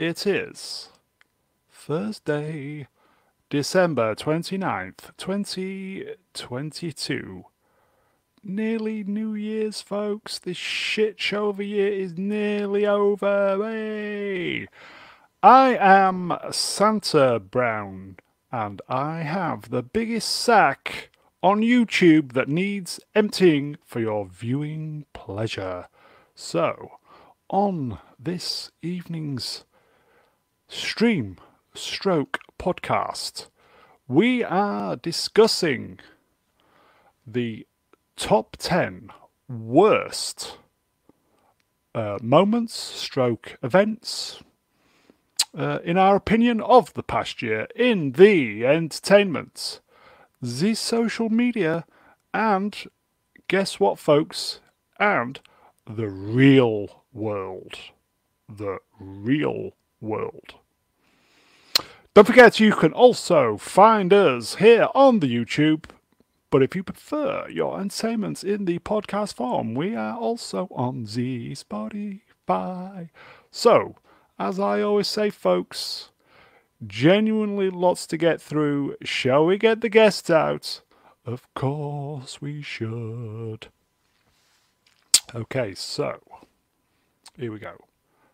It is Thursday, December 29th, 2022. Nearly New Year's, folks. This shit show of a year is nearly over. Hey! I am Santa Brown, and I have the biggest sack on YouTube that needs emptying for your viewing pleasure. So, on this evening's stream stroke podcast, we are discussing the top 10 worst uh, moments stroke events uh, in our opinion of the past year in the entertainment the social media and guess what folks? And the real world. The real world don't forget you can also find us here on the youtube but if you prefer your entertainment in the podcast form, we are also on the Spotify. So, as I always say, folks, genuinely lots to get through. Shall we get the guests out? Of course we should. Okay, so here we go.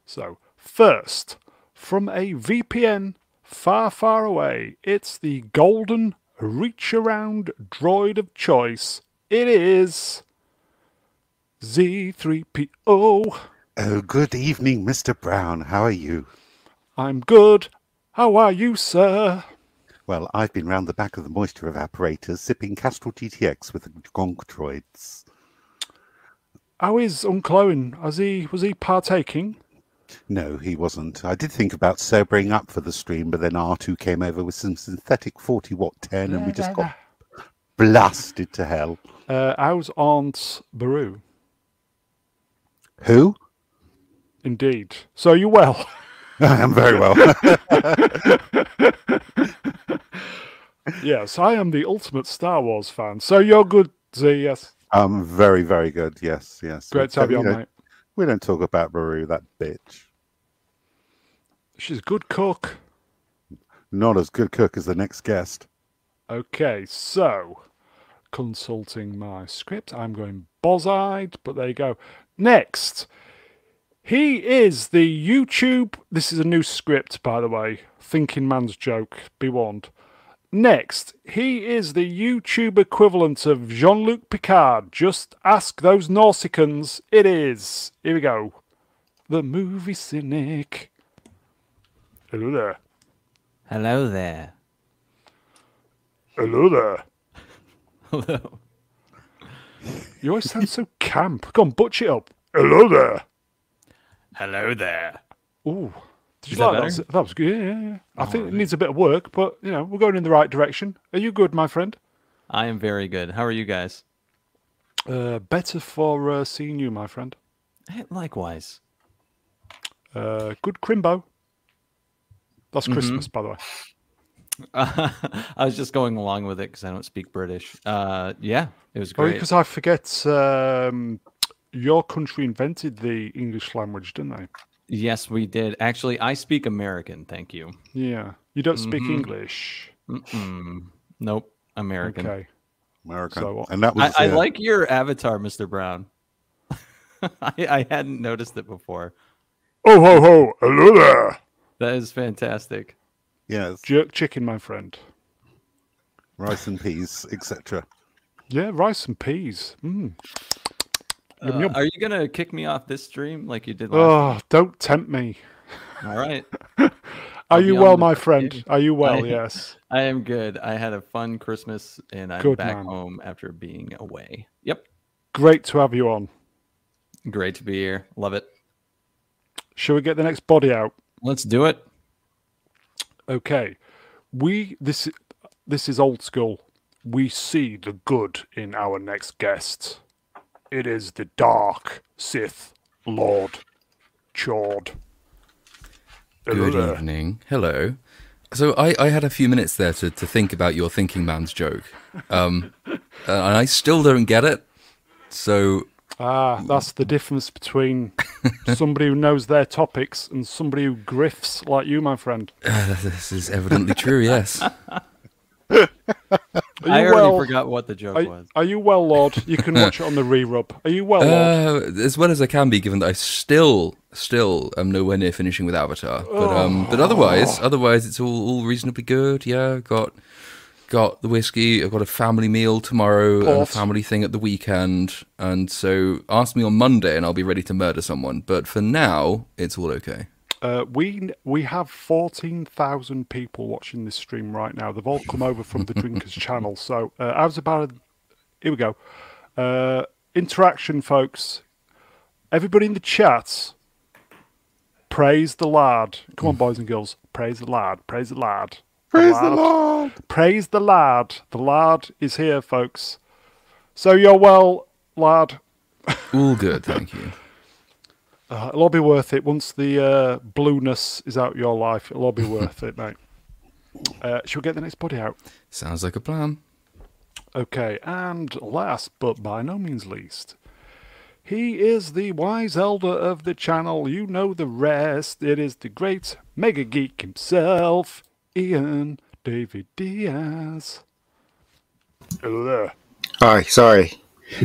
So, first, from a VPN far, far away, it's the Golden reach around droid of choice. It is Z3PO. Oh, good evening, Mr. Brown. How are you? I'm good. How are you, sir? Well, I've been round the back of the moisture evaporators sipping Castrol GTX with the Gonk droids. How is Uncle Owen? Has he was he partaking? No, he wasn't. I did think about sobering up for the stream, but then R2 came over with some synthetic 40 watt 10 and we just got blasted to hell. Uh, how's Aunt Beru? Who? Indeed. So you well? I am very well. yes, I am the ultimate Star Wars fan. So you're good, Z, yes. I'm very, very good. Yes, yes. Great to have you on, mate. We don't talk about Beru, that bitch. She's a good cook. Not as good cook as the next guest. Okay, so consulting my script, I'm going boz-eyed, but there you go. Next, he is the YouTube. This is a new script, by the way. Thinking man's joke. Be warned. Next, he is the YouTube equivalent of Jean Luc Picard. Just ask those Nausicaans. It is. Here we go. The movie cynic. Hello there. Hello there. Hello there. Hello. You always sound so camp. Go on, butch it up. Hello there. Hello there. Ooh. Is that that? better? That was good. Yeah, yeah. I think it needs a bit of work, but you know, we're going in the right direction. Are you good, my friend? I am very good. How are you guys? Uh, better for uh, seeing you, my friend. Likewise. Uh, good Crimbo. That's Christmas, by the way. I was just going along with it because I don't speak British. Uh, yeah, it was Oh, great. because I forget um, your country invented the English language, didn't they? Yes, we did. Actually, I speak American. Thank you. Yeah. You don't speak Mhm. English. Mm-mm. Nope, American. Okay. American. So- and that I, was I uh, like your avatar, Mr. Brown. I, I hadn't noticed it before. Oh, ho, ho. Hello there. That is fantastic. yes, Jerk chicken, my friend. rice and peas, etc. Yeah, rice and peas. Mm. Yum, Uh, are you gonna kick me off this stream like you did last? Oh, don't tempt me. All right. Are you well, my friend? Are you well? I- yes. I am good. I had a fun Christmas and I'm Good back man. home after being away. Yep. Great to have you on. Great to be here. Love it. Shall we get the next body out? Let's do it. Okay. We this this is old school. We see the good in our next guest. It is the dark Sith Lord Chord. Good evening. Hello. So I, I had a few minutes there to, to think about your thinking man's joke. Um, and I still don't get it. So Ah, that's the difference between somebody who knows their topics and somebody who grifts like you, my friend. this is evidently true. Yes. I already well? forgot what the joke Are, was. are you well, Lord? You can watch it on the re-rub. Are you well, Lord? Uh, as well as I can be, given that I still, still am nowhere near finishing with Avatar. But um, but otherwise, otherwise it's all, all reasonably good. Yeah, got got the whiskey. I've got a family meal tomorrow and a family thing at the weekend. And so ask me on Monday, and I'll be ready to murder someone. But for now, it's all okay. Uh, we we have fourteen thousand people watching this stream right now. They've all come over from the Drinkers channel. So uh, how's about? Here we go. Uh, interaction, folks. Everybody in the chat. Praise the lad. Come on, boys and girls. Praise the lad. Praise the lad. Praise the Lord. Praise the lad. The lad is here, folks. So you're well, lad. All good, thank you. Uh, it'll all be worth it once the uh, blueness is out of your life. It'll all be worth it, mate. Uh, shall we get the next body out? Sounds like a plan. Okay, and last but by no means least, he is the wise elder of the channel. You know the rest. It is the great mega geek himself, Ian David Diaz. Hello there. Hi, sorry.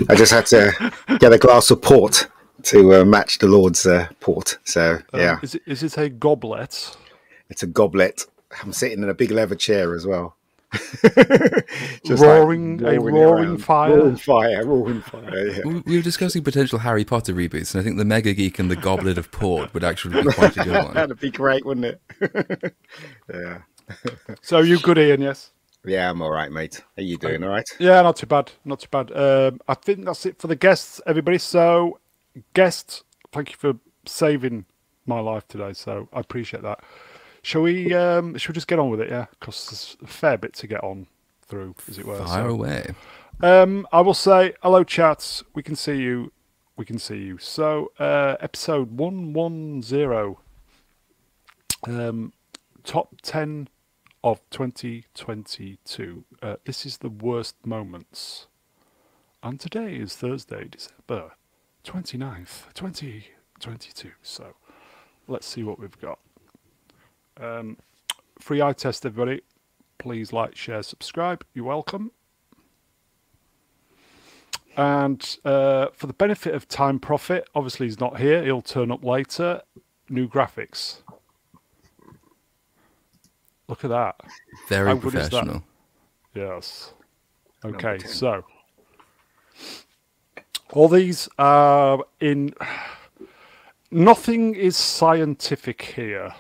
I just had to get a glass of port to uh, match the Lord's uh, port. So, Um, yeah, Is it, is it a goblet? it's a goblet. I'm sitting in a big leather chair as well. Just Roaring- a roaring fire? Roaring fire, roaring fire. Yeah. We we were discussing potential Harry Potter reboots, and I think the Mega Geek and the Goblet of Port would actually be quite a good one. That'd be great, wouldn't it? yeah. So you good, Ian? Yes. Yeah, I'm all right, mate. How you doing? All right? Yeah, not too bad. Not too bad. Um, I think that's it for the guests, everybody. So, guests, thank you for saving my life today. So I appreciate that. Shall we? Um, shall we just get on with it? Yeah, because there's a fair bit to get on through, as it were. Fire So, away. um, I will say hello, chats. We can see you. We can see you. So, uh, episode one one zero. Um, top ten of 2022. Uh, this is the worst moments. And today is Thursday, December 29th, 2022. So let's see what we've got. Um, free eye test, everybody. Please like, share, subscribe. You're welcome. And uh, for the benefit of time profit, obviously he's not here. He'll turn up later. New graphics. Look at that. Very How good that? professional. Yes. Okay, so all these are in. Nothing is scientific here.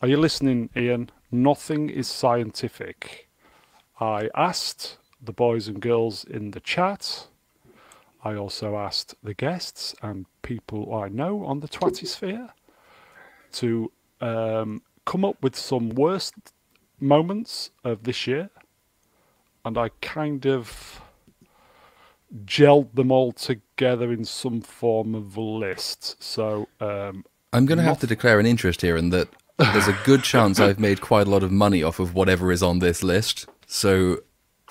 are you listening, Ian? Nothing is scientific. I asked the boys and girls in the chat. I also asked the guests and people I know on the Twattysphere to um, come up with some worst moments of this year, and I kind of gelled them all together in some form of list. So, um, I'm going to have to declare an interest here in that there's a good chance I've made quite a lot of money off of whatever is on this list. So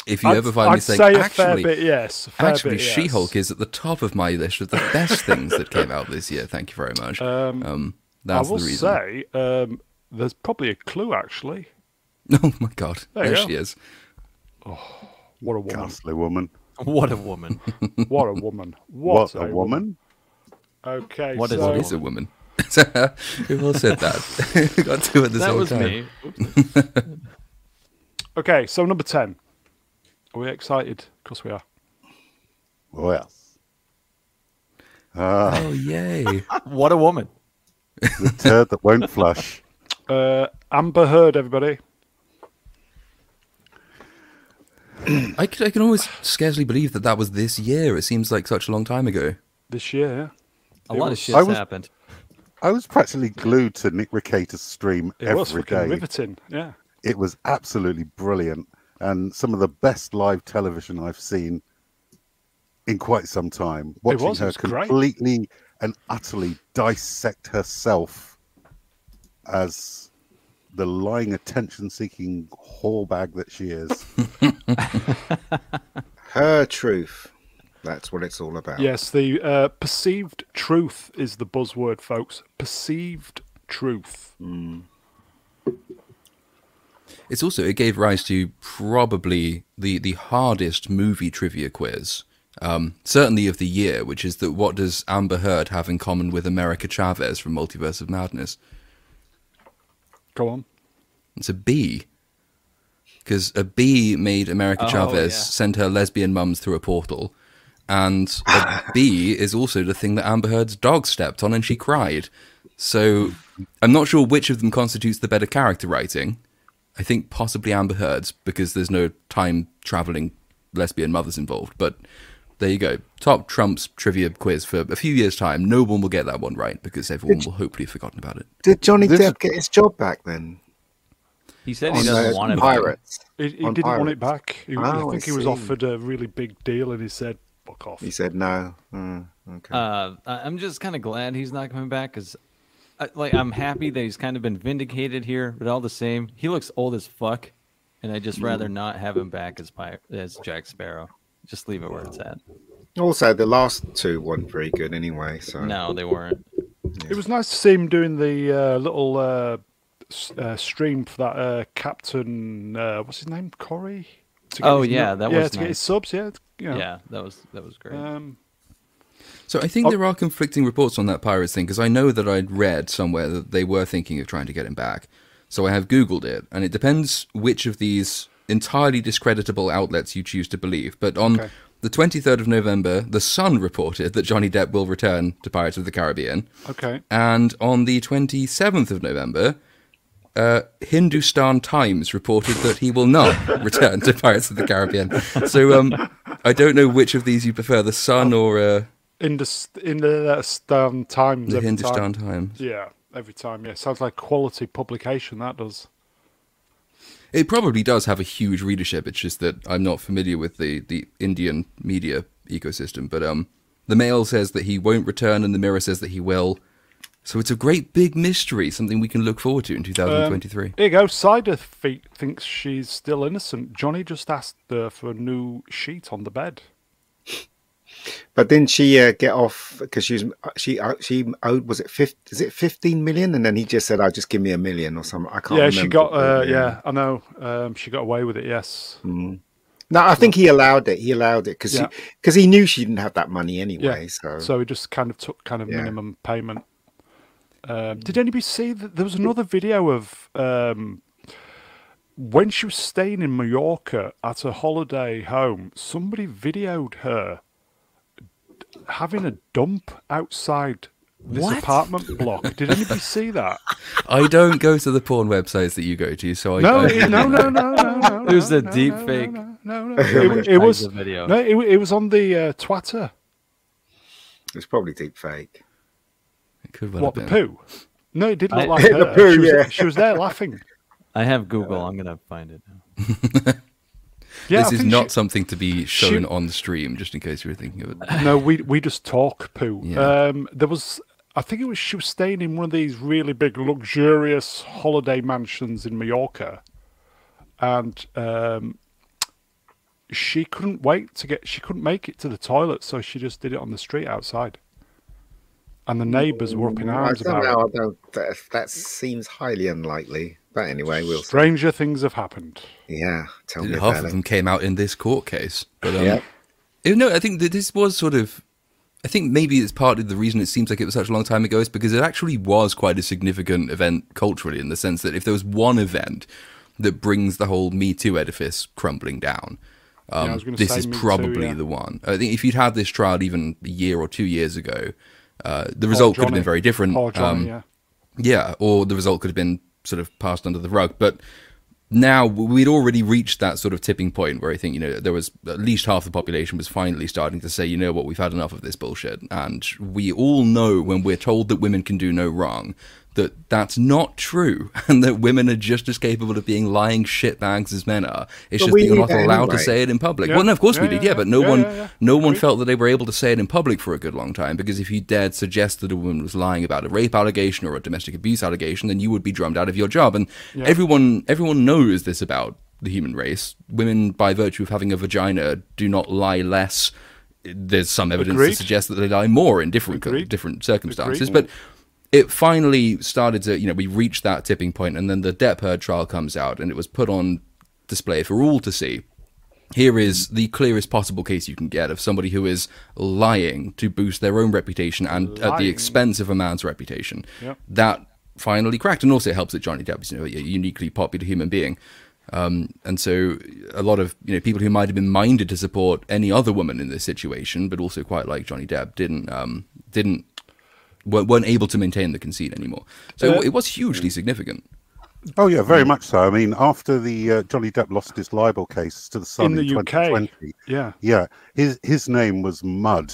if you I'd, ever find me I'd saying, say actually, bit, yes. actually, bit, yes. She-Hulk is at the top of my list of the best things that came out this year. Thank you very much. Um, Um, I that's will the reason. say um, there's probably a clue. Actually, Oh my god, There you there go. she is. Oh, what a woman! Ghastly woman. What a woman. What a woman! What, What, a woman? Okay, What is so What is a woman? Who all said that? We got two at the that same was time. me. Okay, so number ten. Are we excited? Of course we are. Well. Ah, Oh yay! What a woman. the turd that won't flush. Uh, Amber Heard, everybody. I can, I can almost scarcely believe that that was this year. It seems like such a long time ago. This year, A It lot was- of shit's I was- happened. I was practically glued to Nick Rekieta's stream every day. it was every fucking day. riveting. Yeah. It was absolutely brilliant and some of the best live television I've seen in quite some time. Watching was, it her was great. completely and utterly dissect herself as the lying, attention-seeking whore bag that she is. Her truth. That's what it's all about. Yes, the uh, perceived truth is the buzzword, folks. Perceived truth. It's also it gave rise to probably the the hardest movie trivia quiz, um, certainly of the year, which is that what does Amber Heard have in common with America Chavez from Multiverse of Madness? Go on. It's a bee. Because a bee made America Oh, Chavez yeah. send her lesbian mums through a portal. And a bee is also the thing that Amber Heard's dog stepped on and she cried. So I'm not sure which of them constitutes the better character writing. I think possibly Amber Heard's because there's no time traveling lesbian mothers involved. But there you go. Top Trump's trivia quiz for a few years' time. No one will get that one right because everyone will hopefully have forgotten about it. Did Johnny This- Depp get his job back then? He said he doesn't uh, want it. back. Pirates. He, he didn't want it back. He, Oh, I I think he was offered a really big deal, and he said, "Fuck off." He said no. Mm, okay. Uh, I- I'm just kind of glad he's not coming back because, like, I'm happy that he's kind of been vindicated here. But all the same, he looks old as fuck, and I just rather not have him back as Pi- as Jack Sparrow. Just leave it where it's at. also, the last two weren't very good anyway. So No, they weren't. It was nice to see him doing the uh, little uh, uh, stream for that uh, Captain. Uh, what's his name? Corey. Oh, his yeah, nu- that yeah, was to get his subs. Yeah, you know, Yeah, that was that was great. Um, So I think Oh. there are conflicting reports on that Pirates thing because I know that I'd read somewhere that they were thinking of trying to get him back. So I have Googled it, and it depends which of these entirely discreditable outlets you choose to believe. But on Okay. the 23rd of November, The Sun reported that Johnny Depp will return to Pirates of the Caribbean. okay. And on the 27th of November, uh, Hindustan Times reported that he will not return to Pirates of the Caribbean. So um, I don't know which of these you prefer, The Sun or uh, In the in the Stan Times. the Hindustan Time. Times. Yeah, every time. Yeah, sounds like quality publication. That does. It probably does have a huge readership. It's just that I'm not familiar with the, the Indian media ecosystem. But um, the Mail says that he won't return, and the Mirror says that he will. So it's a great big mystery, something we can look forward to in 2023. Here you go. Cider Feet thinks she's still innocent. Johnny just asked her for a new sheet on the bed. But didn't she uh, get off because she was she uh, she owed was it 50, is it fifteen million and then he just said, I "Oh, just give me a million or something." I can't. yeah, remember. she got. Uh, yeah, I know. Um, she got away with it. Yes. No, I think he allowed it. He allowed it because Yeah. because he knew she didn't have that money anyway Yeah. So, So he just kind of took kind of Yeah. minimum payment. Um, did anybody see that there was another video of um, when she was staying in Mallorca at a holiday home? Somebody videoed her having a dump outside this What? apartment block. Did anybody see that? I don't go to the porn websites that you go to, so I, No, I it, no, no, no, no, no. It was no, a no, deep no, fake. No, no, no. It, it was the video. no, it, it was on the uh, Twitter. it's probably deep fake. it could well What the have been. poo? No, it did look I- like The poo, she, was, yeah. she was there laughing. I have Google. I'm gonna find it now. Yeah, this is not she- something to be shown she- on the stream, just in case you were thinking of it. no, we we just talk poo. Yeah. Um, there was, I think it was she was staying in one of these really big, luxurious holiday mansions in Mallorca, and um, she couldn't wait to get. She couldn't make it to the toilet, so she just did it on the street outside. And the neighbours were up in I arms don't about know. it. I don't. That, that seems highly unlikely. But anyway, we'll see. Stranger things have happened. Yeah, tell me Half of it. them came out in this court case. But um, Yeah. no, I think that this was sort of. I think maybe it's partly the reason it seems like it was such a long time ago is because it actually was quite a significant event culturally in the sense that if there was one event that brings the whole Me Too edifice crumbling down, um, was gonna this is Me Too, probably yeah. the one. I think if you'd had this trial even a year or two years ago, uh, the result could have been very different. Johnny, Um, yeah. yeah, or the result could have been sort of passed under the rug. But now we'd already reached that sort of tipping point where I think, you know, there was at least half the population was finally starting to say, you know what, we've had enough of this bullshit. And we all know when we're told that women can do no wrong that that's not true and that women are just as capable of being lying shitbags as men are. It's But just we that you're not that allowed to say it in public. Yeah. Well, no, of course we Yeah, did, yeah, yeah, but no yeah, one yeah, yeah. no one felt that they were able to say it in public for a good long time because if you dared suggest that a woman was lying about a rape allegation or a domestic abuse allegation, then you would be drummed out of your job. And everyone everyone knows this about the human race. Women, by virtue of having a vagina, do not lie less there's some evidence Agreed. to suggest that they lie more in different Agreed. different circumstances. Agreed. But it finally started to, you know, we reached that tipping point, and then the Depp Heard trial comes out, and it was put on display for all to see. Here is the clearest possible case you can get of somebody who is lying to boost their own reputation and at the expense of a man's reputation. Yep. That finally cracked, and also it helps that Johnny Depp is you know, a uniquely popular human being. Um, and so a lot of you know people who might have been minded to support any other woman in this situation, but also quite like Johnny Depp, didn't um, didn't weren't weren't able to maintain the conceit anymore. So Uh, it was hugely significant. Oh yeah, very much so. I mean, after the uh, Johnny Depp lost his libel case to the Sun In in, the UK. Yeah, yeah, his his name was mud,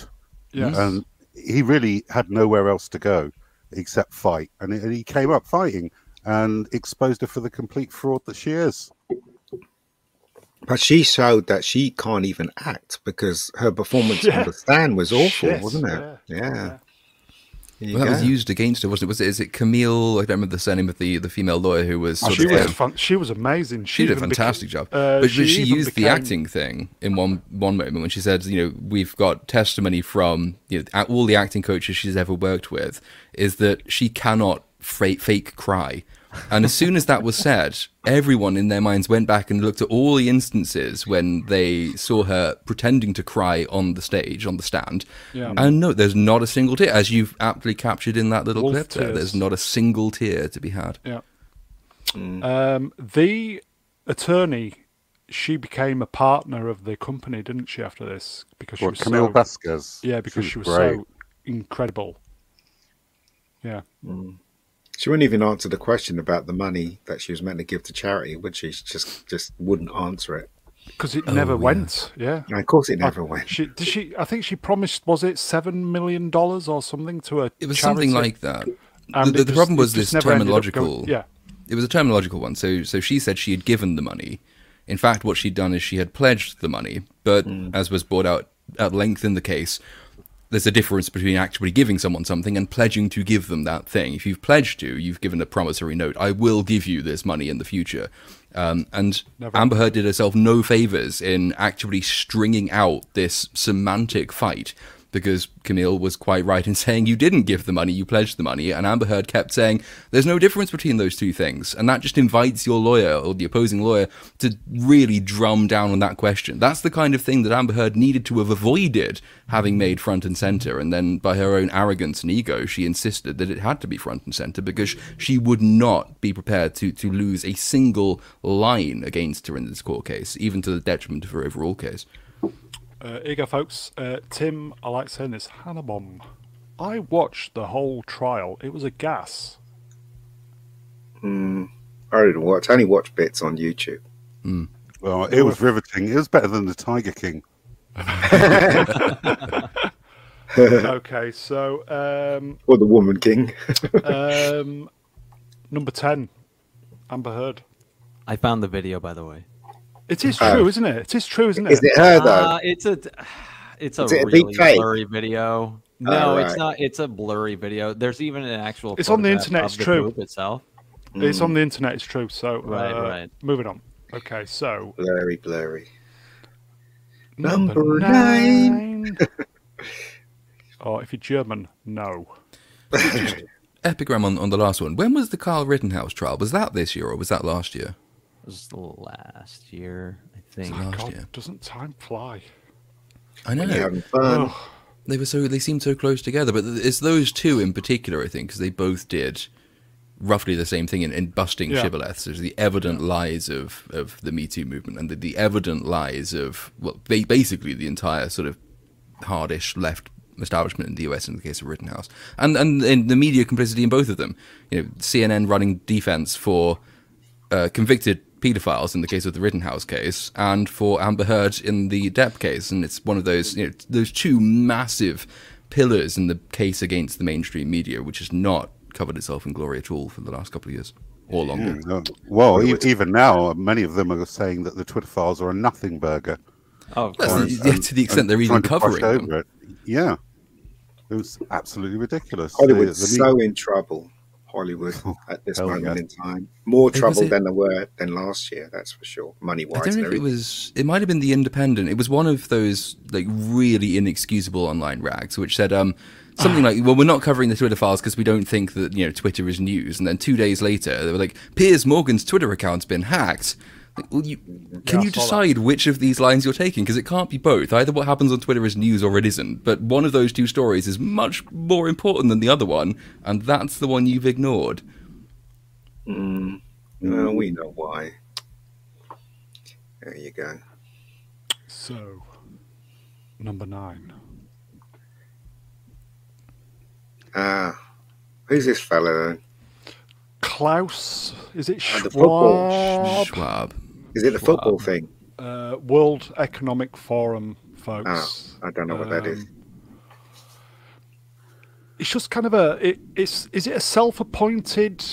yes. and he really had nowhere else to go except fight, and, and he came up fighting and exposed her for the complete fraud that she is. But she showed that she can't even act because her performance Yeah. on the stand was awful, Shit, wasn't it? yeah, Yeah. yeah. There you Well, that was used against her, wasn't it? Was it? Is it Camille? I don't remember the surname of the, the female lawyer who was. Sort Oh, she of, was um, fun, she was amazing. she did a fantastic beca- job. uh, but, but she, even used the acting thing in one one moment when she said, you know, we've got testimony from you know all the acting coaches she's ever worked with is that she cannot fake, fake cry. And as soon as that was said, everyone in their minds went back and looked at all the instances when they saw her pretending to cry on the stage, on the stand. Yeah. And no, there's not a single tear, as you've aptly captured in that little Wolf clip there. There's not a single tear to be had. Yeah. Um, the attorney, she became a partner of the company, didn't she? After this, because she What, was Camille so, Vasquez? yeah, because she was great. so incredible. Yeah, She wouldn't even answer the question about the money that she was meant to give to charity, would she? She just just wouldn't answer it. because it never oh, yeah. went. Yeah. And of course, it never went. She did she. I think she promised was it seven million dollars or something to a. It was charity? something like that. And the, the just- problem was this never ended up terminological. going- yeah. It was a terminological one. So, so she said she had given the money. In fact, what she'd done is she had pledged the money. But hmm. as was brought out at length in the case, there's a difference between actually giving someone something and pledging to give them that thing. If you've pledged to, you've given a promissory note. I will give you this money in the future. Um, and Never. Amber Heard did herself no favors in actually stringing out this semantic fight because Camille was quite right in saying you didn't give the money, you pledged the money, and Amber Heard kept saying there's no difference between those two things, and that just invites your lawyer or the opposing lawyer to really drum down on that question. That's the kind of thing that Amber Heard needed to have avoided having made front and center, and then by her own arrogance and ego, she insisted that it had to be front and center because she would not be prepared to to lose a single line against her in this court case, even to the detriment of her overall case. Uh, here you go, folks. Uh, Tim, I like saying this. Hannabom. I watched the whole trial. It was a gas. I didn't watch. I only watched bits on YouTube. Well, it was riveting. It was better than the Tiger King. okay, so um, Or the Woman King. um, number ten, Amber Heard. I found the video, by the way. It is Oh. true, isn't it? It is true, isn't it? Is it her though? Uh, it's a, it's a Is it a really deep fake? blurry video. No, it's right. not. It's a blurry video. There's even an actual. It's on the internet, it's the true. boob itself. It's on the internet. It's true. So Right, uh, right. Moving on. Okay, so blurry, blurry. number, Number nine. or if you're German, no. Epigram on, on the last one. When was the Carl Rittenhouse trial? Was that this year or was that last year? It was last year, I think. Last God, year. doesn't time fly? I know. You're having fun. Ugh. They were so they seemed so close together, but it's those two in particular, I think, because they both did roughly the same thing in, in busting Yeah. shibboleths. There's the evident lies of, of the Me Too movement and the, the evident lies of well, ba- basically the entire sort of hardish left establishment in the US in the case of Rittenhouse, and and in the media complicity in both of them. You know, CNN running defense for uh, convicted paedophiles in the case of the Rittenhouse case, and for Amber Heard in the Depp case, and it's one of those you know those two massive pillars in the case against the mainstream media, which has not covered itself in glory at all for the last couple of years or longer. Yeah, uh, well, e- even now, many of them are saying that the Twitter files are a nothing burger. Oh, of course. yeah, to the extent and they're even trying to brush covering them. over it. Yeah, it was absolutely ridiculous. Hollywood's The- the me- so in trouble. Hollywood at this Hell moment in time. More trouble it- than there were than last year, that's for sure. Money I wise. don't know if it was. It might have been the Independent. It was one of those like really inexcusable online rags, which said um something like, "Well, we're not covering the Twitter files because we don't think that you know Twitter is news." And then two days later, they were like, "Piers Morgan's Twitter account's been hacked." Like, well, you, can I you saw that. decide which of these lines you're taking? Because it can't be both. Either what happens on Twitter is news or it isn't. But one of those two stories is much more important than the other one, and that's the one you've ignored. Mm, well, we know why. There you go. So, number nine. Ah, who's this fella then? Klaus, is it And the. Schwab? Schwab. Is it the football thing? Uh, World Economic Forum, Ah, folks. I don't know what that is. Um, It's just kind of a. It, it's is it a self-appointed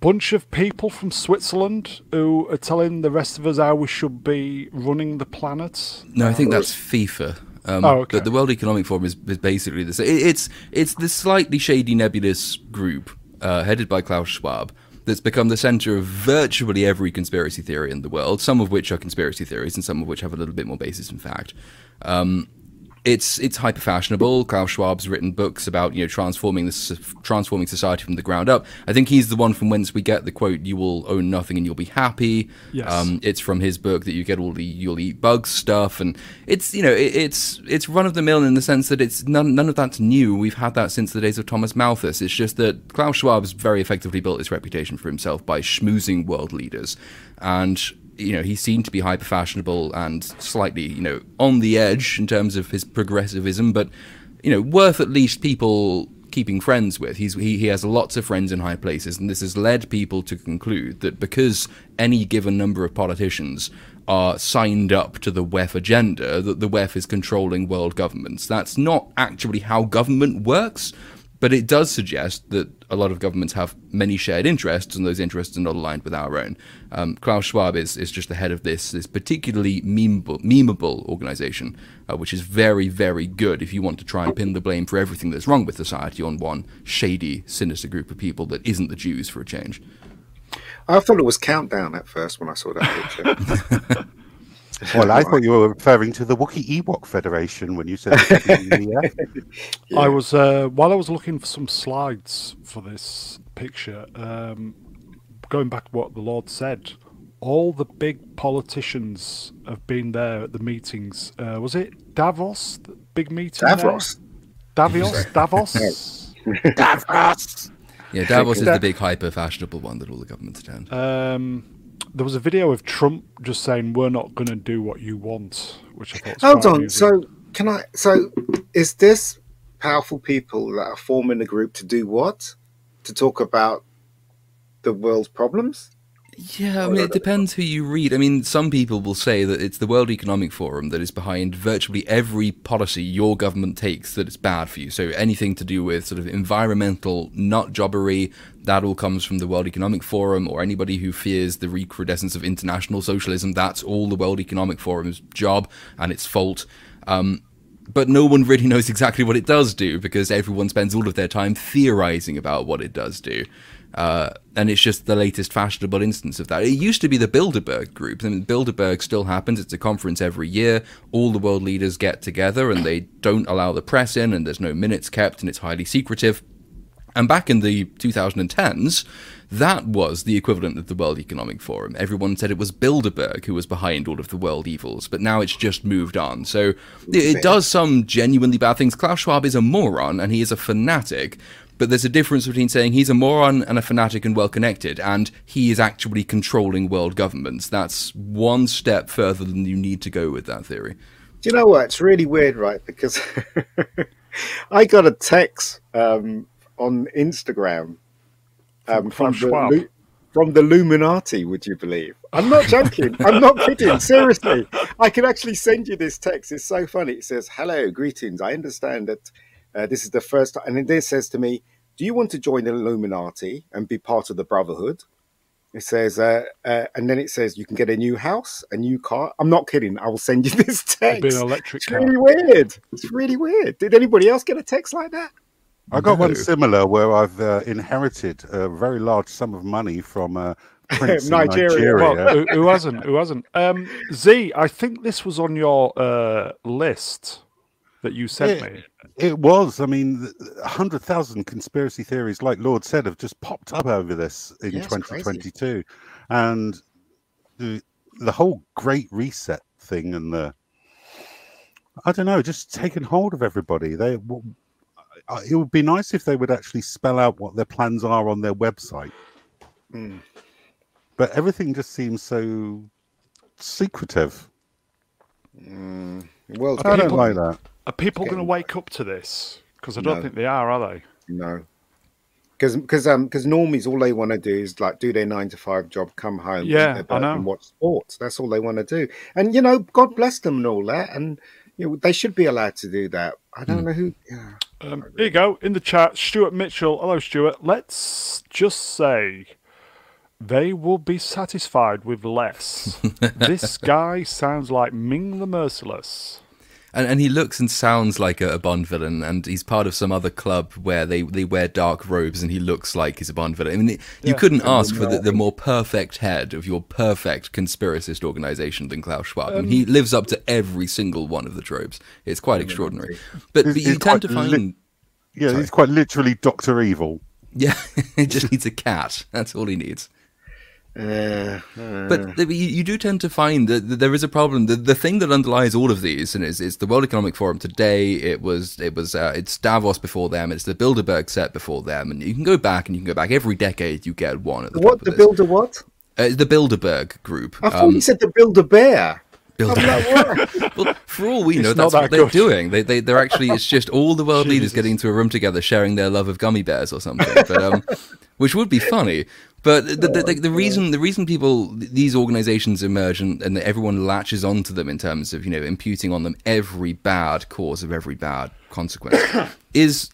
bunch of people from Switzerland who are telling the rest of us how we should be running the planet? No, I think that's FIFA. Um, Oh, okay. But the World Economic Forum is, is basically this. It, it's it's this slightly shady, nebulous group uh, headed by Klaus Schwab that's become the center of virtually every conspiracy theory in the world. Some of which are conspiracy theories, and some of which have a little bit more basis in fact. Um, it's it's hyper fashionable. Klaus Schwab's written books about you know transforming this transforming society from the ground up. I think he's the one from whence we get the quote "You will own nothing and you'll be happy." Yes. Um, it's from his book that you get all the you'll eat bugs stuff, and it's you know it, it's it's run of the mill in the sense that it's none none of that's new. We've had that since the days of Thomas Malthus. It's just that Klaus Schwab's very effectively built his reputation for himself by schmoozing world leaders, and you know he seemed to be hyper fashionable and slightly you know on the edge in terms of his progressivism, but you know worth at least people keeping friends with. He's he, he has lots of friends in high places, and this has led people to conclude that because any given number of politicians are signed up to the WEF agenda, that the WEF is controlling world governments. That's not actually how government works. But it does suggest that a lot of governments have many shared interests, and those interests are not aligned with our own. Um, Klaus Schwab is, is just the head of this this particularly memeable, memeable organization, uh, which is very, very good if you want to try and pin the blame for everything that's wrong with society on one shady, sinister group of people that isn't the Jews for a change. I thought it was Countdown at first when I saw that picture. Well, I thought you were referring to the Wookiee Ewok Federation when you said yeah. Yeah. I was uh, while I was looking for some slides for this picture. Um, going back to what the Lord said, all the big politicians have been there at the meetings. Uh, was it Davos? The big meeting. there? Davros. Davos. Davos. Davros. Yeah, Davos is the big hyper fashionable one that all the governments attend. Um, there was a video of Trump just saying, "We're not going to do what you want," which I thought. Hold on. So can I? So is this powerful people that are forming a group to do what? To talk about the world's problems? Yeah, I mean, it depends who you read. I mean, some people will say that it's the World Economic Forum that is behind virtually every policy your government takes that is bad for you. So anything to do with sort of environmental nut jobbery, that all comes from the World Economic Forum, or anybody who fears the recrudescence of international socialism, that's all the World Economic Forum's job and its fault. Um, but no one really knows exactly what it does do because everyone spends all of their time theorizing about what it does do. Uh, and it's just the latest fashionable instance of that. It used to be the Bilderberg group. I mean, Bilderberg still happens. It's a conference every year. All the world leaders get together and they don't allow the press in, and there's no minutes kept, and it's highly secretive. And back in the 2010s, that was the equivalent of the World Economic Forum. Everyone said it was Bilderberg who was behind all of the world evils, but now it's just moved on. So it, it does some genuinely bad things. Klaus Schwab is a moron and he is a fanatic, but there's a difference between saying he's a moron and a fanatic and well connected, and he is actually controlling world governments. That's one step further than you need to go with that theory. Do you know what? It's really weird, right? Because I got a text um, on Instagram um, From from, Schwab. the, Lu- from the Illuminati. Would you believe? I'm not joking. I'm not kidding. Seriously, I can actually send you this text. It's so funny. It says, "Hello, greetings. I understand that uh, this is the first time." And then it says to me, "Do you want to join the Illuminati and be part of the Brotherhood?" It says, uh, uh, and then it says you can get a new house, a new car. I'm not kidding. I will send you this It'd be text. an electric It's car. really weird. It's really weird. Did anybody else get a text like that? I got one similar where I've uh, inherited a very large sum of money from a prince in Nigeria. Nigeria. Well, who, who hasn't? Who hasn't? Um, Z, I think this was on your uh, list that you sent Yeah. me. It was. I mean, a hundred thousand conspiracy theories, like Lord said, have just popped up over this in Yeah, it's crazy. 2022, and the the whole Great Reset thing and the I don't know, just taken hold of everybody. They it would be nice if they would actually spell out what their plans are on their website, Mm. but everything just seems so secretive. Mm. World's I don't getting- like that. Are people going to wake up to this? Because I don't No. think they are, are they? No. Because because um because normies all they want to do is like do their nine to five job, come home, Yeah, I know. and watch sports. That's all they want to do. And you know, God bless them and all that. And you know, they should be allowed to do that. I don't know who. Yeah. Um, here you go in the chat. Stuart Mitchell. Hello, Stuart. Let's just say they will be satisfied with less. this guy sounds like Ming the Merciless. And, and he looks and sounds like a, a Bond villain, and he's part of some other club where they, they wear dark robes, and he looks like he's a Bond villain. I mean, you Yeah. couldn't ask for the, the more perfect head of your perfect conspiracist organization than Klaus Schwab. and he um, lives up to every single one of the tropes. It's quite extraordinary. But, He's- but you tend to find. lit- Yeah, he's quite literally Doctor Evil. Yeah, he just needs a cat. That's all he needs. Uh, uh, But you, you do tend to find that, that there is a problem. The, the thing that underlies all of these, and is, is the World Economic Forum today. It was it was uh, it's Davos before them. It's the Bilderberg set before them, and you can go back and you can go back every decade. You get one at the what top the of this. builder? What? Uh, the Bilderberg group. I thought Um, you said the builder bear. Bilderberg. well, for all we know, not that's that what they're doing. They, they, they're actually, it's just all the world leaders getting into a room together, sharing their love of gummy bears or something. But um, which would be funny. But the, the, the, the reason the reason people these organizations emerge and, and everyone latches onto them in terms of you know imputing on them every bad cause of every bad consequence is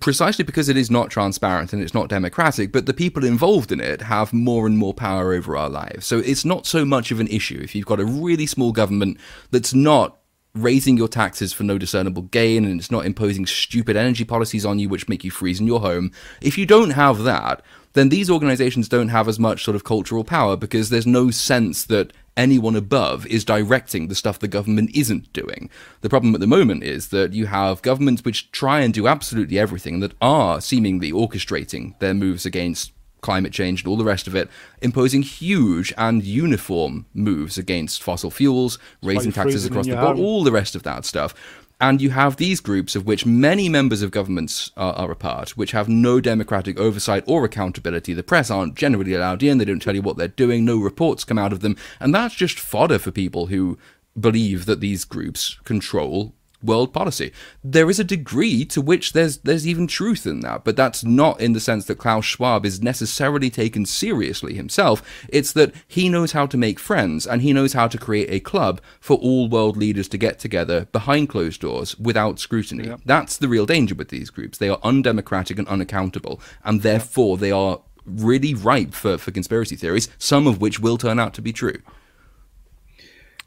precisely because it is not transparent and it's not democratic, but the people involved in it have more and more power over our lives. So it's not so much of an issue if you've got a really small government that's not raising your taxes for no discernible gain and it's not imposing stupid energy policies on you which make you freeze in your home. If you don't have that, then these organizations don't have as much sort of cultural power because there's no sense that anyone above is directing the stuff the government isn't doing. The problem at the moment is that you have governments which try and do absolutely everything that are seemingly orchestrating their moves against climate change and all the rest of it, imposing huge and uniform moves against fossil fuels, raising you're taxes across the board, all the rest of that stuff. And you have these groups of which many members of governments are, are a part, which have no democratic oversight or accountability. The press aren't generally allowed in, they don't tell you what they're doing, no reports come out of them. And that's just fodder for people who believe that these groups control world policy. There is a degree to which there's there's even truth in that, but that's not in the sense that Klaus Schwab is necessarily taken seriously himself. It's that he knows how to make friends and he knows how to create a club for all world leaders to get together behind closed doors without scrutiny. That's the real danger with these groups. They are undemocratic and unaccountable, and therefore they are really ripe for, for conspiracy theories, some of which will turn out to be true.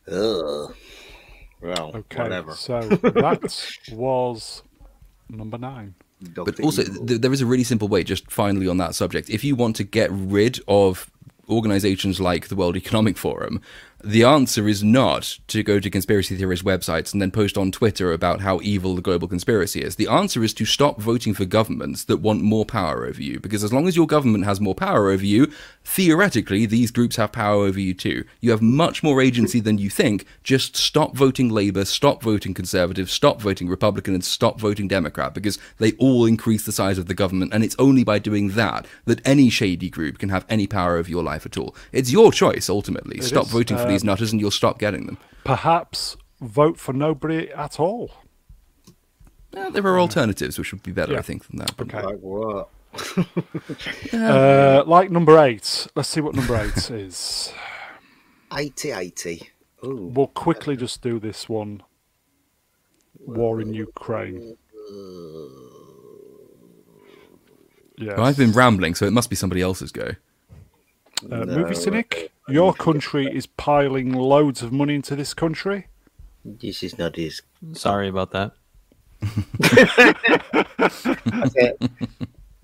Ugh. Well, Okay, whatever. so that was number nine. Dr. But also, th- there is a really simple way, just finally on that subject. If you want to get rid of organizations like the World Economic Forum, the answer is not to go to conspiracy theorist websites and then post on Twitter about how evil the global conspiracy is. The answer is to stop voting for governments that want more power over you. Because as long as your government has more power over you, theoretically, these groups have power over you too. You have much more agency than you think. Just stop voting Labour, stop voting Conservative, stop voting Republican, and stop voting Democrat because they all increase the size of the government. And it's only by doing that that any shady group can have any power over your life at all. It's your choice, ultimately. It stop is. voting for Um, these nutters and you'll stop getting them. Perhaps vote for nobody at all. Yeah, there are alternatives which would be better, Yeah. I think, than that. But Okay. Like what? Uh, like number eight. Let's see what number eight is. 80 80. Ooh. We'll quickly just do this one. War in Ukraine. Yes. I've been rambling, so it must be somebody else's go. Uh, Movie Cynic, your country is piling loads of money into this country. This is not his. Sorry about that. That's it.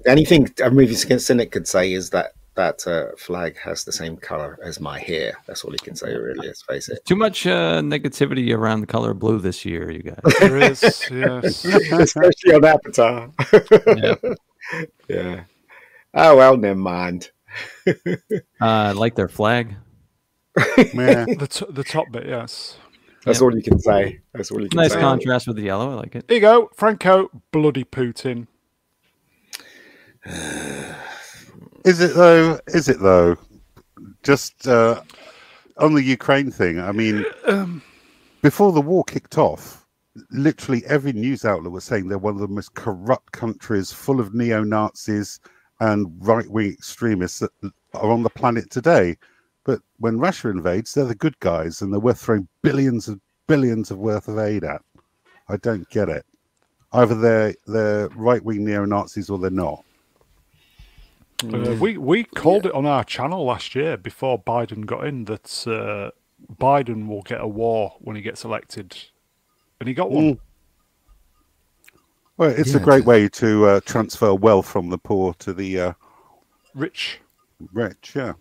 The only thing a movie cynic could say is that that uh, flag has the same color as my hair. That's all he can say, really. Let's face it. Too much uh, negativity around the color blue this year, you guys. There is, yes. Especially on Avatar. Yeah. yeah. Oh well, never mind. Uh, like their flag. Yeah. the, t- the top bit, yes. That's Yep. all you can say. That's all you can Nice say. contrast with the yellow. I like it. There you go, Franco, bloody Putin. Is it though? Is it though? Just uh, on the Ukraine thing. I mean, before the war kicked off, literally every news outlet was saying they're one of the most corrupt countries, full of neo Nazis and right wing extremists that are on the planet today. But when Russia invades, they're the good guys, and they're worth throwing billions and billions of worth of aid at. I don't get it. Either they're they're right wing neo Nazis or they're not. Uh, we we called it on our channel last year before Biden got in that uh, Biden will get a war when he gets elected, and he got one. Mm. Well, it's a great way to uh, transfer wealth from the poor to the uh, Rich. rich. Yeah.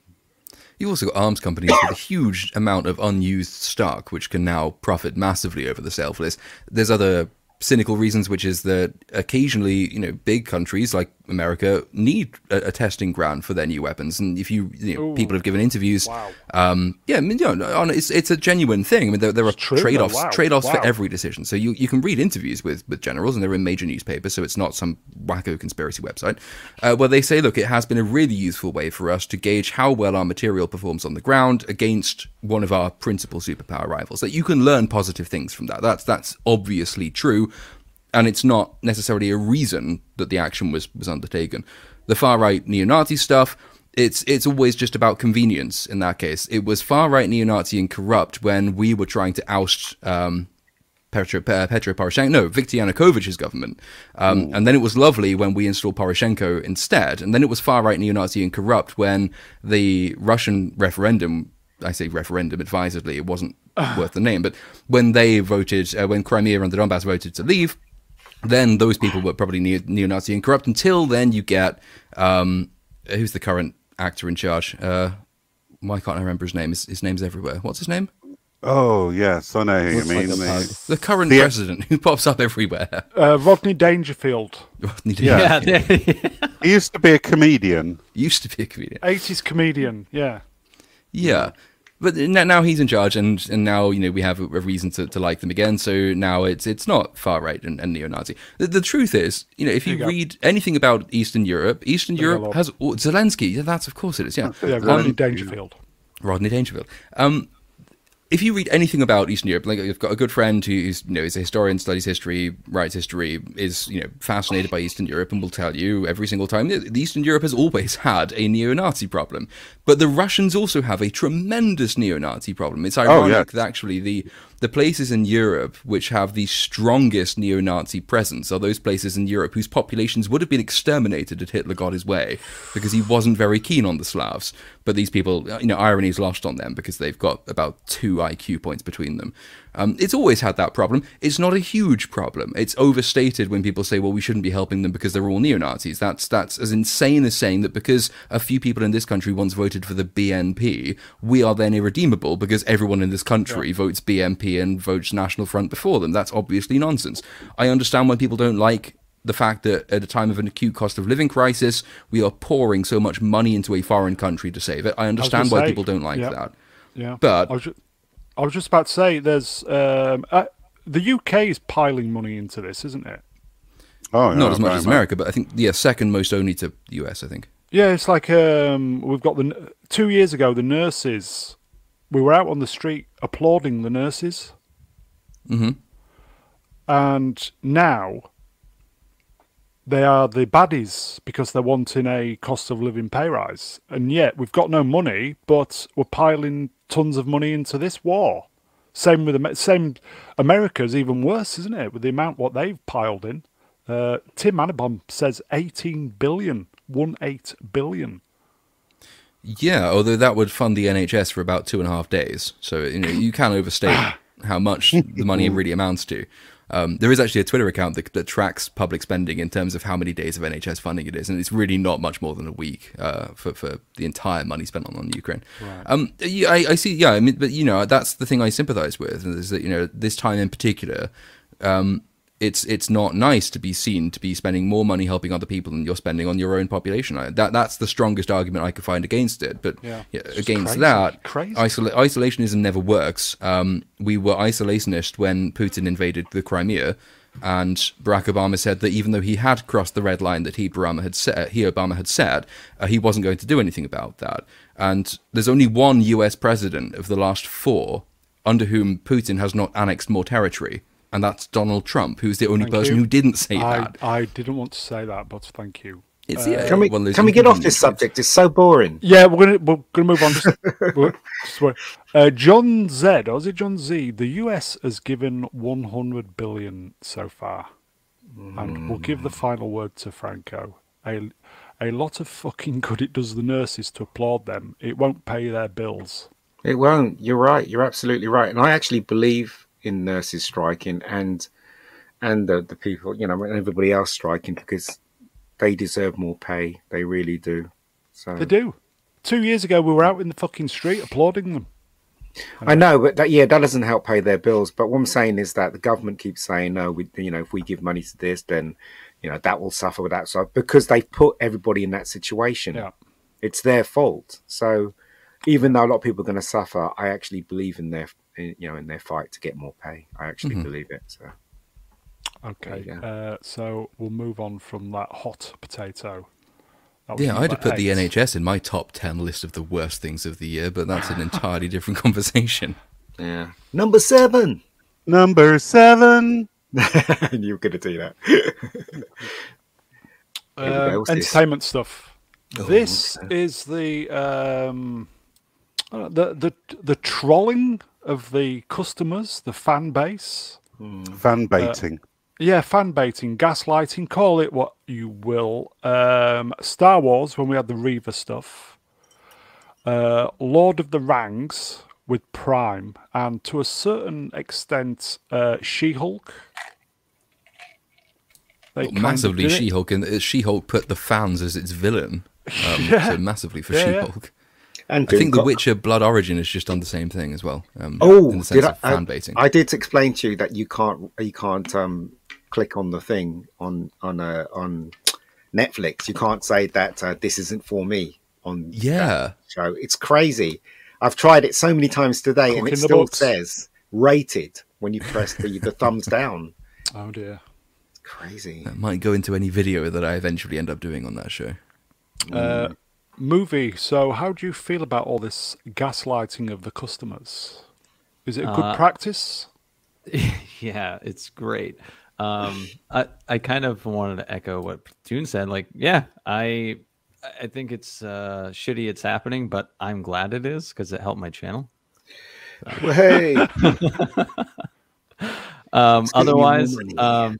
You've also got arms companies with a huge amount of unused stock, which can now profit massively over the sale for this. There's other cynical reasons, which is that occasionally, you know, big countries like America need a, a testing ground for their new weapons. And if you, you know, Ooh. people have given interviews, Wow. um, yeah, I mean, you know, on- it's it's a genuine thing. I mean, there, there are trade offs Wow. trade offs Wow. for every decision. So you, you can read interviews with with generals, and they're in major newspapers, so it's not some wacko conspiracy website, uh, where they say, look, it has been a really useful way for us to gauge how well our material performs on the ground against one of our principal superpower rivals. That you can learn positive things from that. That's that's obviously true. And it's not necessarily a reason that the action was, was undertaken. The far right neo Nazi stuff, it's it's always just about convenience in that case. It was far right neo Nazi and corrupt when we were trying to oust um, Petro, Petro Poroshenko, no, Viktor Yanukovych's government. Um, and then it was lovely when we installed Poroshenko instead. And then it was far right neo Nazi and corrupt when the Russian referendum, I say referendum advisedly, it wasn't worth the name, but when they voted, uh, when Crimea and the Donbass voted to leave, then those people were probably neo Nazi and corrupt. Until then, you get um, who's the current actor in charge? Uh, why can't I remember his name? His, his name's everywhere. What's his name? Oh yeah, yes, I know who you Looks like mean. a The- current The- president who pops up everywhere. Uh, Rodney Dangerfield, Yeah. Yeah. he used to be a comedian. used to be a comedian. 80s comedian. Yeah. Yeah. But now, he's in charge, and, and now you know we have a, reason to, to like them again. So now it's it's not far right and, and neo-Nazi. The, the truth is, you know, if you you go. read anything about Eastern Europe, Eastern Europe has Zelensky. Yeah, that's of course it is. Yeah, Yeah, Um, Rodney Dangerfield. Rodney Dangerfield. Um, if you read anything about Eastern Europe, like I've got a good friend who's you know is a historian, studies history, writes history, is you know fascinated by Eastern Europe, and will tell you every single time that Eastern Europe has always had a neo-Nazi problem, but the Russians also have a tremendous neo-Nazi problem. It's oh, ironic yeah. that actually the the places in Europe which have the strongest neo-Nazi presence are those places in Europe whose populations would have been exterminated had Hitler got his way because he wasn't very keen on the Slavs. But these people, you know, irony is lost on them because they've got about two IQ points between them. Um, it's always had that problem. It's not a huge problem. It's overstated when people say, "Well, we shouldn't be helping them because they're all neo-Nazis." That's that's as insane as saying that because a few people in this country once voted for the BNP, we are then irredeemable because everyone in this country votes BNP and votes National Front before them. That's obviously nonsense. I understand why people don't like the fact that at a time of an acute cost of living crisis, we are pouring so much money into a foreign country to save it. I understand gonna why say, people don't like yeah. that. Yeah. But- I was, ju- I was just about to say, there's um, uh, the UK is piling money into this, isn't it? Oh, Not as much as America, but I think yeah, second most only to the US. I think. Yeah, it's like um, we've got the two years ago the nurses. We were out on the street applauding the nurses, hmm and now they are the baddies because they're wanting a cost of living pay rise, and yet we've got no money, but we're piling tons of money into this war. Same with Amer- same. America's even worse, isn't it? With the amount what they've piled in. Uh, Tim Annabom says 18 billion, one eight billion. Yeah, although that would fund the NHS for about two and a half days, so you know you can overstate how much the money really amounts to. Um, there is actually a Twitter account that, that tracks public spending in terms of how many days of NHS funding it is, and it's really not much more than a week uh, for for the entire money spent on, on Ukraine. Um, I, I see. Yeah, I mean, but you know, that's the thing I sympathise with is that you know this time in particular. Um, it's it's not nice to be seen to be spending more money helping other people than you're spending on your own population. I, that that's the strongest argument I could find against it. But Yeah. yeah, against crazy, that, crazy. isola- isolationism never works. Um, we were isolationist when Putin invaded the Crimea, and Barack Obama said that even though he had crossed the red line that he Obama had set, he Obama had said, uh, he wasn't going to do anything about that. And there's only one U.S. president of the last four under whom Putin has not annexed more territory. And that's Donald Trump, who's the only Thank person you. who didn't say I, that. I didn't want to say that, but thank you. It's, yeah, Can we well, can we get off this subject? It's so boring. Yeah, we're gonna we're gonna move on. Just, just uh, John Z, or is it John Z? The US has given 100 billion so far, and we'll give the final word to Franco. A a lot of fucking good it does the nurses to applaud them. It won't pay their bills. It won't. You're right. You're absolutely right. And I actually believe in nurses striking and and the, the people, you know, and everybody else striking because they deserve more pay. They really do. So They do. Two years ago, we were out in the fucking street applauding them. I know, but that, yeah, that doesn't help pay their bills. But what I'm saying is that the government keeps saying, no, we, you know, if we give money to this, then, you know, that will suffer with that. So because they put everybody in that situation, Yeah. it's their fault. So even though a lot of people are going to suffer, I actually believe in their, in, you know, in their fight to get more pay. I actually believe it. So Okay, uh, so we'll move on from that hot potato. That Yeah, I'd have number put the. NHS in my top 10 list of the worst things of the year, but that's an entirely different conversation. yeah, number seven. Number seven. you were going to do that. Here we go. Uh, What's this? entertainment stuff. Oh, this is the um, uh, the the the trolling of the customers, the fan base. Fan baiting. Yeah, fan baiting, gaslighting, call it what you will. Um, Star Wars, when we had the Reva stuff. Uh, Lord of the Rangs with Prime, and to a certain extent, uh, She Hulk. massively She Hulk, and uh, She Hulk put the fans as its villain. Um, So massively for Yeah, She yeah. Hulk. And I think The Witcher Blood Origin has just done the same thing as well. Um, Oh, in the sense did I, of fan I, baiting. I did explain to you that you can't you can't um, click on the thing on on uh, on Netflix. You can't say that uh, this isn't for me on Yeah. that show. It's crazy. I've tried it so many times today, and it still books. says rated when you press the, the thumbs down. Oh dear. It's crazy. That might go into any video that I eventually end up doing on that show. Uh, movie. So, how do you feel about all this gaslighting of the customers? Is it a good Uh, practice? yeah, it's great. Um, I I kind of wanted to echo what June said. Like, yeah, I I think it's uh, shitty it's happening, but I'm glad it is because it helped my channel. Well, hey, Um, It's getting you otherwise, um,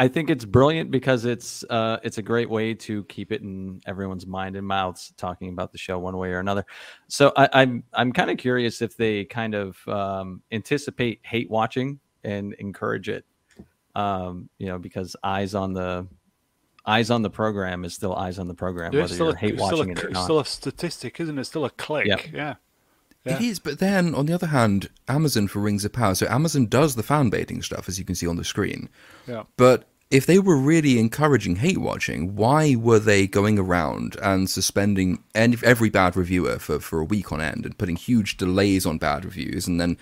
I think it's brilliant because it's uh, it's a great way to keep it in everyone's mind and mouths, talking about the show one way or another. So I, I'm I'm kind of curious if they kind of um, anticipate hate watching and encourage it. Um, you know, because eyes on the eyes on the program is still eyes on the program, Yeah, whether it's still, you're a, hate it's, watching a, it or it's not. still a statistic, isn't it? It's still a click. Yep. Yeah. It is, but then on the other hand, Amazon for Rings of Power. So Amazon does the fan baiting stuff, as you can see on the screen. Yeah. But if they were really encouraging hate watching, why were they going around and suspending any, every bad reviewer for, for a week on end and putting huge delays on bad reviews and then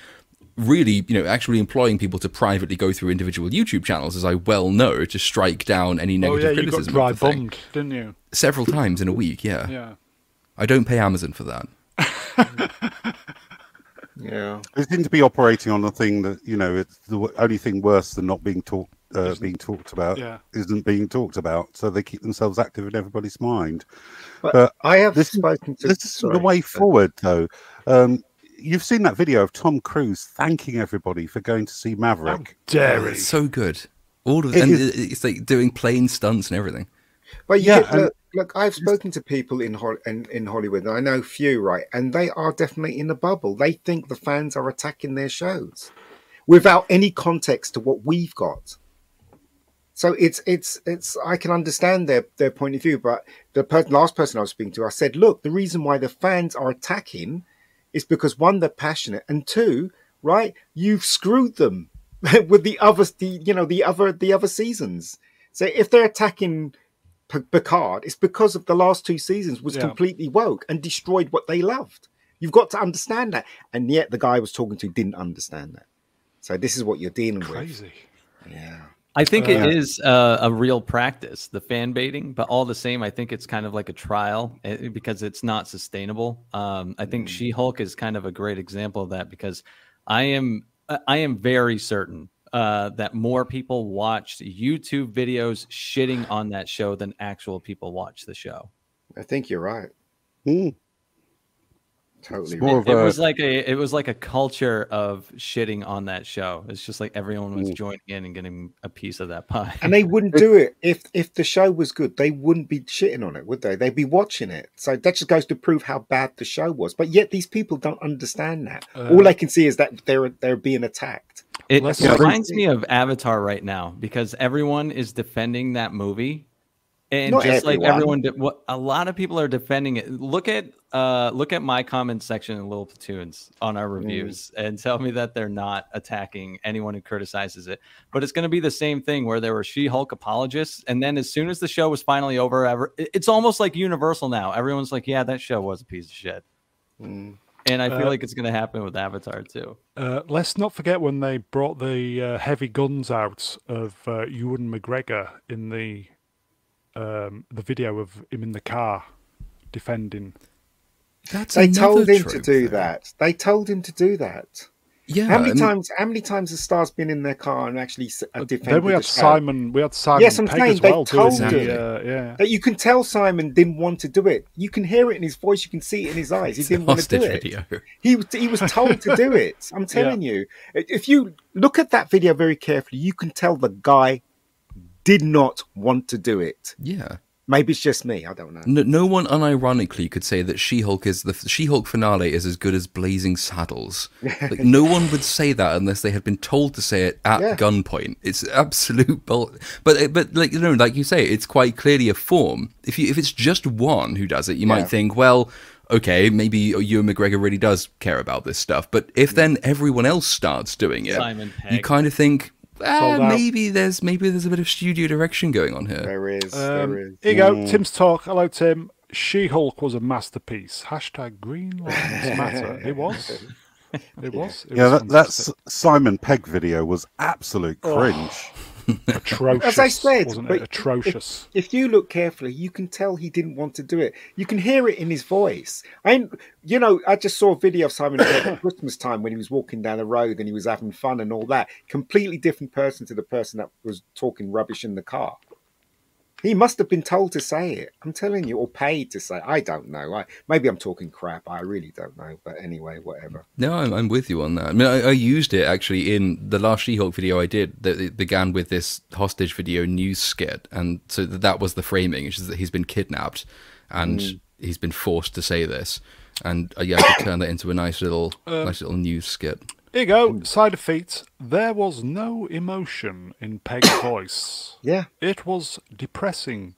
really, you know, actually employing people to privately go through individual YouTube channels, as I well know, to strike down any Oh negative yeah, you got criticism dry the thing. didn't you? Several times in a week, yeah. Yeah. I don't pay Amazon for that. yeah. They seem to be operating on the thing that you know. It's the only thing worse than not being talked uh, being talked about Yeah. isn't being talked about. So they keep themselves active in everybody's mind. But, But I have this is- spoken to This is the way forward, though. Um, you've seen that video of Tom Cruise thanking everybody for going to see How Maverick. dare he? It's so good. All of It and is- it's like doing plane stunts and everything. But Yeah, get- and- look, I've spoken to people in, in in Hollywood, and I know few, right? And they are definitely in the bubble. They think the fans are attacking their shows. without any context to what we've got. So it's it's it's I can understand their their point of view, but the per- last person I was speaking to, I said, look, the reason why the fans are attacking is because one, they're passionate, and two, right, you've screwed them with the other, the you know, the other the other seasons. So if they're attacking Picard, it's because of the last two seasons was Yeah. completely woke and destroyed what they loved. You've got to understand that, and yet the guy I was talking to didn't understand that. So this is what you're dealing with. Crazy. Yeah. I think Uh, it is uh, a real practice, the fan baiting, but all the same, I think it's kind of like a trial eh, because it's not sustainable. Um, I think She Hulk is kind of a great example of that because I am I am very certain uh, that more people watched YouTube videos shitting on that show than actual people watch the show. I think you're right. Mm. Totally. Right. of It a- was like a it was like a culture of shitting on that show. It's just like everyone was Mm. joining in and getting a piece of that pie. And they wouldn't do it if if the show was good. They wouldn't be shitting on it, would they? They'd be watching it. So that just goes to prove how bad the show was. But yet these people don't understand that. Uh, All they can see is that they're they're being attacked. It Let's- reminds me of Avatar right now because everyone is defending that movie, and Not just like everyone. everyone, de- what a lot of people are defending it. Look at uh, look at my comment section in Little Platoons on our reviews, and tell me that they're not attacking anyone who criticizes it. But it's going to be the same thing where there were She-Hulk apologists, and then as soon as the show was finally over, ever it's almost like Universal now. Everyone's like, "Yeah, that show was a piece of shit," Mm. And I feel Uh, like it's going to happen with Avatar too. Uh, let's not forget when they brought the uh, heavy guns out of uh, Ewan McGregor in the um, the video of him in the car defending. That's They told him to do though. that. They told him to do that. Yeah. how many I times? How many times has Stars been in their car and actually s- uh, defended Then we had the show? Simon. We had Simon Yes, I'm Pegg saying as they well doing told the, him. uh, yeah. That you can tell Simon didn't want to do it. You can hear it in his voice. You can see it in his eyes. He it's didn't want to do hostage it. video. He was he was told to do it. I'm telling you. If you look at that video very carefully, you can tell the guy did not want to do it. Yeah. Maybe it's just me. I don't know. No, no one unironically could say that She-Hulk is the She-Hulk finale is as good as Blazing Saddles. Like no one would say that unless they had been told to say it at Yeah. gunpoint. It's absolute bull. But eh, but like you know, like you say, it's quite clearly a form. If you if it's just one who does it, you Yeah. might think, well, okay, maybe Ewan McGregor really does care about this stuff. But if then everyone else starts doing it, Simon you kind of think. Sold out. maybe there's maybe there's a bit of studio direction going on here. There is. Um, there is. here you go. Mm. Tim's talk. Hello, Tim. She Hulk was a masterpiece. Hashtag Green Lives Matter. It was. It was. It Yeah, was that, that Simon Pegg video was absolute Oh. Atrocious. As I said, wasn't it? Atrocious. If you look carefully, you can tell he didn't want to do it. You can hear it in his voice. I, you know, I just saw a video of Simon at Christmas time when he was walking down the road and he was having fun and all that. Completely different person to the person that was talking rubbish in the car. He must have been told to say it. I'm telling you, or paid to say. I don't know. I maybe I'm talking crap. I really don't know. But anyway, whatever. No, I'm, I'm with you on that. I mean, I, I used it actually in the last She-Hulk video I did that it began with this hostage video news skit, and so that, that was the framing, which is that he's been kidnapped and he's been forced to say this, and uh, yeah, I could turn that into a nice little, nice little news skit. Here you go. Side of feet. There was no emotion in Pegg's voice. Yeah. It was depressing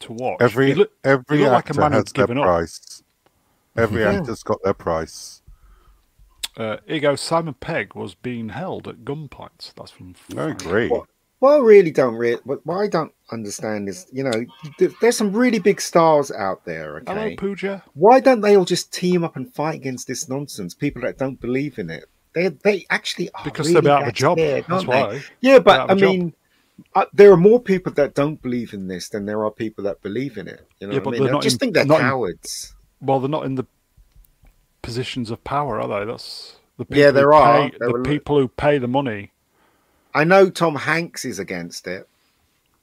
to watch. Every He look- every he looked like a actor man has who'd their given up. price. Every Yeah. actor's got their price. Uh, here you go. Simon Pegg was being held at gunpoint. That's from. I agree. What, what I really don't re- what, what I don't understand is, you know, there's some really big stars out there. Hello, Okay, Pooja. why don't they all just team up and fight against this nonsense? People that don't believe in it, they they actually are Because really they're out of a that job. scared, That's aren't they? why. Yeah, but I of job. mean, uh, there are more people that don't believe in this than there are people that believe in it. You know Yeah, what but I mean? they're I just in- think they're not in- cowards. Well, they're not in the positions of power, are they? That's the people Yeah, who there are. Pay, There the were- people who pay the money. I know Tom Hanks is against it.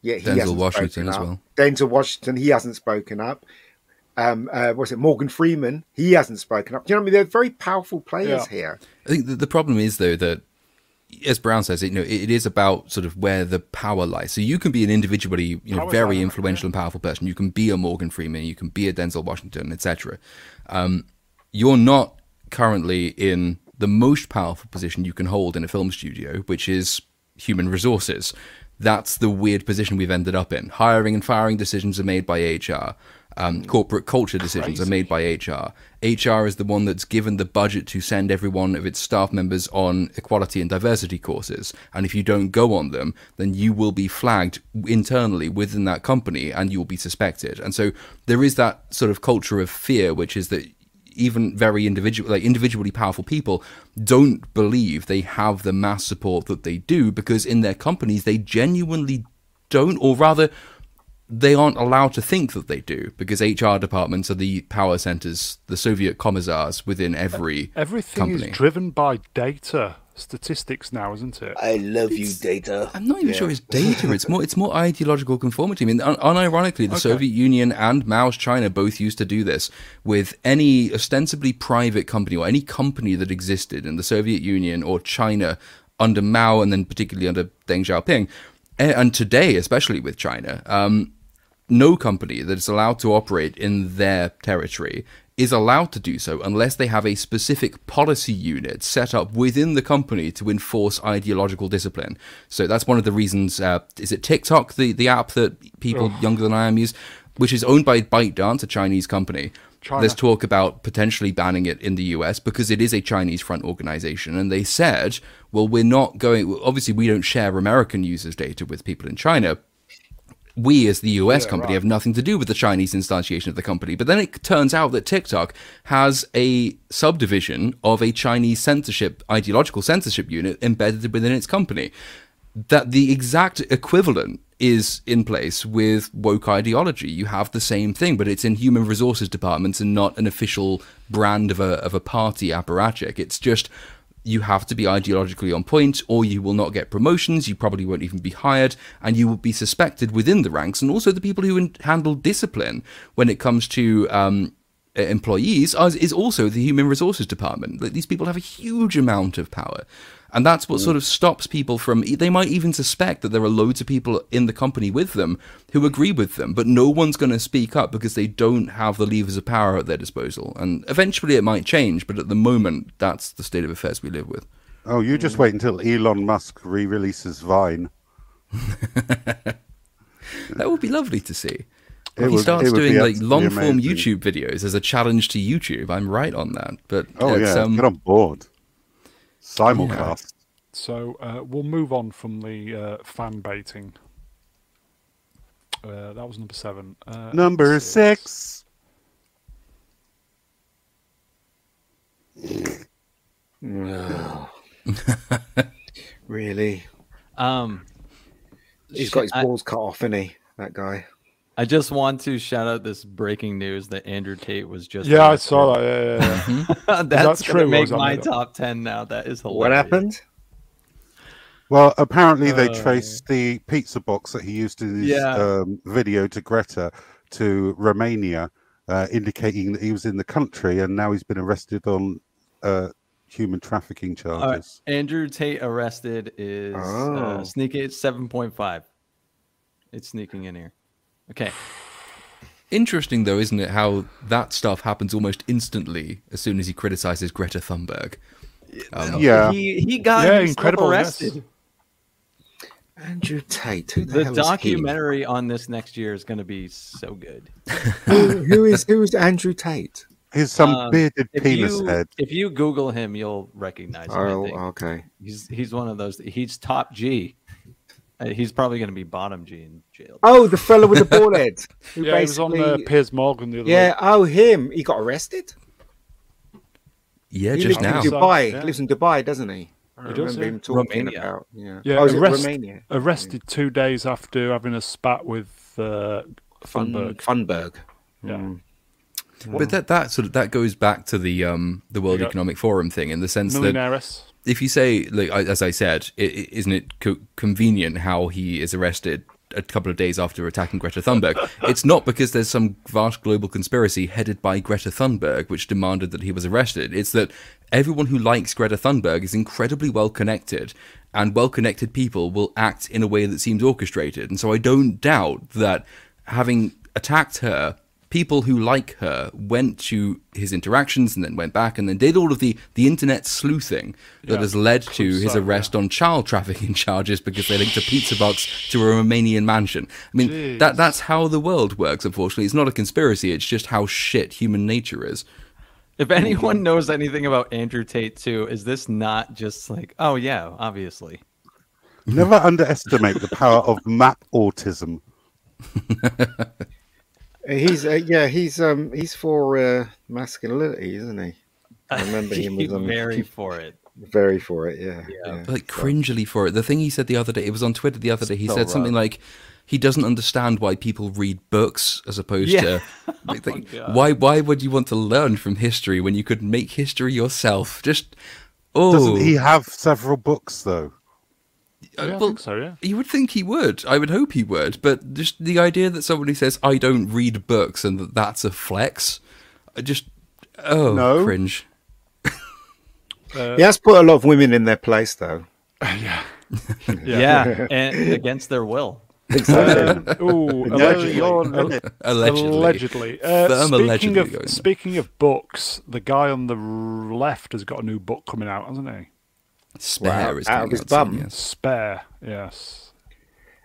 Yeah, he Denzel hasn't Washington as up. well. Denzel Washington, he hasn't spoken up. Um, uh, what's it? Morgan Freeman, he hasn't spoken up. Do You know what I mean? They're very powerful players Yeah. here. I think the, the problem is though that as Brown says, you know, it, is about sort of where the power lies. So you can be an individually, you know, very influential and powerful person. You can be a Morgan Freeman, you can be a Denzel Washington, etc. Um, you're not currently in the most powerful position you can hold in a film studio, which is human resources. That's the weird position we've ended up in. Hiring and firing decisions are made by HR. Um, corporate culture decisions are made by HR. HR is the one that's given the budget to send every one of its staff members on equality and diversity courses. And if you don't go on them, then you will be flagged internally within that company and you will be suspected. And so there is that sort of culture of fear, which is that even very individual, like individually powerful people, don't believe they have the mass support that they do because in their companies they genuinely don't, or rather, they aren't allowed to think that they do because HR departments are the power centers, the Soviet commissars within every Everything company. is driven by data statistics now, isn't it? I love you, data. I'm not even sure it's data. It's more it's more ideological conformity. I mean, un- unironically, the Soviet Union and Mao's China both used to do this with any ostensibly private company or any company that existed in the Soviet Union or China under Mao and then particularly under Deng Xiaoping, and today especially with China. Um, no company that is allowed to operate in their territory is allowed to do so unless they have a specific policy unit set up within the company to enforce ideological discipline. So that's one of the reasons. Uh, is it TikTok, the, the app that people younger than I am use, which is owned by ByteDance, a Chinese company? China. There's talk about potentially banning it in the US because it is a Chinese front organization. And they said, well, we're not going, obviously, we don't share American users' data with people in China, we as the US company have nothing to do with the Chinese instantiation of the company. But then it turns out that TikTok has a subdivision of a Chinese censorship, ideological censorship unit embedded within its company. That the exact equivalent is in place with woke ideology. You have the same thing, but it's in human resources departments and not an official brand of a of a party apparatchik. It's just you have to be ideologically on point or you will not get promotions you probably won't even be hired and you will be suspected within the ranks and also the people who handle discipline when it comes to um, employees is also the human resources department. Like, these people have a huge amount of power and that's what sort of stops people from they might even suspect that there are loads of people in the company with them who agree with them but no one's going to speak up because they don't have the levers of power at their disposal and eventually it might change but at the moment that's the state of affairs we live with Oh, you just wait until Elon Musk re-releases Vine. That would be lovely to see. If he would- starts it would be doing like long form. YouTube videos as a challenge to YouTube, I'm right on that. But Oh yeah, um, get on board. Simulcast. So uh, we'll move on from the uh, fan baiting. Uh, that was number seven. Uh, Number six. Really? Um, He's got his I- balls cut off, isn't he? That guy. I just want to shout out this breaking news that Andrew Tate was just. Yeah, I saw that. Yeah, yeah, yeah. That's true, gonna make my top ten now. That is hilarious. What happened? Well, apparently they Uh, traced the pizza box that he used in his Yeah. um, video to Greta to Romania, uh, indicating that he was in the country, and now he's been arrested on uh, human trafficking All right, charges. Andrew Tate arrested is Oh. uh, sneaking seven point five. It's sneaking in here. Okay. interesting though, isn't it? How that stuff happens almost instantly as soon as he criticizes Greta Thunberg. Um, Yeah, He he got Yeah, himself incredible, yes. arrested. Andrew Tate. Who the, The hell is he? documentary on this next year is going to be so good. who, who is who is Andrew Tate? he's some Um, bearded If penis you head. if you Google him, you'll recognize him. Oh, okay. He's he's one of those. He's top G. Uh, He's probably going to be bottom G in jail. Oh, the fellow with the bald head. Who yeah, he was on uh, Piers Morgan the other Yeah. week. Oh, him. He got arrested. Yeah, he just lives now. in Dubai. Yeah. He lives in Dubai, doesn't he? I He does, remember yeah. him talking Romania. about. Yeah. Yeah, oh, arrest- Romania? Arrested two days after having a spat with uh, Fun, Funberg. Yeah. Mm. But that that sort of that goes back to the um the World Yeah. Economic Forum thing in the sense that Millionaires. If you say, like as I said, is isn't it co- convenient how he is arrested a couple of days after attacking Greta Thunberg? it's not because there's some vast global conspiracy headed by Greta Thunberg which demanded that he was arrested. It's that everyone who likes Greta Thunberg is incredibly well connected, and well connected people will act in a way that seems orchestrated. And so I don't doubt that having attacked her people who like her went to his interactions and then went back and then did all of the, the internet sleuthing that Yeah. has led to his So, arrest on child trafficking charges because they linked a pizza box to a Romanian mansion. I mean, Jeez. that that's how the world works, unfortunately. It's not a conspiracy, it's just how shit human nature is. If anyone knows anything about Andrew Tate too, is this not just like, oh yeah, obviously. Never underestimate the power of map autism. He's uh, yeah, he's um he's for uh, masculinity, isn't he? I remember him was um, very for it. very for it. Yeah, Yeah. yeah. like cringily for it. The thing he said the other day, it was on Twitter the other day. He So said something like, "He doesn't understand why people read books as opposed Yeah. to like, my why. Why would you want to learn from history when you could make history yourself? Just oh, Doesn't he have several books though? Uh, Yeah, I well, think so, yeah. You would think he would. I would hope he would. But just the idea that somebody says, "I don't read books," and that that's a flex, I just oh No. cringe. He has put a lot of women in their place, though. yeah. Yeah, and against their will. Um, ooh, allegedly. you're Al- limit. Allegedly, Allegedly. Uh, speaking allegedly of speaking of books, the guy on the left has got a new book coming out, hasn't he? Spare Wow, is out of his out soon, bum. yes. Spare, yes,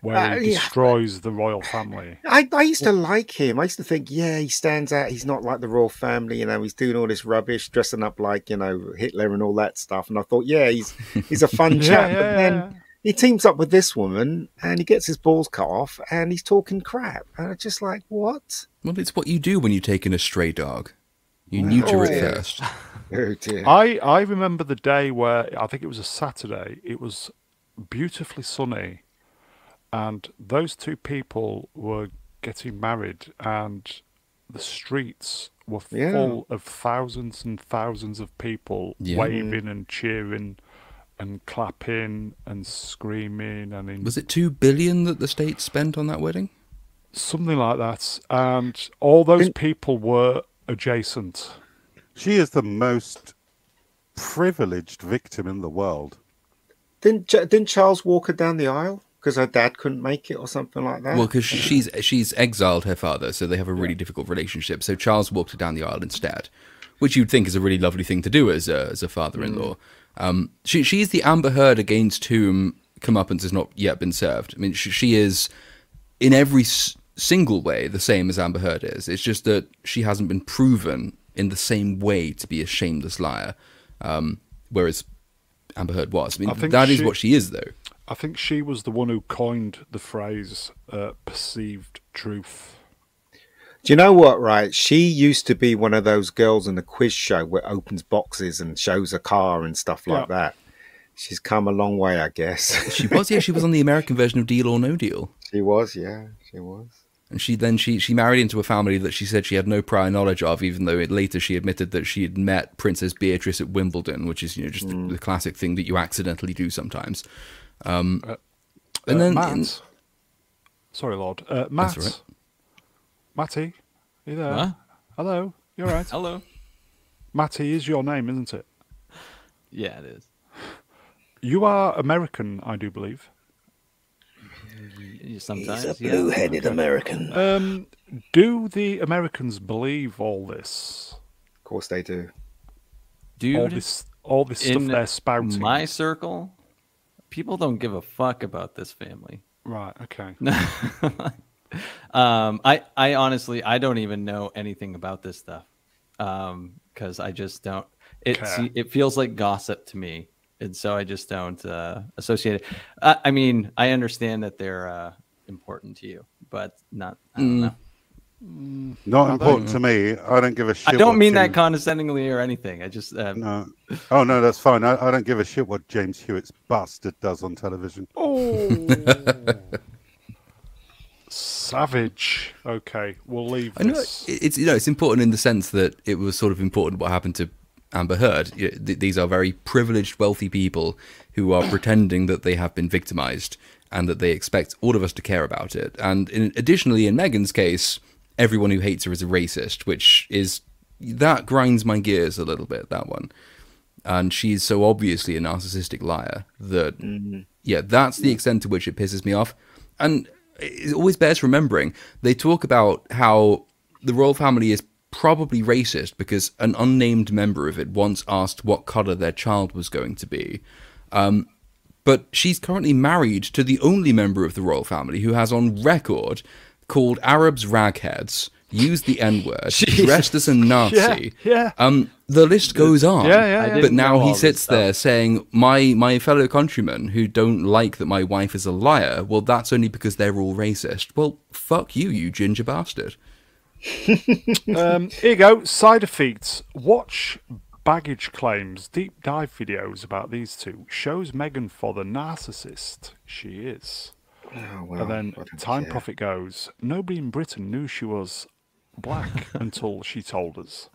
where Uh, he yeah. destroys the royal family. I, I used to like him. I used to think, yeah, he stands out. He's not like the royal family, you know. He's doing all this rubbish, dressing up like you know Hitler and all that stuff. And I thought, yeah, he's he's a fun chap. yeah, but then yeah. he teams up with this woman, and he gets his balls cut off, and he's talking crap. And I'm just like, what? Well, it's what you do when you take in a stray dog. You neuter it Oh. first. Oh dear. I I remember the day where I think it was a Saturday. It was beautifully sunny, and those two people were getting married, and the streets were Yeah. full of thousands and thousands of people Yeah. waving and cheering, and clapping and screaming and in, Was it two billion that the state spent on that wedding? something like that. And all those Didn't- people were adjacent. She is the most privileged victim in the world. Didn't didn't Charles walk her down the aisle because her dad couldn't make it or something like that? Well, because she's she's exiled her father, so they have a really difficult relationship. So Charles walked her down the aisle instead, which you'd think is a really lovely thing to do as a as a father-in-law. Um, she she's the Amber Heard against whom comeuppance has not yet been served. I mean, she, she is in every s- single way the same as Amber Heard is. It's just that she hasn't been proven in the same way to be a shameless liar, um, whereas Amber Heard was. I mean, I think that is she- what she is, though. I think she was the one who coined the phrase uh, perceived truth. Do you know what? Right, she used to be one of those girls in the quiz show where opens boxes and shows a car and stuff like Yeah. that. She's come a long way, I guess. She was, yeah, she was on the American version of Deal or No Deal. she was, yeah, she was. And she then she she married into a family that she said she had no prior knowledge of, even though it, later she admitted that she had met Princess Beatrice at Wimbledon, which is you know just the, the classic thing that you accidentally do sometimes. Um, Uh, and Uh, then Matt, in- sorry, Lord, uh, Matt, all right. Matty, are you there? Huh? Hello, you're right. Hello. Matty is your name, isn't it? Yeah, it is. You are American, I do believe. Y- Sometimes. He's a blue-headed American. Um, do the Americans believe all this? Of course they do. Dude, all this, all this stuff they're spouting. my circle, people don't give a fuck about this family. Right. Okay. um, I, I honestly, I don't even know anything about this stuff because I just don't. It Okay. it feels like gossip to me, and so I just don't uh, associate it. I, I mean, I understand that they're uh, important to you, but not. I don't know. Not important to me. I don't give a shit. I don't what mean that condescendingly or anything. I just uh, No. Oh no, that's fine. I, I don't give a shit what James Hewitt's bastard does on television. Oh. Savage. Okay, we'll leave I know this. it- it's you know it's important in the sense that it was sort of important what happened to Amber Heard. You know, th- These are very privileged, wealthy people who are pretending that they have been victimized and that they expect all of us to care about it. And in, additionally, in Meghan's case, everyone who hates her is a racist, which is that grinds my gears a little bit. That one, and she's so obviously a narcissistic liar that mm-hmm. yeah, that's the extent to which it pisses me off. And it always bears remembering they talk about how the royal family is probably racist because an unnamed member of it once asked what color their child was going to be. Um, but she's currently married to the only member of the royal family who has on record called Arabs ragheads, used the N word, dressed as a Nazi. Yeah, yeah. Um, the list goes on. Yeah, yeah, yeah. But now he sits there saying, "My my fellow countrymen who don't like that my wife is a liar. Well, that's only because they're all racist. Well, fuck you, you ginger bastard." Um, here you go. Side effects. Watch baggage claims. Deep dive videos about these two. Shows Meghan for the narcissist she is. Oh, well, and then Time care. Profit goes. Nobody in Britain knew she was black until she told us.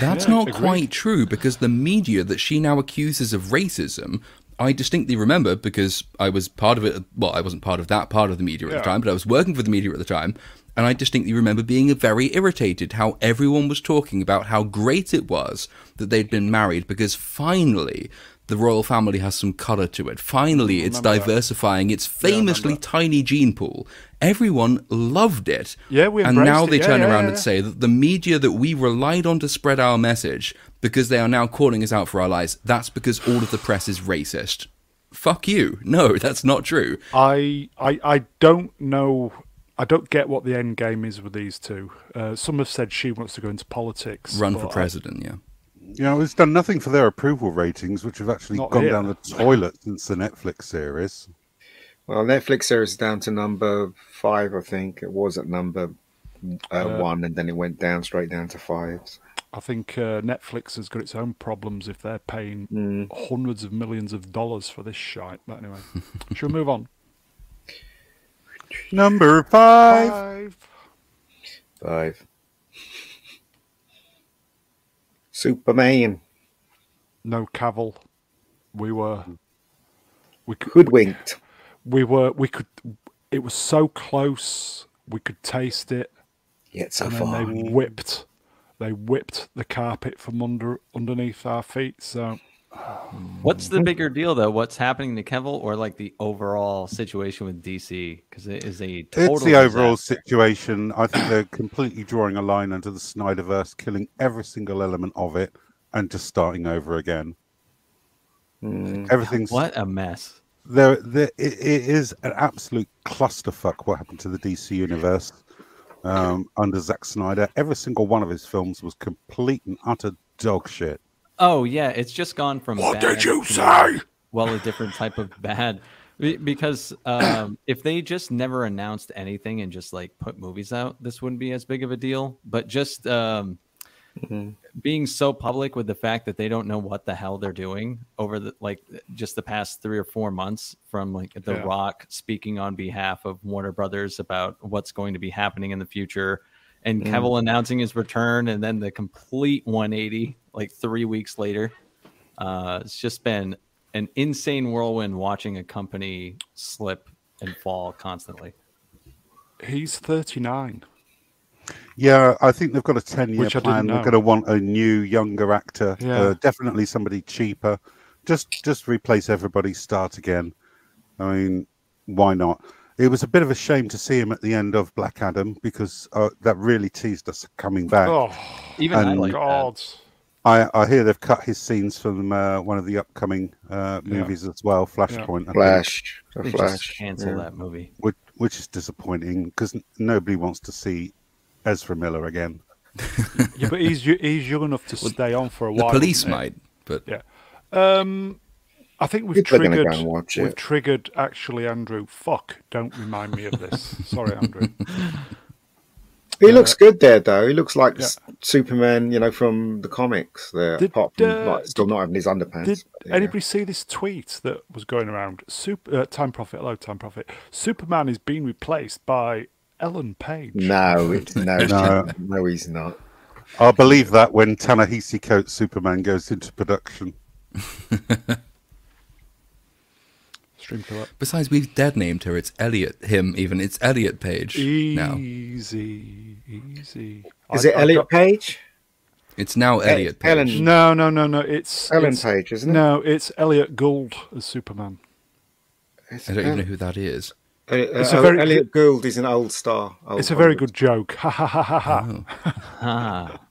That's Yeah, not agreed. quite true because the media that she now accuses of racism, I distinctly remember because I was part of it. Well, I wasn't part of that part of the media at Yeah. the time, but I was working for the media at the time. And I distinctly remember being very irritated how everyone was talking about how great it was that they'd been married because finally the royal family has some colour to it. Finally, it's remember that. diversifying its famously that. tiny gene pool. Everyone loved it. Yeah, we And now they it. Turn yeah, around yeah, and say that the media that we relied on to spread our message, because they are now calling us out for our lies, that's because all of the press is racist. Fuck you. No, that's not true. I, I I don't know. I don't get what the end game is with these two. Uh, some have said she wants to go into politics. Run but for I- president, yeah. You know, it's done nothing for their approval ratings, which have actually Not gone here. down the toilet since the Netflix series. Well, Netflix series is down to number five, I think. It was at number uh, Uh, one, and then it went down straight down to five. I think uh, Netflix has got its own problems if they're paying hundreds of millions of dollars for this shite. But anyway, should we move on? Number five. Five. Five. Superman. No Cavill. We were. We could. Hoodwinked. We were. We could. It was so close. We could taste it, Yet so and then far. they whipped. They whipped the carpet from under underneath our feet. So What's the bigger deal though? What's happening to Cavill or like the overall situation with DC? Because it is a total It's the overall situation. I think they're completely drawing a line under the Snyderverse, killing every single element of it, and just starting over again. Everything's What a mess. there. There it, it is an absolute clusterfuck. What happened to the DC universe um, under Zack Snyder? Every single one of his films was complete and utter dog shit. Oh yeah, it's just gone from What bad did you to, say? Well, a different type of bad. Because um, if they just never announced anything and just like put movies out, this wouldn't be as big of a deal. But just um, being so public with the fact that they don't know what the hell they're doing over the like just the past three or four months, from like The Yeah. Rock speaking on behalf of Warner Brothers about what's going to be happening in the future, and Cavill announcing his return, and then the complete 180 like three weeks later. Uh, it's just been an insane whirlwind watching a company slip and fall constantly. he's thirty nine. Yeah, I think they've got a ten-year Which I didn't plan. They're going to want a new, younger actor. Yeah. Uh, definitely somebody cheaper. Just, just replace everybody. Start again. I mean, why not? It was a bit of a shame to see him at the end of Black Adam because uh, that really teased us coming back. Oh Even I And- like that. God! I, I hear they've cut his scenes from uh, one of the upcoming uh, Yeah. movies as well, Flashpoint. I think, Flash. They Flash. just cancel yeah. that movie. which, which is disappointing because nobody wants to see Ezra Miller again. Yeah, but he's he's young enough to stay on for a The while. police isn't might, but Yeah. Um, I think we've People triggered. go and watch we've triggered. Actually, Andrew. Fuck! Don't remind me of this. Sorry, Andrew. He looks good there, though. He looks like Yeah. Superman, you know, from the comics. There, Did, apart from uh, like, still not having his underpants. Did but, yeah. anybody see this tweet that was going around? Super uh, Time Profit. Hello, Time Profit. Superman is being replaced by Ellen Page. No, it, no, No. no, he's not. I'll believe that when Ta-Nehisi Coates Superman goes into production. Stream to it. besides, we've dead named her. It's Elliot. Him even. It's Elliot Page now. Easy, easy. Is I- it I've Elliot got- Page? It's now Eh, Elliot Page. Ellen- No, no, no, no. It's Ellen it's- Page, isn't it? No, it's Elliot Gould as Superman. It's I don't even know who that is. Uh, It's uh, a very- Elliot Gould is an old star. old It's a very Hollywood. good joke. Ha ha ha ha ha.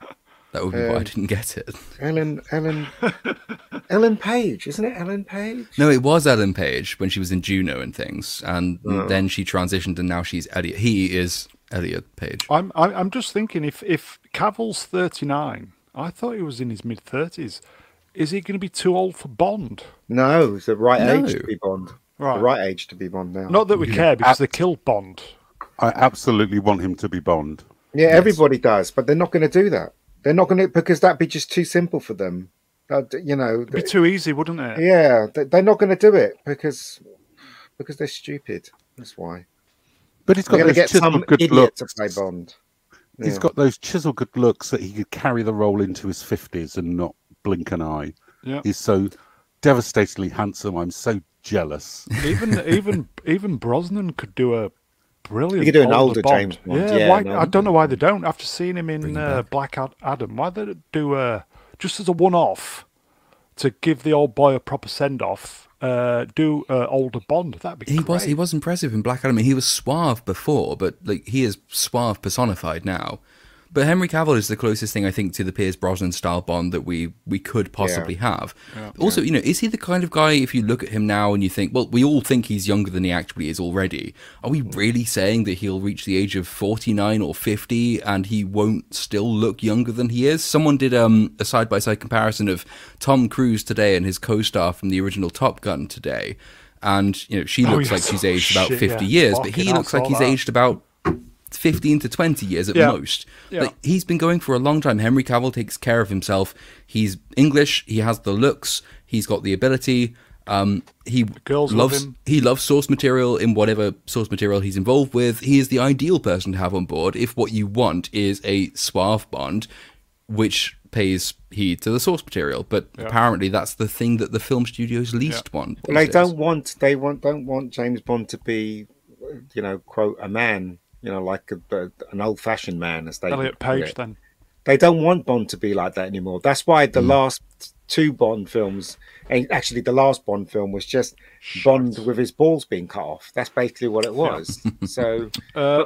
That would be why I Um, didn't get it. Ellen Ellen Ellen Page, isn't it? Ellen Page. No, it was Ellen Page when she was in Juno and things, and Oh. then she transitioned, and now she's Elliot. He is Elliot Page. I'm I- I'm just thinking if if Cavill's 39, I thought he was in his mid 30s. Is he going to be too old for Bond? No, he's the right No. age to be Bond. Right. The right age to be Bond now. Not that we care because they killed Bond. I absolutely want him to be Bond. yeah, everybody does, but they're not going to do that. They're not going to because that'd be just too simple for them. Uh, d- you know, It'd be too easy, wouldn't it? yeah, they- they're not going to do it because because they're stupid. That's why. But he's They're got going to those get some good looks. to play Bond. He's Yeah. got those chisel good looks that he could carry the role into his fifties and not blink an eye. Yeah. He's so devastatingly handsome. I'm so jealous. even even even Brosnan could do a brilliant. He could do an older older James Bond, Yeah, yeah, why, no. I don't know why they don't. After seeing him in Bring him uh. Black Adam, why they don't a just as a one-off to give the old boy a proper send-off? Uh, do uh, older Bond. That'd be He great. was he was impressive in Black Adam. He was suave before, but like he is suave personified now. But Henry Cavill is the closest thing I think to the Pierce Brosnan style Bond that we we could possibly have. Also, you know, is he the kind of guy if you look at him now and you think, well, we all think he's younger than he actually is already. Are we really saying that he'll reach the age of 49 or 50 and he won't still look younger than he is? Someone did um, a side by side comparison of Tom Cruise today and his co-star from the original Top Gun today. And you know, she Oh, looks like yes. she's Oh, aged about shit, 50 yeah. years, but he looks like he's that. aged about 15 to 20 years at Yeah. most. Yeah. Like, he's been going for a long time. Henry Cavill takes care of himself. He's English. He has the looks. He's got the ability. Um, he girls loves him. he loves source material in whatever source material he's involved with. He is the ideal person to have on board if what you want is a suave Bond, which pays heed to the source material. But apparently, that's the thing that the film studios least want. Well, they days. don't want they want don't want James Bond to be, you know, quote a man, you know, like a, a- an old fashioned man, as they Elliot would put Page. it. Then They don't want Bond to be like that anymore. That's why the last two Bond films, and actually the last Bond film was just Bond with his balls being cut off. That's basically what it was. so uh,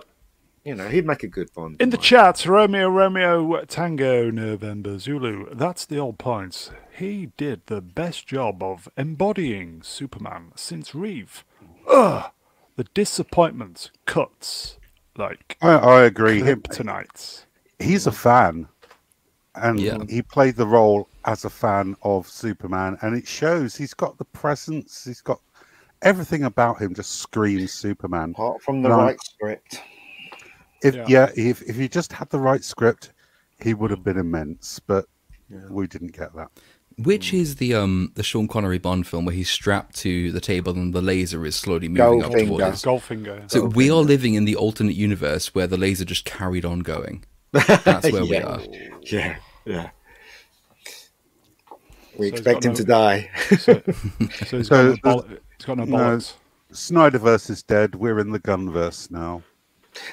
you know, he'd make a good Bond. in the mind. chat, Romeo Romeo Tango November Zulu. That's the old point. He did the best job of embodying Superman since Reeve. Ugh, the disappointment cuts like I, I agree. Him, kryptonite. he's a fan, and Yeah. he played the role as a fan of Superman, and it shows. He's got the presence. He's got everything about him. Just screams Superman. apart from the No. right script. If Yeah. yeah, if if he just had the right script, he would have been immense. But we didn't get that. Which is the um the Sean Connery Bond film where he's strapped to the table and the laser is slowly moving up towards us? Goldfinger. So we are living in the alternate universe where the laser just carried on going. That's where we are. Yeah, yeah. We So expect him no- to die. So, so he's got no, there's- boll- he's got no no. Snyderverse is dead. We're in the Gunverse now.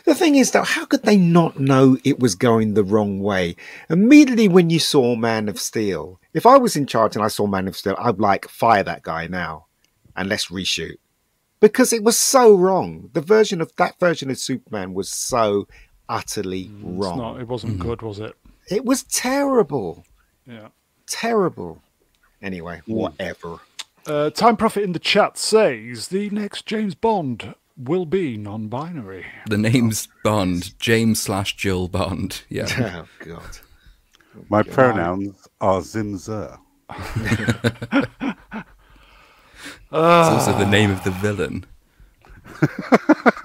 The thing is, though, how could they not know it was going the wrong way? Immediately when you saw Man of Steel, if I was in charge and I saw Man of Steel, I'd like fire that guy now and let's reshoot because it was so wrong. The version of that version of Superman was so utterly It's wrong. not. It wasn't good, was it? It was terrible, Yeah. terrible. Anyway, Hmm. whatever. Uh, Time Prophet in the chat says the next James Bond will be non-binary. The name's Bond, James slash Jill Bond. Yeah. Oh God. My pronouns are Zimzer. It's also the name of the villain.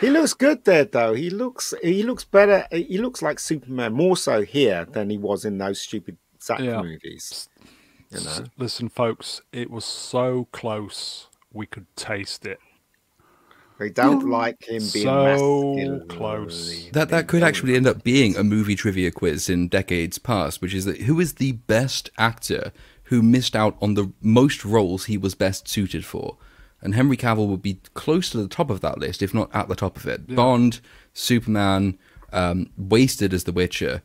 He looks good there, though. He looks he looks better. He looks like Superman more so here than he was in those stupid Zack Yeah. movies. You know, Listen, folks, it was so close we could taste it. They don't like him being So close. That that could actually end up being a movie trivia quiz in decades past, which is that who is the best actor who missed out on the most roles he was best suited for? And Henry Cavill would be close to the top of that list, if not at the top of it. Bond, Superman, um, wasted as The Witcher,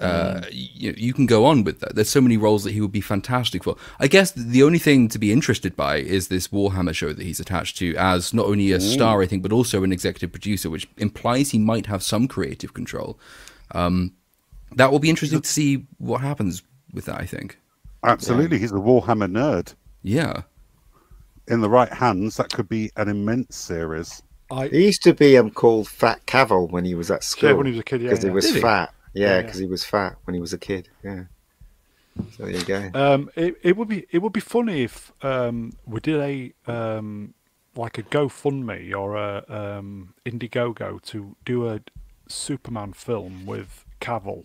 Uh, you, you can go on with that. There's so many roles that he would be fantastic for. I guess the only thing to be interested by is this Warhammer show that he's attached to as not only a star, I think, but also an executive producer, which implies he might have some creative control. Um, that will be interesting to see what happens with that. I think. Absolutely, he's a Warhammer nerd. Yeah. In the right hands, that could be an immense series. I He used to be um, called Fat Cavill when he was at school. Yeah, when he was a kid, yeah, because he was Did he? Fat. Yeah, Yeah, yeah. because he was fat when he was a kid. Yeah. So there you go. Um, it, it would be it would be funny if um, we did a um, like a GoFundMe or a um, Indiegogo to do a Superman film with Cavill,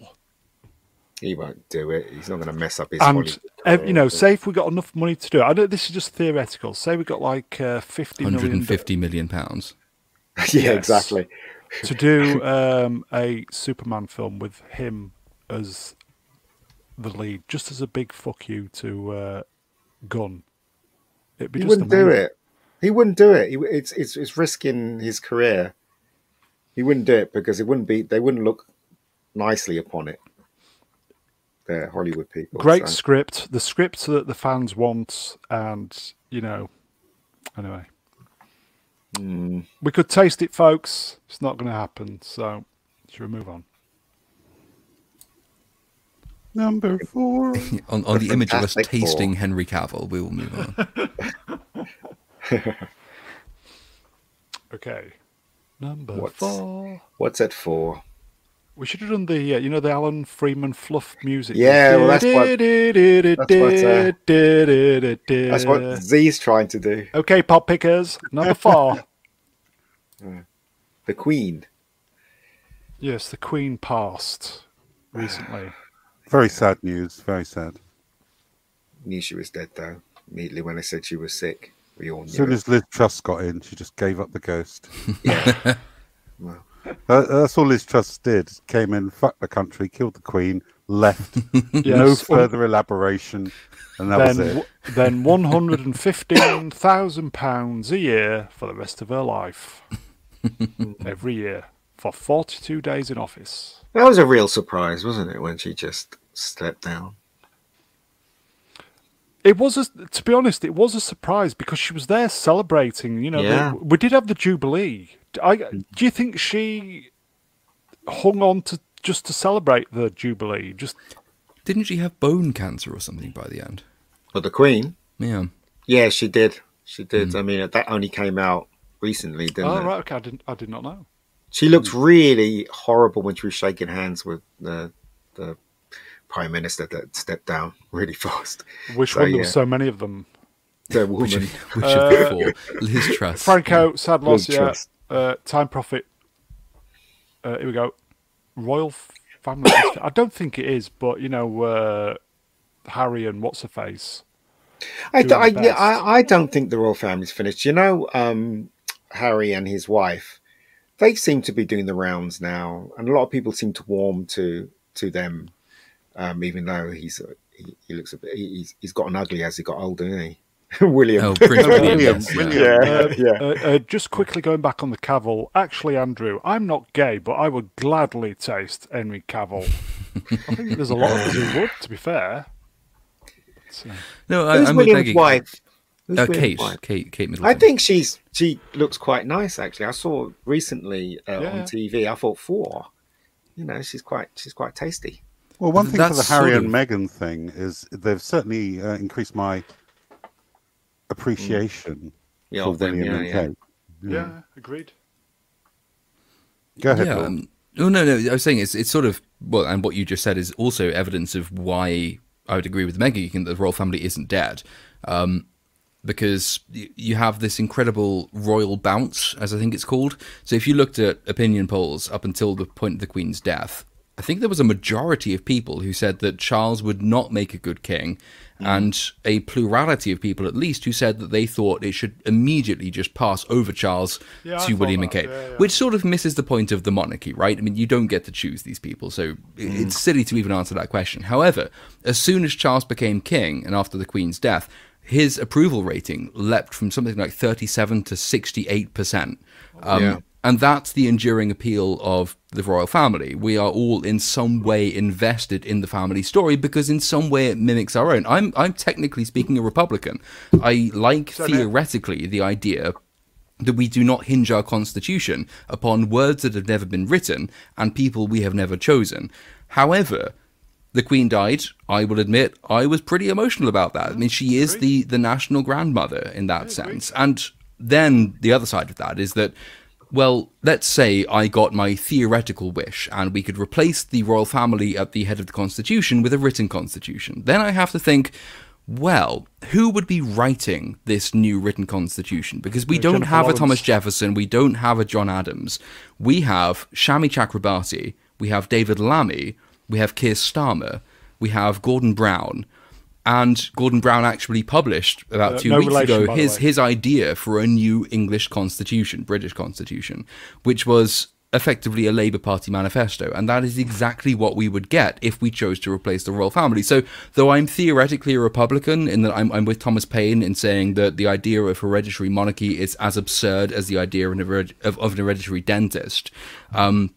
He won't do it. He's not going to mess up his. and ev- you know, say if we got enough money to do it. I know this is just theoretical. Say we got like uh, fifty million 150 million pounds. yeah, Yes. exactly. To do um, a Superman film with him as the lead, just as a big fuck you to uh, Gunn. It'd be He just wouldn't do it. He wouldn't do it. He, it's it's it's risking his career. He wouldn't do it because it wouldn't be. They wouldn't look nicely upon it. They're Hollywood people. Great so- script, the script that the fans want, and you know, anyway, Hmm. we could taste it, folks. It's not going to happen, so should we move on? Number four. On, on the image of us Fantastic Four. tasting Henry Cavill, we will move on. Okay, number What's- four. What's it for? We should have done the, uh, you know, the Alan Freeman fluff music. Yeah, well, that's what- That's what Z's trying to do. Okay, pop pickers, number four. The Queen. yes, the Queen passed recently. Very sad news. Very sad. Knew she was dead though. Immediately when they said she was sick, we all knew. As soon it. as Liz Truss got in, she just gave up the ghost. yeah. Well, That, that's all Liz Truss did. Came in, fucked the country, killed the Queen, left. no further elaboration, and that was it. w- then one hundred and fifteen thousand pounds a year for the rest of her life, every year for forty-two days in office. that was a real surprise, wasn't it, when she just stepped down? It was, a, to be honest, it was a surprise because she was there celebrating. You know, the- we did have the jubilee. I, do you think she hung on to just to celebrate the jubilee? Just Didn't she have bone cancer or something by the end? But the Queen, Yeah. yeah, she did. She did. Hmm. I mean, that only came out recently, didn't oh it? right, okay, I didn't, I did not know. She looked really horrible when she was shaking hands with the the prime minister that stepped down really fast. Which So, one? There yeah. were so many of them. The Which, woman. which of the four? Liz Truss. Franco, sad loss. Liz Yeah. Uh, Time Prophet. Uh, here we go. Royal family. I don't think it is, but you know, uh, Harry and what's her face. I, doing I, yeah. I, I don't think the royal family's finished. You know, um, Harry and his wife, they seem to be doing the rounds now, and a lot of people seem to warm to to them, um, even though he's he, he looks a bit he's he's gotten ugly as he got older, isn't he? William. Oh, Prince William. William, yes, William. yeah. yeah, yeah. Uh, uh, just quickly going back on the Cavill. Actually, Andrew, I'm not gay, but I would gladly taste Henry Cavill. I think there's a lot of us who would, to be fair. So, No, I, Who's I'm with William's Maggie. wife? Who's Uh, William's Kate, wife? Kate, Kate Middleton. I think she's she looks quite nice actually. I saw recently uh, Yeah. on TV. I thought four. You know, she's quite she's quite tasty. Well, one thing for the Harry sort and of- Meghan thing is they've certainly uh, increased my appreciation Yeah, for of them, William yeah, and yeah. Kate. yeah, agreed. Go ahead. yeah. Paul. Um, oh no, no. I was saying it's it's sort of well, and what you just said is also evidence of why I would agree with Maggie that the royal family isn't dead, um, because you have this incredible royal bounce, as I think it's called. So if you looked at opinion polls up until the point of the Queen's death, I think there was a majority of people who said that Charles would not make a good king, and a plurality of people at least who said that they thought it should immediately just pass over Charles Yeah, to William and Kate, yeah, yeah. which sort of misses the point of the monarchy, right? I mean, you don't get to choose these people, so i- it's silly to even answer that question. However, as soon as Charles became king and after the Queen's death, his approval rating leapt from something like 37 to 68 percent. Um, Yeah. And that's the enduring appeal of the royal family. We are all in some way invested in the family story because in some way it mimics our own. I'm I'm technically speaking a Republican. I like theoretically the idea that we do not hinge our constitution upon words that have never been written and people we have never chosen. However, the Queen died. I will admit I was pretty emotional about that. I mean, she is the the national grandmother in that sense. And then the other side of that is that well, let's say I got my theoretical wish and we could replace the royal family at the head of the constitution with a written constitution. Then I have to think, well, who would be writing this new written constitution? Because we Uh, don't Jennifer have a Thomas Jefferson, we don't have a John Adams. We have Shami Chakrabarti, we have David Lammy, we have Keir Starmer, we have Gordon Brown. And Gordon Brown actually published about Uh, two no weeks relation, ago his his idea for a new English constitution, British constitution, which was effectively a Labour Party manifesto, and that is exactly what we would get if we chose to replace the royal family. So, though I'm theoretically a Republican in that I'm, I'm with Thomas Paine in saying that the idea of hereditary monarchy is as absurd as the idea of an, of, of an hereditary dentist, um,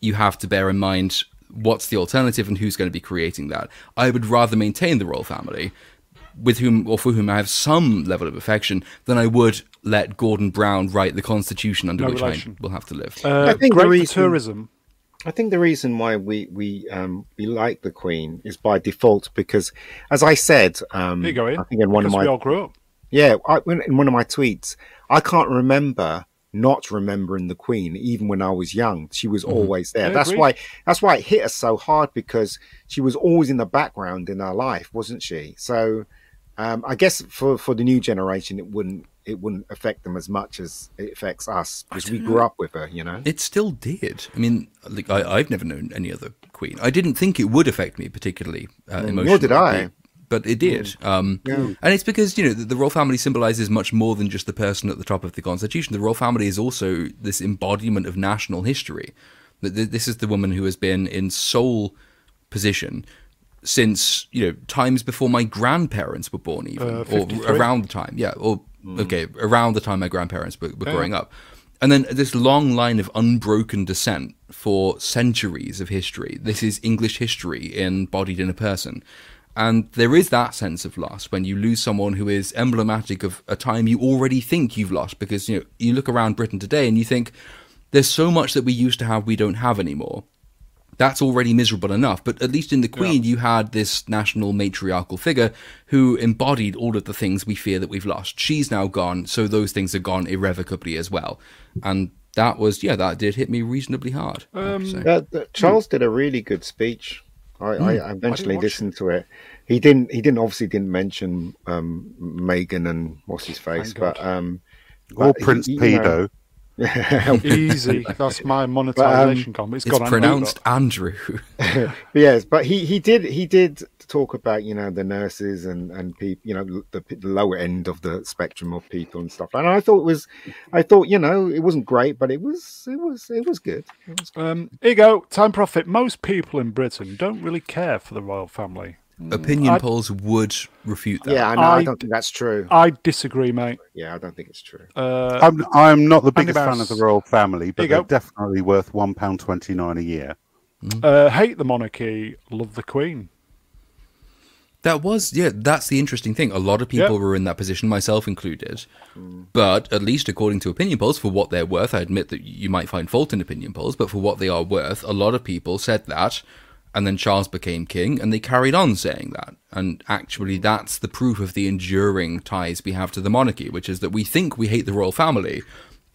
you have to bear in mind what's the alternative and who's going to be creating that. I would rather maintain the royal family, with whom or for whom I have some level of affection, than I would let Gordon Brown write the constitution under No which relation. I will have to live. Uh, I think the great reason- tourism. I think the reason why we we um, we like the Queen is by default because, as I said, um, There you go, Ian. I think in one of my we all grew up. yeah, I, in one of my tweets, I can't remember not remembering the Queen, even when I was young. She was always there. Mm-hmm. That's agreed. why. That's why it hit us so hard because she was always in the background in our life, wasn't she? So, um, I guess for for the new generation, it wouldn't it wouldn't affect them as much as it affects us because we grew up with her. You know. It still did. I mean, like, I, I've never known any other queen. I didn't think it would affect me particularly uh, emotionally. nor did I. But it did. Um, And it's because, you know, the, the royal family symbolizes much more than just the person at the top of the constitution. The royal family is also this embodiment of national history. Th- th- This is the woman who has been in sole position since, you know, times before my grandparents were born, even. Uh, or around the time, yeah. Or, okay, around the time my grandparents were, were growing up. And then this long line of unbroken descent for centuries of history. This is English history embodied in a person. And there is that sense of loss when you lose someone who is emblematic of a time you already think you've lost. Because you know you look around Britain today and you think there's so much that we used to have we don't have anymore. That's already miserable enough. But at least in the Queen, you had this national matriarchal figure who embodied all of the things we fear that we've lost. She's now gone, so those things are gone irrevocably as well. And that was, yeah, that did hit me reasonably hard. I have. Um, that, that hmm. Charles did a really good speech. I, I eventually watch listened to it. He didn't. He didn't obviously didn't mention um, Meghan and what's his face, Thank but um, Or but Prince he- you know- Pedo. Easy. That's my monetization comment. It's It's got pronounced Andrew. yes, but he, he did he did talk about you know the nurses and and people you know the, the lower end of the spectrum of people and stuff. And I thought it was, I thought you know it wasn't great, but it was it was it was good. It was Um, here you go. Time Prophet. Most people in Britain don't really care for the royal family. Opinion I- polls would refute that. yeah, I know. I, I- don't think that's true. I disagree, mate. Yeah, I don't think it's true. Uh, I'm I'm not the biggest fan of the royal family, but you they're go. definitely worth one pound twenty nine a year. uh, hate the monarchy, love the Queen. That was, yeah, that's the interesting thing. A lot of people Yeah. were in that position, myself included. But at least according to opinion polls, for what they're worth, I admit that you might find fault in opinion polls, but for what they are worth, a lot of people said that. And then Charles became king, and they carried on saying that. And actually, that's the proof of the enduring ties we have to the monarchy, which is that we think we hate the royal family,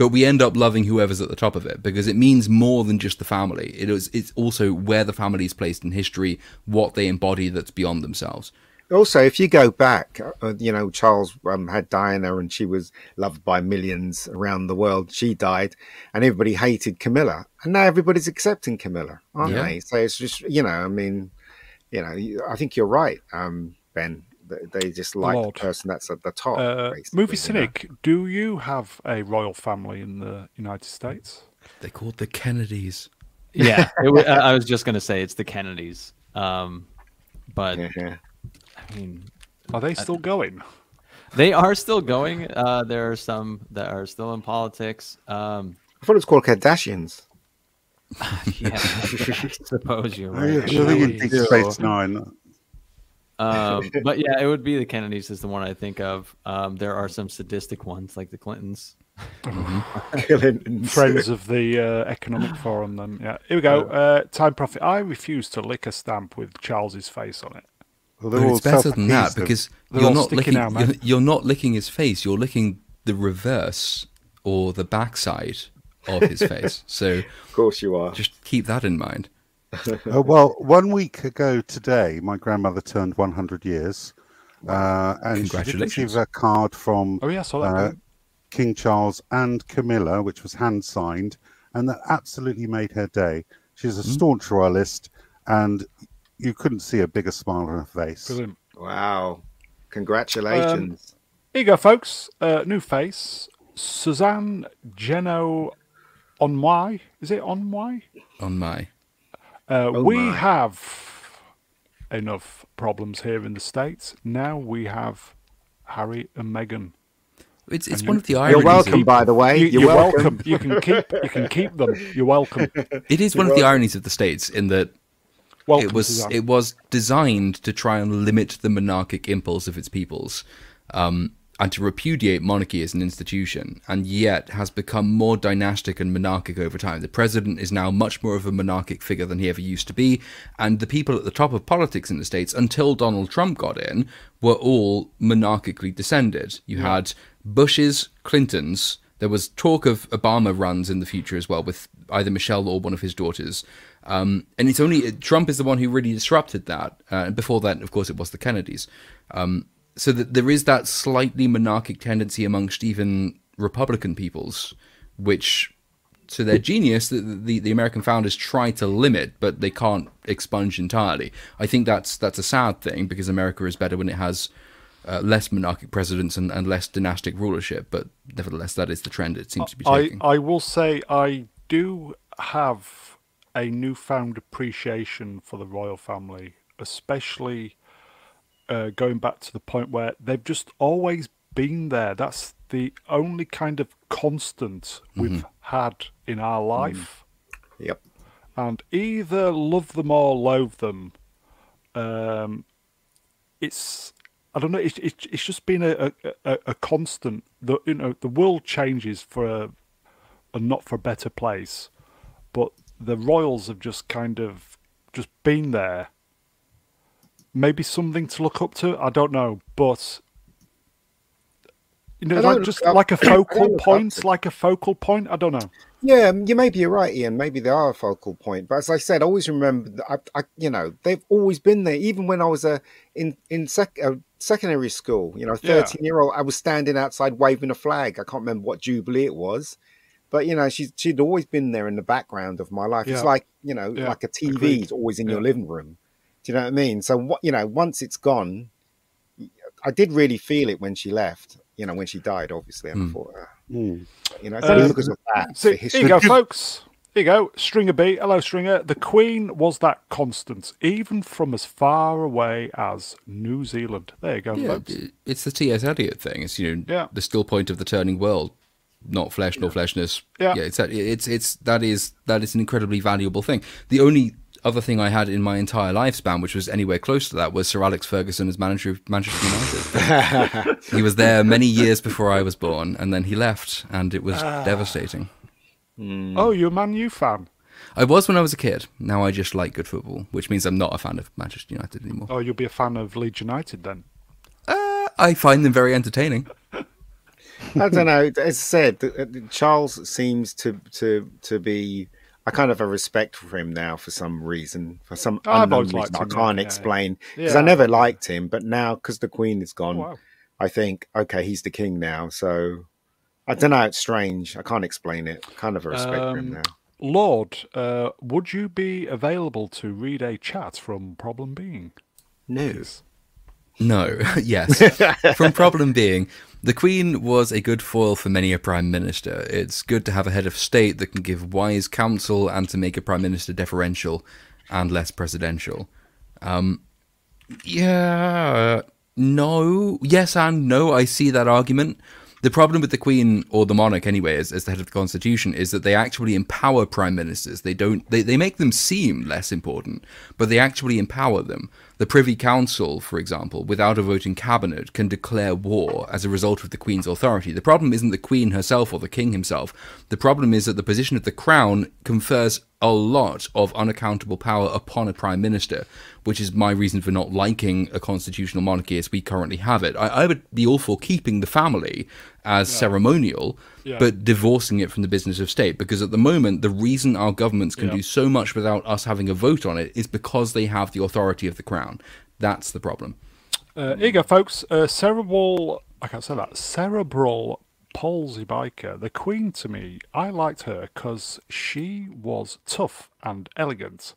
but we end up loving whoever's at the top of it because it means more than just the family. It is, it's also where the family is placed in history, what they embody that's beyond themselves. Also, if you go back, uh, you know, Charles um, had Diana and she was loved by millions around the world. She died and everybody hated Camilla. And now everybody's accepting Camilla, aren't Yeah. they? So it's just, you know, I mean, you know, I think you're right, um, Ben. They- They just like Lord. the person that's at the top. Uh, basically, movie you know. cynic. Do you have a royal family in the United States? They're called the Kennedys. Yeah, it, I I was just gonna say it's the Kennedys. Um, but Yeah. I mean, Are they still going? they are still going. Uh, there are some that are still in politics. Um, I thought it was called Kardashians. yeah, I suppose you're right. you're thinking Jeez. Space Nine. Um, but yeah, it would be the Kennedys is the one I think of. Um, there are some sadistic ones like the Clintons. Friends of the uh, Economic Forum. Then yeah, here we go. Uh, Time Prophet. I refuse to lick a stamp with Charles's face on it. Well, But it's better than that because you're not licking. now, man. you're, you're not licking his face. You're licking the reverse or the backside of his face. So Of course you are. just keep that in mind. Uh, well, one week ago today, my grandmother turned 100 years, uh, and she received a card from Oh yeah, I saw that. uh, King Charles and Camilla, which was hand signed, and that absolutely made her day. She's a staunch royalist, and you couldn't see a bigger smile on her face. Brilliant. Wow. Congratulations. Here you go, folks. Uh, new face. Suzanne Geno Onwai. Is it Onwai? On my Uh, Oh we my. have enough problems here in the States. Now we have Harry and Meghan. It's it's And one you- of the ironies. You're welcome, of- by the way. You, You're, you're welcome. welcome. You can keep. You can keep them. You're welcome. It is one of the ironies of the states in that Welcome. it was it was designed to try and limit the monarchic impulse of its peoples, um, and to repudiate monarchy as an institution, and yet has become more dynastic and monarchic over time. The president is now much more of a monarchic figure than he ever used to be, and the people at the top of politics in the states, until Donald Trump got in, were all monarchically descended. You had Bushes, Clintons. There was talk of Obama runs in the future as well, with either Michelle or one of his daughters. Um, and it's only Trump is the one who really disrupted that. Uh, and before that, of course, it was the Kennedys. Um, so that there is that slightly monarchic tendency amongst even Republican peoples, which, to their genius, the, the, the American founders try to limit, but they can't expunge entirely. I think that's that's a sad thing because America is better when it has uh, less monarchic presidents and, and less dynastic rulership. But nevertheless, that is the trend it seems to be taking. I. I will say I do have a newfound appreciation for the royal family, especially uh, going back to the point where they've just always been there. That's the only kind of constant we've had in our life. Yep. And either love them or loathe them. Um, it's I don't know. It's it's, it's just been a, a, a, a constant. The you know the world changes for a, a not for a better place, but the royals have just kind of just been there. Maybe something to look up to. I don't know, but you know, like just up- like a focal point, like a focal point. I don't know. Yeah, um, you maybe you're right, Ian. Maybe they are a focal point, but as I said, I always remember. That I, I, you know, they've always been there. Even when I was a in in sec, uh, secondary school, you know, Yeah. thirteen year old, I was standing outside waving a flag. I can't remember what jubilee it was, but you know, she's she'd always been there in the background of my life. It's like you know, Yeah, like a TV agreed. is always in Yeah. your living room. Do you know what I mean? So what you know, once it's gone, I did really feel it when she left. You know, when she died, obviously, and I thought, uh, Mm. you know, it's only Uh, because of that. So the here you go, folks. Here you go. Stringer B. Hello, Stringer. The Queen was that constant, even from as far away as New Zealand. There you go, Yeah, folks. it's the T.S. Eliot thing. It's you know Yeah. the still point of the turning world, not flesh nor fleshness. Yeah. it's it's it's that is that is an incredibly valuable thing. The only other thing I had in my entire lifespan, which was anywhere close to that, was Sir Alex Ferguson as manager of Manchester United. he was there many years before I was born, and then he left, and it was Ah. devastating. Hmm. Oh, you're a Man U fan? I was when I was a kid. Now I just like good football, which means I'm not a fan of Manchester United anymore. Oh, you'll be a fan of Leeds United then? Uh, I find them very entertaining. I don't know. As I said, th- th- Charles seems to to to be. I kind of have a respect for him now for some reason, for some I've unknown reason liked I him, yeah, can't yeah, explain. Because Yeah. I never liked him, but now because the Queen is Oh, gone, wow. I think okay, he's the king now. So I don't know. It's strange. I can't explain it. Kind of a respect for him Um, now. Lord, uh, would you be available to read a chat from Problem Being? News. No, yes. From problem being, the Queen was a good foil for many a Prime Minister. It's good to have a head of state that can give wise counsel and to make a Prime Minister deferential and less presidential. Um, yeah, no, yes and no. I see that argument. The problem with the Queen or the monarch, anyway, as, as the head of the constitution, is that they actually empower prime ministers. They don't. They, they make them seem less important, but they actually empower them. The Privy Council, for example, without a voting cabinet, can declare war as a result of the Queen's authority. The problem isn't the Queen herself or the King himself. The problem is that the position of the Crown confers a lot of unaccountable power upon a prime minister, which is my reason for not liking a constitutional monarchy as we currently have it. I, I would be all for keeping the family as ceremonial, Yeah. but divorcing it from the business of state. Because at the moment, the reason our governments can Yeah. do so much without us having a vote on it is because they have the authority of the crown. That's the problem. Uh, here you go, folks. Uh, cerebral, I can't say that. Cerebral Palsy biker. The Queen to me, I liked her because she was tough and elegant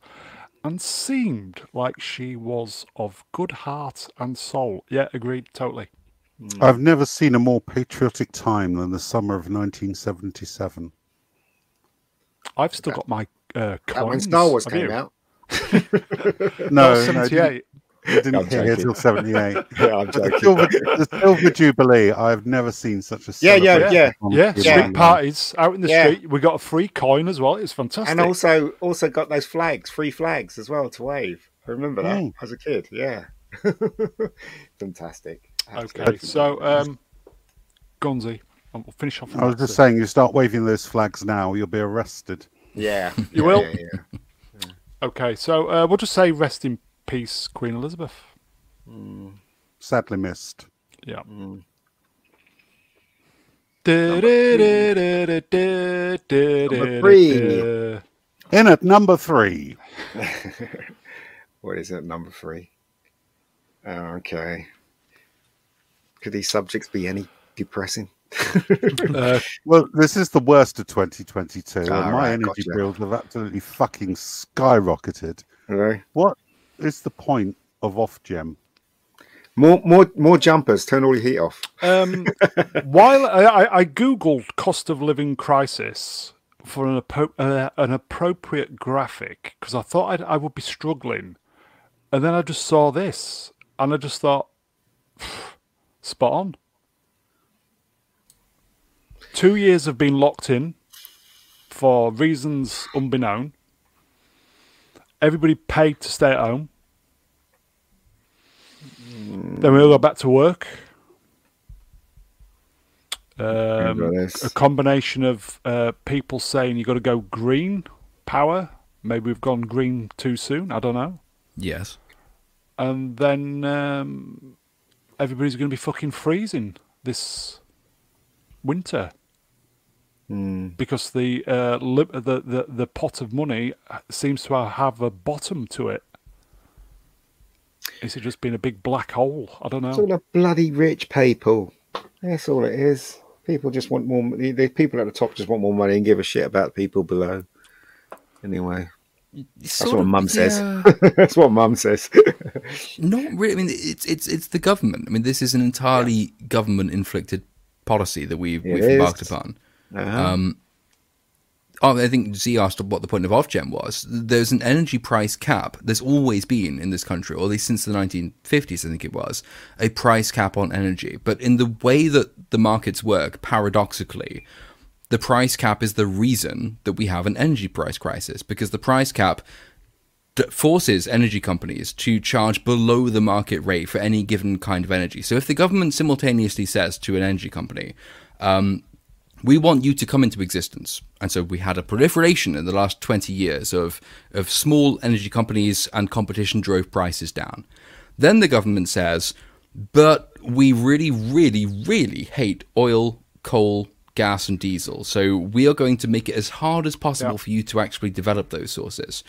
and seemed like she was of good heart and soul. Yeah, agreed, totally. Mm. I've never seen a more patriotic time than the summer of 1977. I've still got my uh, coins. That when Star Wars Have came you? out. no, no, 78. I didn't hear it till 78. yeah, I'm. The silver, the silver, Jubilee, I've never seen such a Yeah, yeah, yeah. Yeah, street yeah. parties out in the yeah. street. We got a free coin as well. It's fantastic. And also also got those flags, free flags as well to wave. I remember that mm. as a kid, yeah. fantastic. Okay, so um Gonzi, I'll finish off. I was just saying, you start waving those flags now, you'll be arrested. Yeah. You will? Yeah, okay, so uh, we'll just say rest in peace, Queen Elizabeth. Sadly missed. Yeah. Mm. Number three. In at number three, What is it? Number three. Oh, okay. Could these subjects be any depressing? Uh, well, this is the worst of 2022, and Ah, my right, energy gotcha. bills have absolutely fucking skyrocketed. Hello? What is the point of Ofgem? More, more, more jumpers. Turn all your heat off. um, while I, I, I googled cost of living crisis for an, appro- uh, an appropriate graphic because I thought I'd, I would be struggling, and then I just saw this, and I just thought, spot on. Two years have been locked in for reasons unbeknown. Everybody paid to stay at home. Then we all go back to work. Um, a combination of uh, people saying you've got to go green power. Maybe we've gone green too soon. I don't know. Yes. And then um, everybody's going to be fucking freezing this winter Mm. because the, uh, li- the the the pot of money seems to have a bottom to it. Is it just been a big black hole? I don't know. It's all the bloody rich people. That's all it is. People just want more. money. The people at the top just want more money and give a shit about the people below. Anyway, that's what Mum says. that's what Mum says. Not really. I mean, it's it's it's the government. I mean, this is an entirely government inflicted policy that we've It we've is. embarked upon. Uh-huh. Um, I think Z asked what the point of Ofgem was. There's an energy price cap. There's always been in this country, or at least since the 1950s, I think it was, a price cap on energy. But in the way that the markets work, paradoxically, the price cap is the reason that we have an energy price crisis because the price cap forces energy companies to charge below the market rate for any given kind of energy. So if the government simultaneously says to an energy company, um, we want you to come into existence. And so we had a proliferation in the last 20 years of, of small energy companies and competition drove prices down. Then the government says, but we really, really, really hate oil, coal, gas, and diesel. So we are going to make it as hard as possible Yeah. for you to actually develop those sources.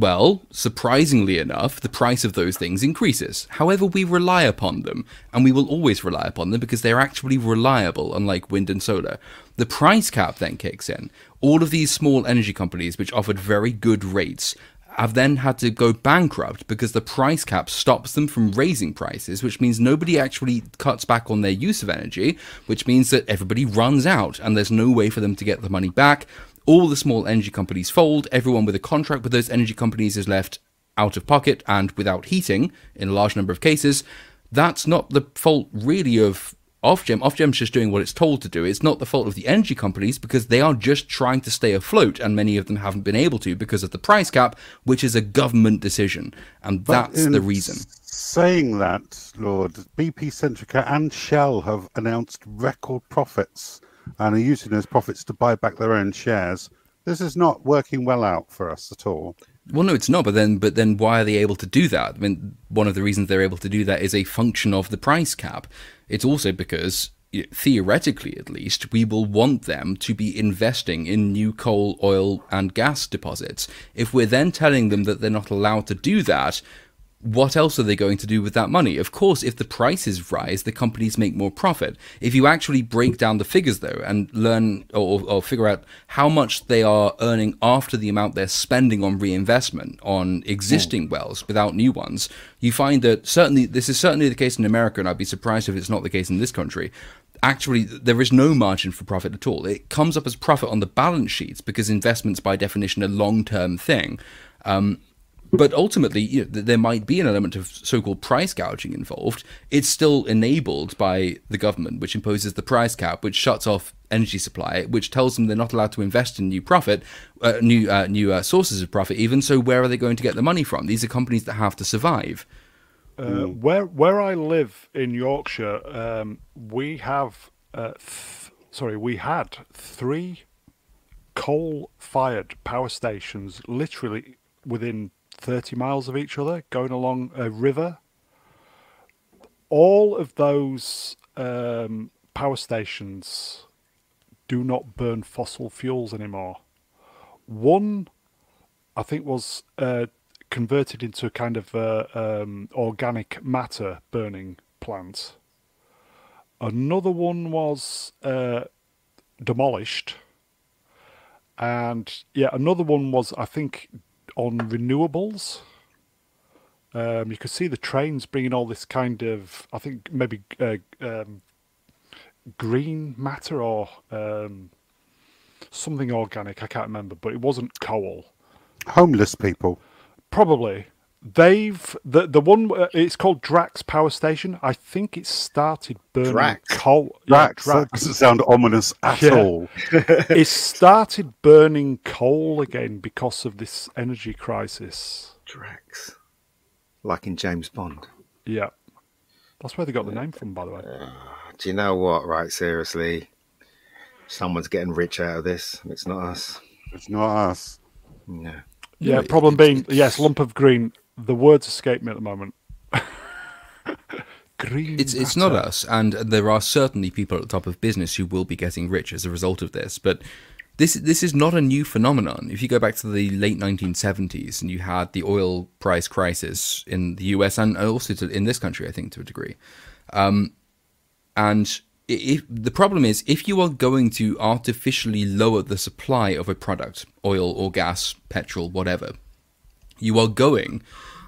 Well, surprisingly enough, the price of those things increases. However, we rely upon them, and we will always rely upon them because they're actually reliable, unlike wind and solar. The price cap then kicks in. All of these small energy companies, which offered very good rates, have then had to go bankrupt because the price cap stops them from raising prices, which means nobody actually cuts back on their use of energy, which means that everybody runs out and there's no way for them to get the money back. All the small energy companies fold, everyone with a contract with those energy companies is left out of pocket and without heating in a large number of cases. That's not the fault really of Ofgem. Ofgem's just doing what it's told to do. It's not the fault of the energy companies because they are just trying to stay afloat, and many of them haven't been able to because of the price cap, which is a government decision, and But that's the reason. Saying that, Lord, BP Centrica and Shell have announced record profits and are using those profits to buy back their own shares. This is not working well out for us at all. Well, no, it's not. But then, but then, why are they able to do that? I mean, one of the reasons they're able to do that is a function of the price cap. It's also because, theoretically at least, we will want them to be investing in new coal, oil, and gas deposits. If we're then telling them that they're not allowed to do that, what else are they going to do with that money? Of course, if the prices rise, the companies make more profit. If you actually break down the figures, though, and learn or, or figure out how much they are earning after the amount they're spending on reinvestment on existing wells without new ones, you find that certainly this is certainly the case in America, and I'd be surprised if it's not the case in this country. Actually, there is no margin for profit at all. It comes up as profit on the balance sheets because investments, by definition, are long-term thing. Um, but ultimately, you know, there might be an element of so-called price gouging involved. It's still enabled by the government, which imposes the price cap, which shuts off energy supply, which tells them they're not allowed to invest in new profit, uh, new uh, new uh, sources of profit. Even so, where are they going to get the money from? These are companies that have to survive. Uh, where where I live in Yorkshire, um, we have uh, th- sorry, we had three coal-fired power stations, literally within thirty miles of each other, going along a river. All of those um, power stations do not burn fossil fuels anymore. One I think was uh, converted into a kind of uh, um, organic matter burning plant. Another one was uh, demolished, and yeah, another one was I think on renewables. Um, you could see the trains bringing all this kind of I think maybe uh, um, green matter or um, something organic. I can't remember, but it wasn't coal. Homeless people. Probably. They've the the one uh, it's called Drax Power Station. I think it started burning Drax? coal. yeah, Drax, that doesn't sound ominous at Yeah. all. it started burning coal again because of this energy crisis. Drax. Like in James Bond. Yeah, that's where they got the name from, by the way. Do you know what, right? Seriously. Someone's getting rich out of this, and it's not us. It's not us. No. Yeah, problem being yes, lump of green. The words escape me at the moment. green. It's it's not us, and there are certainly people at the top of business who will be getting rich as a result of this. But this this is not a new phenomenon. If you go back to the late 1970s, and you had the oil price crisis in the US and also to, in this country, I think to a degree, um, and if the problem is if you are going to artificially lower the supply of a product, oil or gas, petrol, whatever, you are going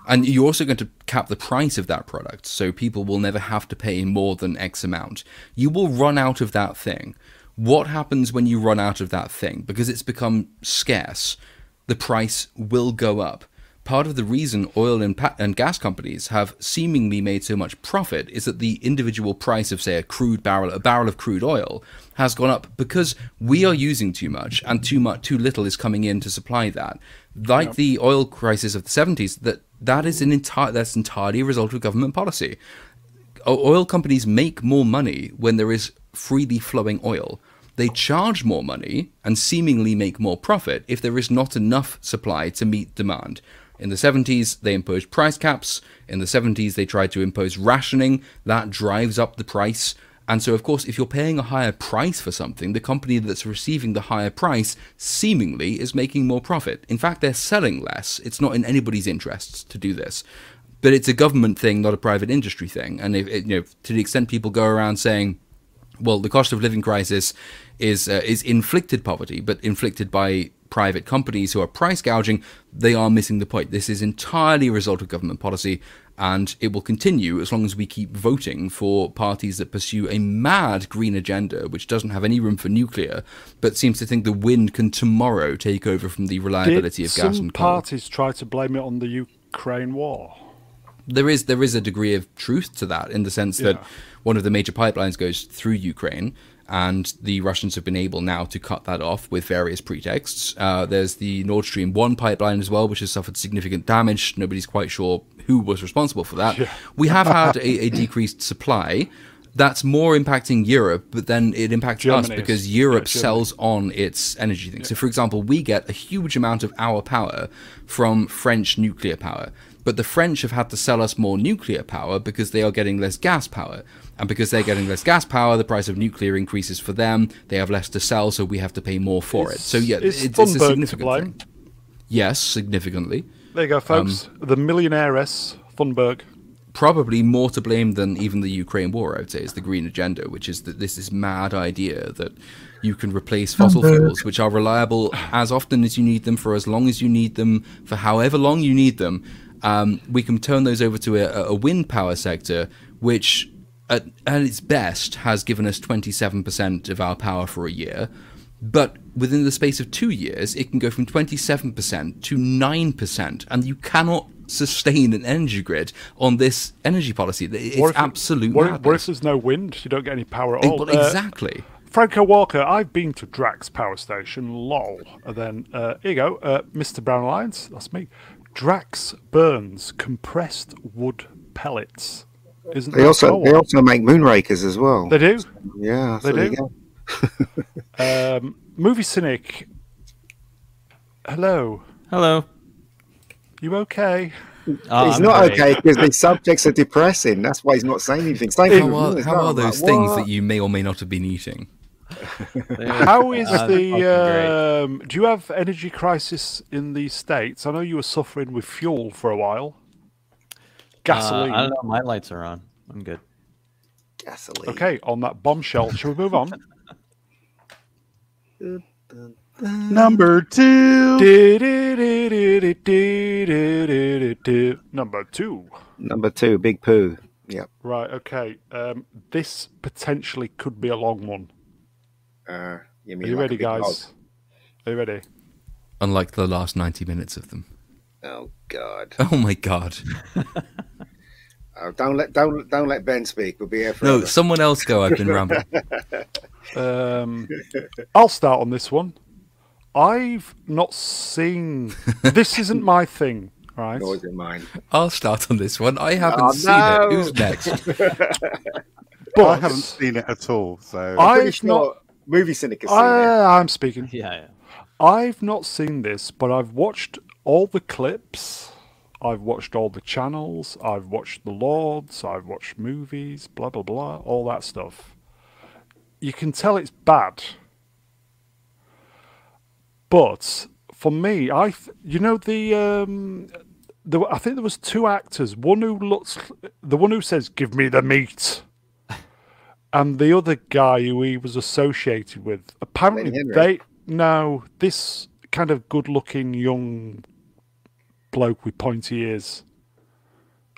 and you're also going to cap the price of that product so people will never have to pay more than x amount. You will run out of that thing. What happens when you run out of that thing? Because it's become scarce the price will go up. Part of the reason oil and, pa- and gas companies have seemingly made so much profit is that the individual price of say a crude barrel a barrel of crude oil has gone up because we are using too much and too much too little is coming in to supply that like the oil crisis of the 70s that that is an entire that's entirely a result of government policy O- oil companies make more money when there is freely flowing oil. They charge more money and seemingly make more profit if there is not enough supply to meet demand. In the 70s, they imposed price caps. In the 70s, they tried to impose rationing. That drives up the price. And so, of course, if you're paying a higher price for something, the company that's receiving the higher price seemingly is making more profit. In fact, they're selling less. It's not in anybody's interests to do this but it's a government thing, not a private industry thing. And if, you know, to the extent people go around saying, "Well, the cost of living crisis is uh, is inflicted poverty, but inflicted by private companies who are price gouging," they are missing the point. This is entirely a result of government policy, and it will continue as long as we keep voting for parties that pursue a mad green agenda, which doesn't have any room for nuclear, but seems to think the wind can tomorrow take over from the reliability Did of gas some and coal. parties try to blame it on the Ukraine war? there is there is a degree of truth to that in the sense that one of the major pipelines goes through Ukraine, and the Russians have been able now to cut that off with various pretexts. Uh, there's the Nord Stream one pipeline as well, which has suffered significant damage. Nobody's quite sure who was responsible for that. We have had a, a decreased supply. That's more impacting Europe, but then it impacts us Germany because Europe yeah, sells on its energy thing. So, for example, we get a huge amount of our power from French nuclear power, but the French have had to sell us more nuclear power because they are getting less gas power. And because they're getting less gas power, the price of nuclear increases for them. They have less to sell, so we have to pay more for it. So, yeah, is it's, it's a significant thing. Yes, significantly. There you go, folks. Um, the millionaireess Thunberg. probably more to blame than even the Ukraine war, I would say, is the green agenda, which is that this is mad idea that you can replace fossil fuels, which are reliable as often as you need them, for as long as you need them, for however long you need them. Um, we can turn those over to a, a wind power sector, which at, at its best has given us 27% of our power for a year. But within the space of two years, it can go from 27% to 9%, and you cannot sustain an energy grid on this energy policy. It's What if- absolute What, if- what madness. if there's no wind? You don't get any power at Eh, all. well, Uh, exactly. Franco Walker, I've been to Drax Power Station. Lol. And then uh, here you go, uh, Mr. Brown Alliance. That's me. Drax burns compressed wood pellets. Isn't They also so? they also make moonrakers as well. They do. yeah, they so do. You go. Um, movie cynic. Hello. Hello. You okay? Oh, he's I'm not great. okay because the subjects are depressing. That's why he's not saying anything. Same How are, how are those like, things what? that you may or may not have been eating? How is Uh, the? Um, do you have energy crisis in the states? I know you were suffering with fuel for a while. Gasoline. Uh, I don't know. My lights are on. I'm good. gasoline? Okay, on that bombshell, shall we move on? Number two. Number two. Number two, Big poo. Yep. Right, okay. Um, this potentially could be a long one. Uh, you Are you like ready, guys? Dog? Are you ready? Unlike the last 90 minutes of them. Oh, God. Oh, my God. Oh, don't let don't don't let Ben speak. We'll be here for No, someone else go. I've been rambling. Um, I'll start on this one. I've not seen. This isn't my thing, right? Nor is it mine. I'll start on this one. I haven't Oh, seen no. it. Who's next? But I haven't seen it at all. So I- Pretty I've sure not- movie cynic has seen it. I, I'm speaking. Yeah, yeah. I've not seen this, but I've watched all the clips. I've watched all the channels. I've watched The Lords. I've watched movies, blah, blah, blah, all that stuff. You can tell it's bad. But for me, I, th- you know, the, um, the, I think there was two actors. One who looks, the one who says, give me the meat. And the other guy who he was associated with, apparently they no this kind of good-looking young bloke with pointy ears.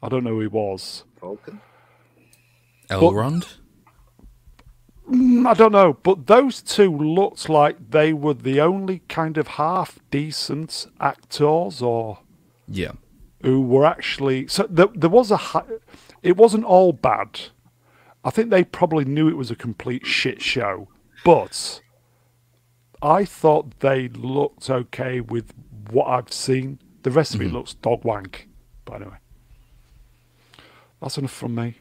I don't know who he was. Vulcan. Elrond? Mm, I don't know, but those two looked like they were the only kind of half decent actors, or Yeah. who were actually. So there, there was a. It wasn't all bad. I think they probably knew it was a complete shit show, but I thought they looked okay with what I've seen. The rest of it looks dog wank. But anyway, that's enough from me.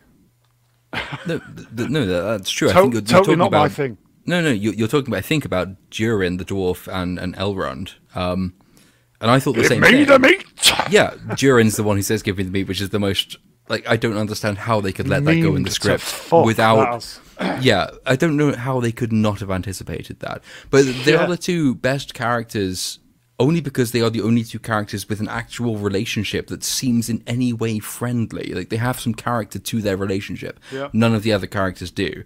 No, th- no, that's true. I think you're, you're totally talking not about my thing. No, no, you're, you're talking about. I think about Durin the dwarf and and Elrond. Um, and I thought the Give same me thing. the meat. Yeah, Durin's the one who says "give me the meat," which is the most like I don't understand how they could let that go in the script without. Yeah, I don't know how they could not have anticipated that. But they Yeah. are the two best characters only because they are the only two characters with an actual relationship that seems in any way friendly. Like they have some character to their relationship. Yeah. None of the other characters do.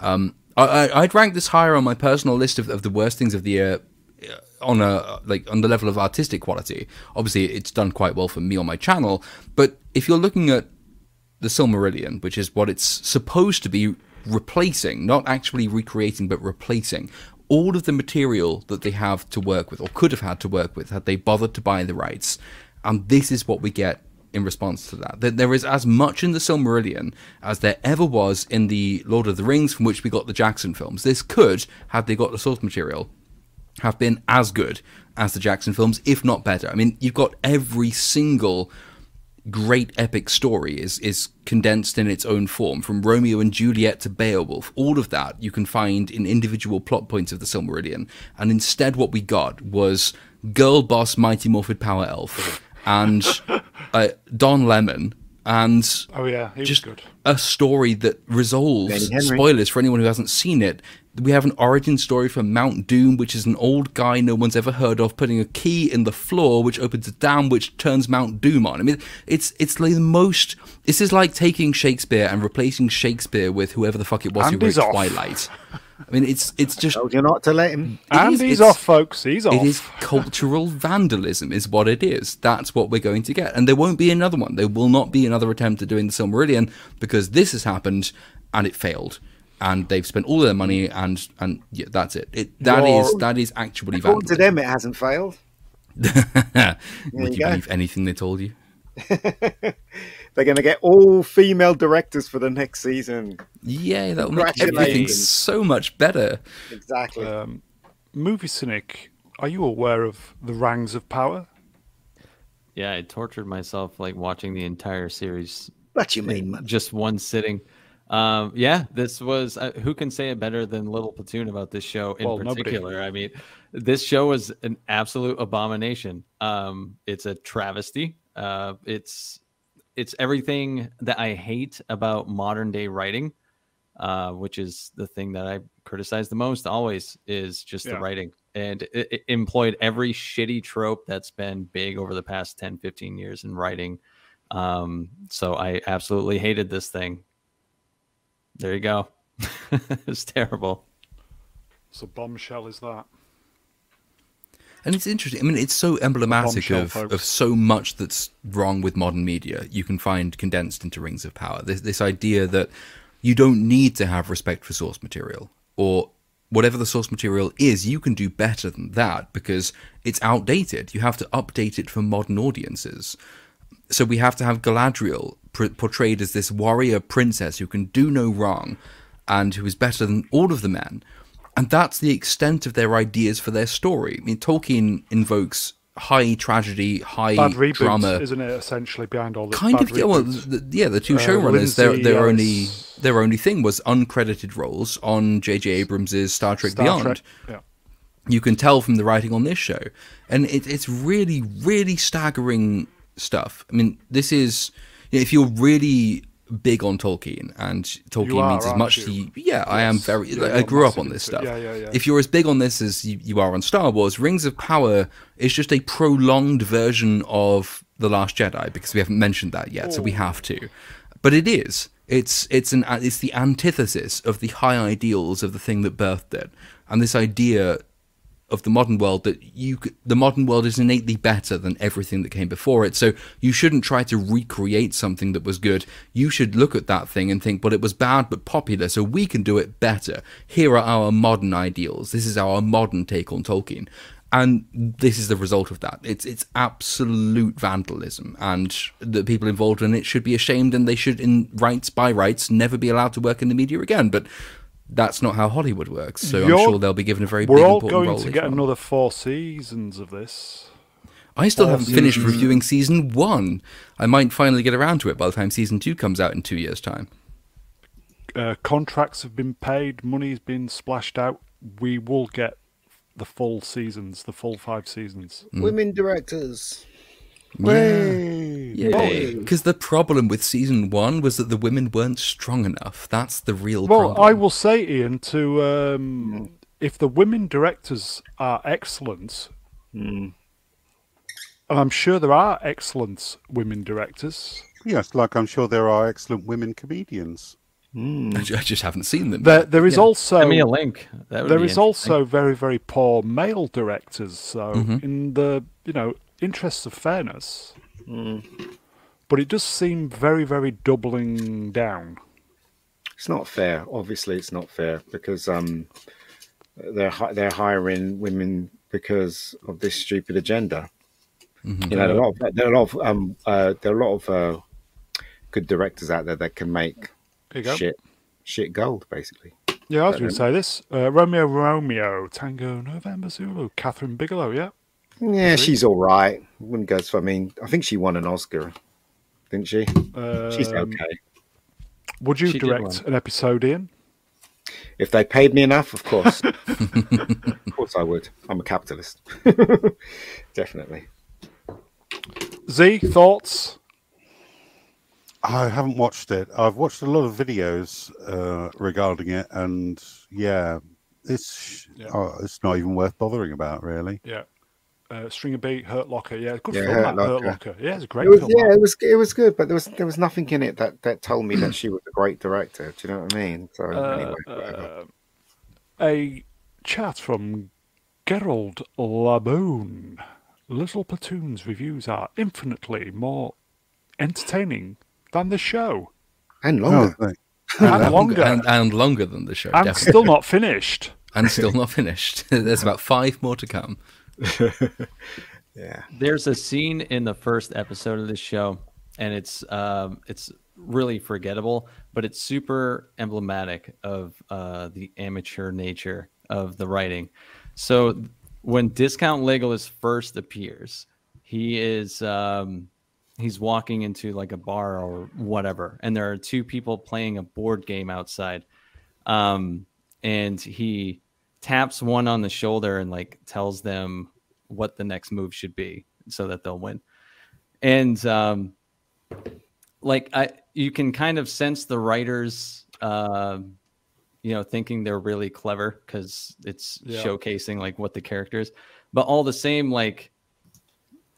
Um, I, I, I'd rank this higher on my personal list of, of the worst things of the year uh, on a like on the level of artistic quality. Obviously, it's done quite well for me on my channel. But if you're looking at the Silmarillion, which is what it's supposed to be replacing, not actually recreating, but replacing all of the material that they have to work with, or could have had to work with, had they bothered to buy the rights. And this is what we get in response to that. That there is as much in the Silmarillion as there ever was in the Lord of the Rings, from which we got the Jackson films. This could, had they got the source material, have been as good as the Jackson films, if not better. I mean, you've got every single great epic story is is condensed in its own form from Romeo and Juliet to Beowulf all of that you can find in individual plot points of the Silmarillion and instead what we got was girl boss mighty morphed power elf and uh, Don Lemon and Oh yeah, he was just good. a story that resolves spoilers for anyone who hasn't seen it. We have an origin story for Mount Doom, which is an old guy no one's ever heard of putting a key in the floor, which opens a dam, which turns Mount Doom on. I mean, it's it's like the most. This is like taking Shakespeare and replacing Shakespeare with whoever the fuck it was And who wrote off. Twilight. I mean, it's it's just Told you not to let him. and he's off, folks. He's off. it is cultural vandalism, is what it is. That's what we're going to get. And there won't be another one. There will not be another attempt at doing the Silmarillion because this has happened and it failed. And they've spent all their money and and yeah, that's it. It that is You're- that is actually According to them, it hasn't failed. Would you you believe anything they told you? They're going to get all female directors for the next season. Yeah, that'll make everything so much better. Exactly. um, movie cynic. Are you aware of the Rangs of Power? Yeah, I tortured myself like watching the entire series what you mean, man? just one sitting. Um, yeah, this was uh, who can say it better than Little Platoon about this show in Well, nobody. particular. I mean, this show was an absolute abomination. Um, it's a travesty. Uh, it's it's everything that I hate about modern day writing, uh, which is the thing that I criticize the most. Always is just Yeah. the writing, and it, it employed every shitty trope that's been big over the past 10, 15 years in writing. Um, so I absolutely hated this thing. There you go. it's terrible. So bombshell is that. And it's interesting. I mean, it's so emblematic of, folks. of so much that's wrong with modern media. You can find condensed into Rings of Power. This, this idea that you don't need to have respect for source material, or whatever the source material is, you can do better than that because it's outdated. You have to update it for modern audiences. So we have to have Galadriel pr- portrayed as this warrior princess who can do no wrong and who is better than all of the men. And that's the extent of their ideas for their story. I mean, Tolkien invokes high tragedy, high Bad reboot, drama. isn't it? Essentially behind all this. Kind of, yeah. Well, the, yeah, the two Uh, showrunners, their Lindsay their only their only thing was uncredited roles on J.J. Abrams' Star Trek Star Beyond Trek. Yeah. you can tell from the writing on this show and it, it's really really staggering stuff i mean this is if you're really big on tolkien and tolkien are, means as much to you yeah i am very Yeah, i grew up on this stuff. Yeah, yeah, yeah. if you're as big on this as you, you are on star wars rings of power is just a prolonged version of the last jedi because we haven't mentioned that yet so we Oh. have to but it is it's it's an it's the antithesis of the high ideals of the thing that birthed it and this idea of the modern world that you the modern world is innately better than everything that came before it. So you shouldn't try to recreate something that was good. You should look at that thing and think well it was bad but popular so we can do it better. Here are our modern ideals. This is our modern take on tolkien. And this is the result of that. It's it's absolute vandalism and the people involved in it should be ashamed and they should in rights by rights never be allowed to work in the media again. But that's not how Hollywood works. So I'm sure they'll be given a very We're big all important going role. to get on. another four seasons of this. I still four haven't finished reviewing season one. I might finally get around to it by the time season two comes out in two years' time. Uh, contracts have been paid, money's been splashed out. We will get the full seasons, the full five seasons. Women directors. Yeah, Yay. because the problem with season one was that the women weren't strong enough. That's the real Well, problem. I will say, Ian, to um, if the women directors are excellent, and I'm sure there are excellent women directors. Yes, like I'm sure there are excellent women comedians. I I just haven't seen them. There, there is Yeah. also Send me a link. That would there be is interesting. also very very poor male directors. So Mm-hmm. in the you know interests of fairness, but it does seem very very doubling down. It's not fair. Obviously, it's not fair because um, they're they're hiring women because of this stupid agenda. Mm-hmm. You know, there are a lot of there are a lot of um uh, there are a lot of uh, good directors out there that can make shit shit gold, basically. Yeah, I was going to say this. Uh, Romeo Romeo, Tango November Zulu, Kathryn Bigelow, yeah. Yeah, she's all right. Wouldn't go. So I mean, I think she won an Oscar, didn't she? She's Um, okay. Would you She direct an episode, Ian? If they paid me enough, of course. of course, I would. I'm a capitalist. Definitely. Z, thoughts? I haven't watched it. I've watched a lot of videos uh, regarding it, and yeah, it's Yeah. Oh, it's not even worth bothering about, really. Yeah. Uh, Stringer Beat, Hurt Locker, yeah, good Yeah, film. Hurt that, Hurt Locker. Locker, yeah, it's a great It was, film. yeah, that. it was it was good, but there was there was nothing in it that, that told me that she was a great director. Do you know what I mean? So anyway. Uh, a chat from Gerald Laboon. Little Platoon's reviews are infinitely more entertaining than the show, and Oh, longer. thank- and longer, and, and longer than the show, and definitely. still not finished. And still not finished. There's about five more to come. yeah. There's a scene in the first episode of this show, and it's um, it's really forgettable, but it's super emblematic of uh, the amateur nature of the writing. So when Discount Legolas first appears, he is um, he's walking into like a bar or whatever, and there are two people playing a board game outside, um, and he taps one on the shoulder and like tells them what the next move should be so that they'll win. And um, like I, you can kind of sense the writers, uh, you know, thinking they're really clever because it's Yeah. showcasing like what the character is. But all the same, like,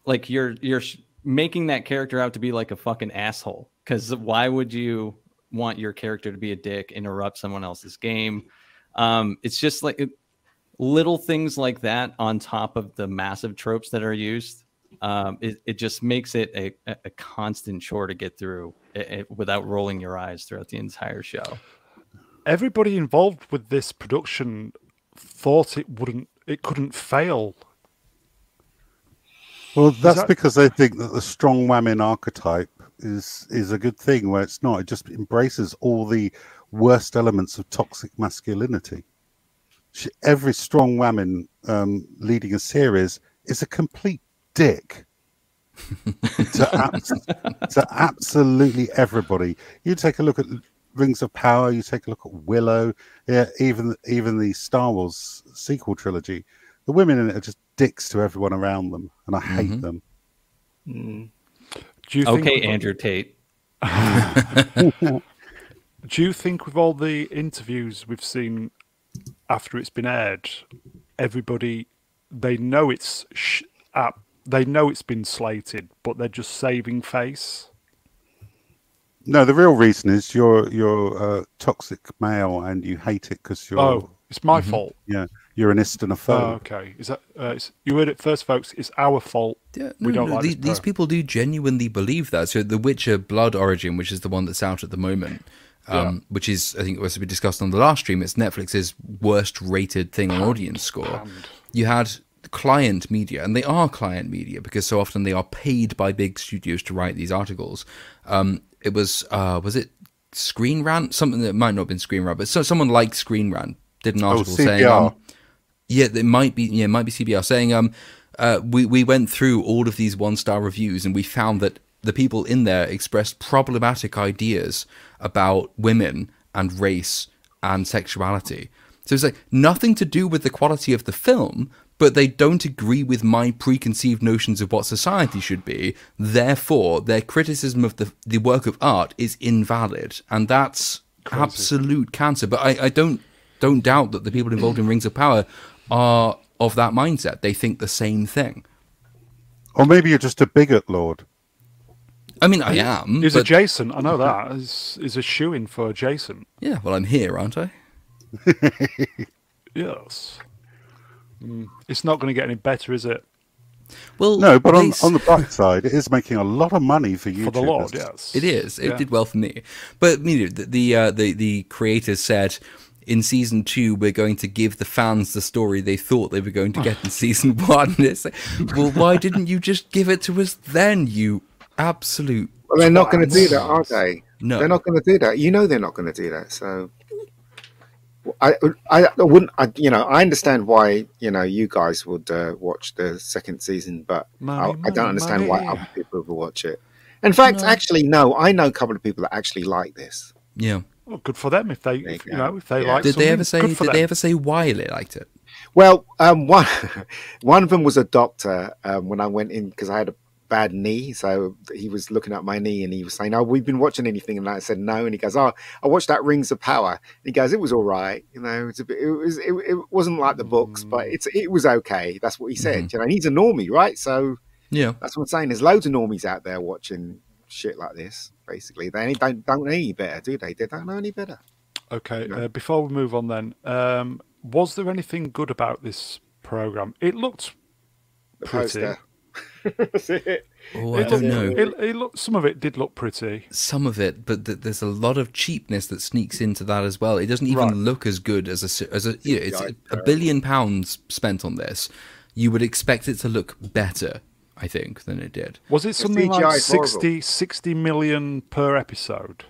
like you're you're sh- making that character out to be like a fucking asshole. Because why would you want your character to be a dick, interrupt someone else's game? Um, it's just like it, little things like that on top of the massive tropes that are used um, it, it just makes it a, a- a constant chore to get through it, it- without rolling your eyes throughout the entire show Everybody involved with this production thought it wouldn't, it couldn't fail. Well, that's that- because they think that the strong woman archetype is is a good thing, where it's not. It just embraces all the worst elements of toxic masculinity. She, every strong woman um, leading a series is a complete dick to, abs- to absolutely everybody. You take a look at Rings of Power. You take a look at Willow. Yeah, even even the Star Wars sequel trilogy. The women in it are just dicks to everyone around them, and I hate Mhm. them. Do you okay with- andrew tate Do you think with all the interviews we've seen after it's been aired, everybody they know it's sh- up, they know it's been slated, but they're just saving face? No, the real reason is you're you're a toxic male and you hate it because you're Oh, it's my fault. yeah you're an ist and a Oh, okay. Is that uh, it's, you heard it first, folks? It's our fault. Yeah, We don't no, like these, these people do genuinely believe that. So, The Witcher Blood Origin, which is the one that's out at the moment, um, which is I think as we discussed on the last stream, it's Netflix's worst rated thing on audience score. You had client media, and they are client media because so often they are paid by big studios to write these articles. Um, it was uh, was it Screen Rant? Something that might not have been Screen Rant, but so, someone like Screen Rant did an article saying. CBR. Um, yeah, it might be. Yeah, it might be CBR saying. Um, uh, we we went through all of these one star reviews and we found that the people in there expressed problematic ideas about women and race and sexuality. So it's like nothing to do with the quality of the film, but they don't agree with my preconceived notions of what society should be. Therefore, their criticism of the the work of art is invalid, and that's absolute cancer. But I, I don't don't doubt that the people involved in Rings of Power are of that mindset. They think the same thing. Or maybe you're just a bigot, Lord. I mean, I am. He's but- adjacent. I know that. Is is a shoe in for adjacent. Yeah, well, I'm here, aren't I? Yes. Mm, It's not going to get any better, is it? Well, No, but on, on the bright side, it is making a lot of money for you. For the Lord, yes. It is. It Yeah. did well for me. But you know, the the, uh, the the creators said in season two we're going to give the fans the story they thought they were going to get in season one. It's like, well, why didn't you just give it to us then? You absolute. Well, they're not going to do that, are they? No. They're not going to do that. You know, they're not going to do that. So, I, I, I wouldn't. I, you know, I understand why you know you guys would uh, watch the second season, but Money, I, I don't understand why other people would watch it. In fact, actually, no. I know a couple of people that actually like this. Yeah. Well, good for them if they, if, you you know, if they Yeah. like. Did they ever say? Did for they ever say why they liked it? Well, um, one one of them was a doctor um, when I went in because I had a bad knee. So he was looking at my knee and he was saying, "Oh, we've been watching anything?" And I said, "No." And he goes, "Oh, I watched that Rings of Power." And he goes, "It was all right. You know, it's a bit, it was it, it wasn't like the books, but it's it was okay." That's what he said. You know, and he's a normie, right? So Yeah. that's what I'm saying. There's loads of normies out there watching shit like this. Basically, they don't don't know any better, do they? They don't know any better. Okay, No. uh, before we move on, then, um, was there anything good about this program? It looked The Pretty. poster. That's it. Oh, I it don't looked- know. It, it looked, some of it did look pretty. some of it, but th- there's a lot of cheapness that sneaks into that as well. It doesn't even Right. look as good as a as a you know, it's a, a billion pounds spent on this. You would expect it to look better, I think, than it did. Was it something CGI like is 60, 60 million per episode?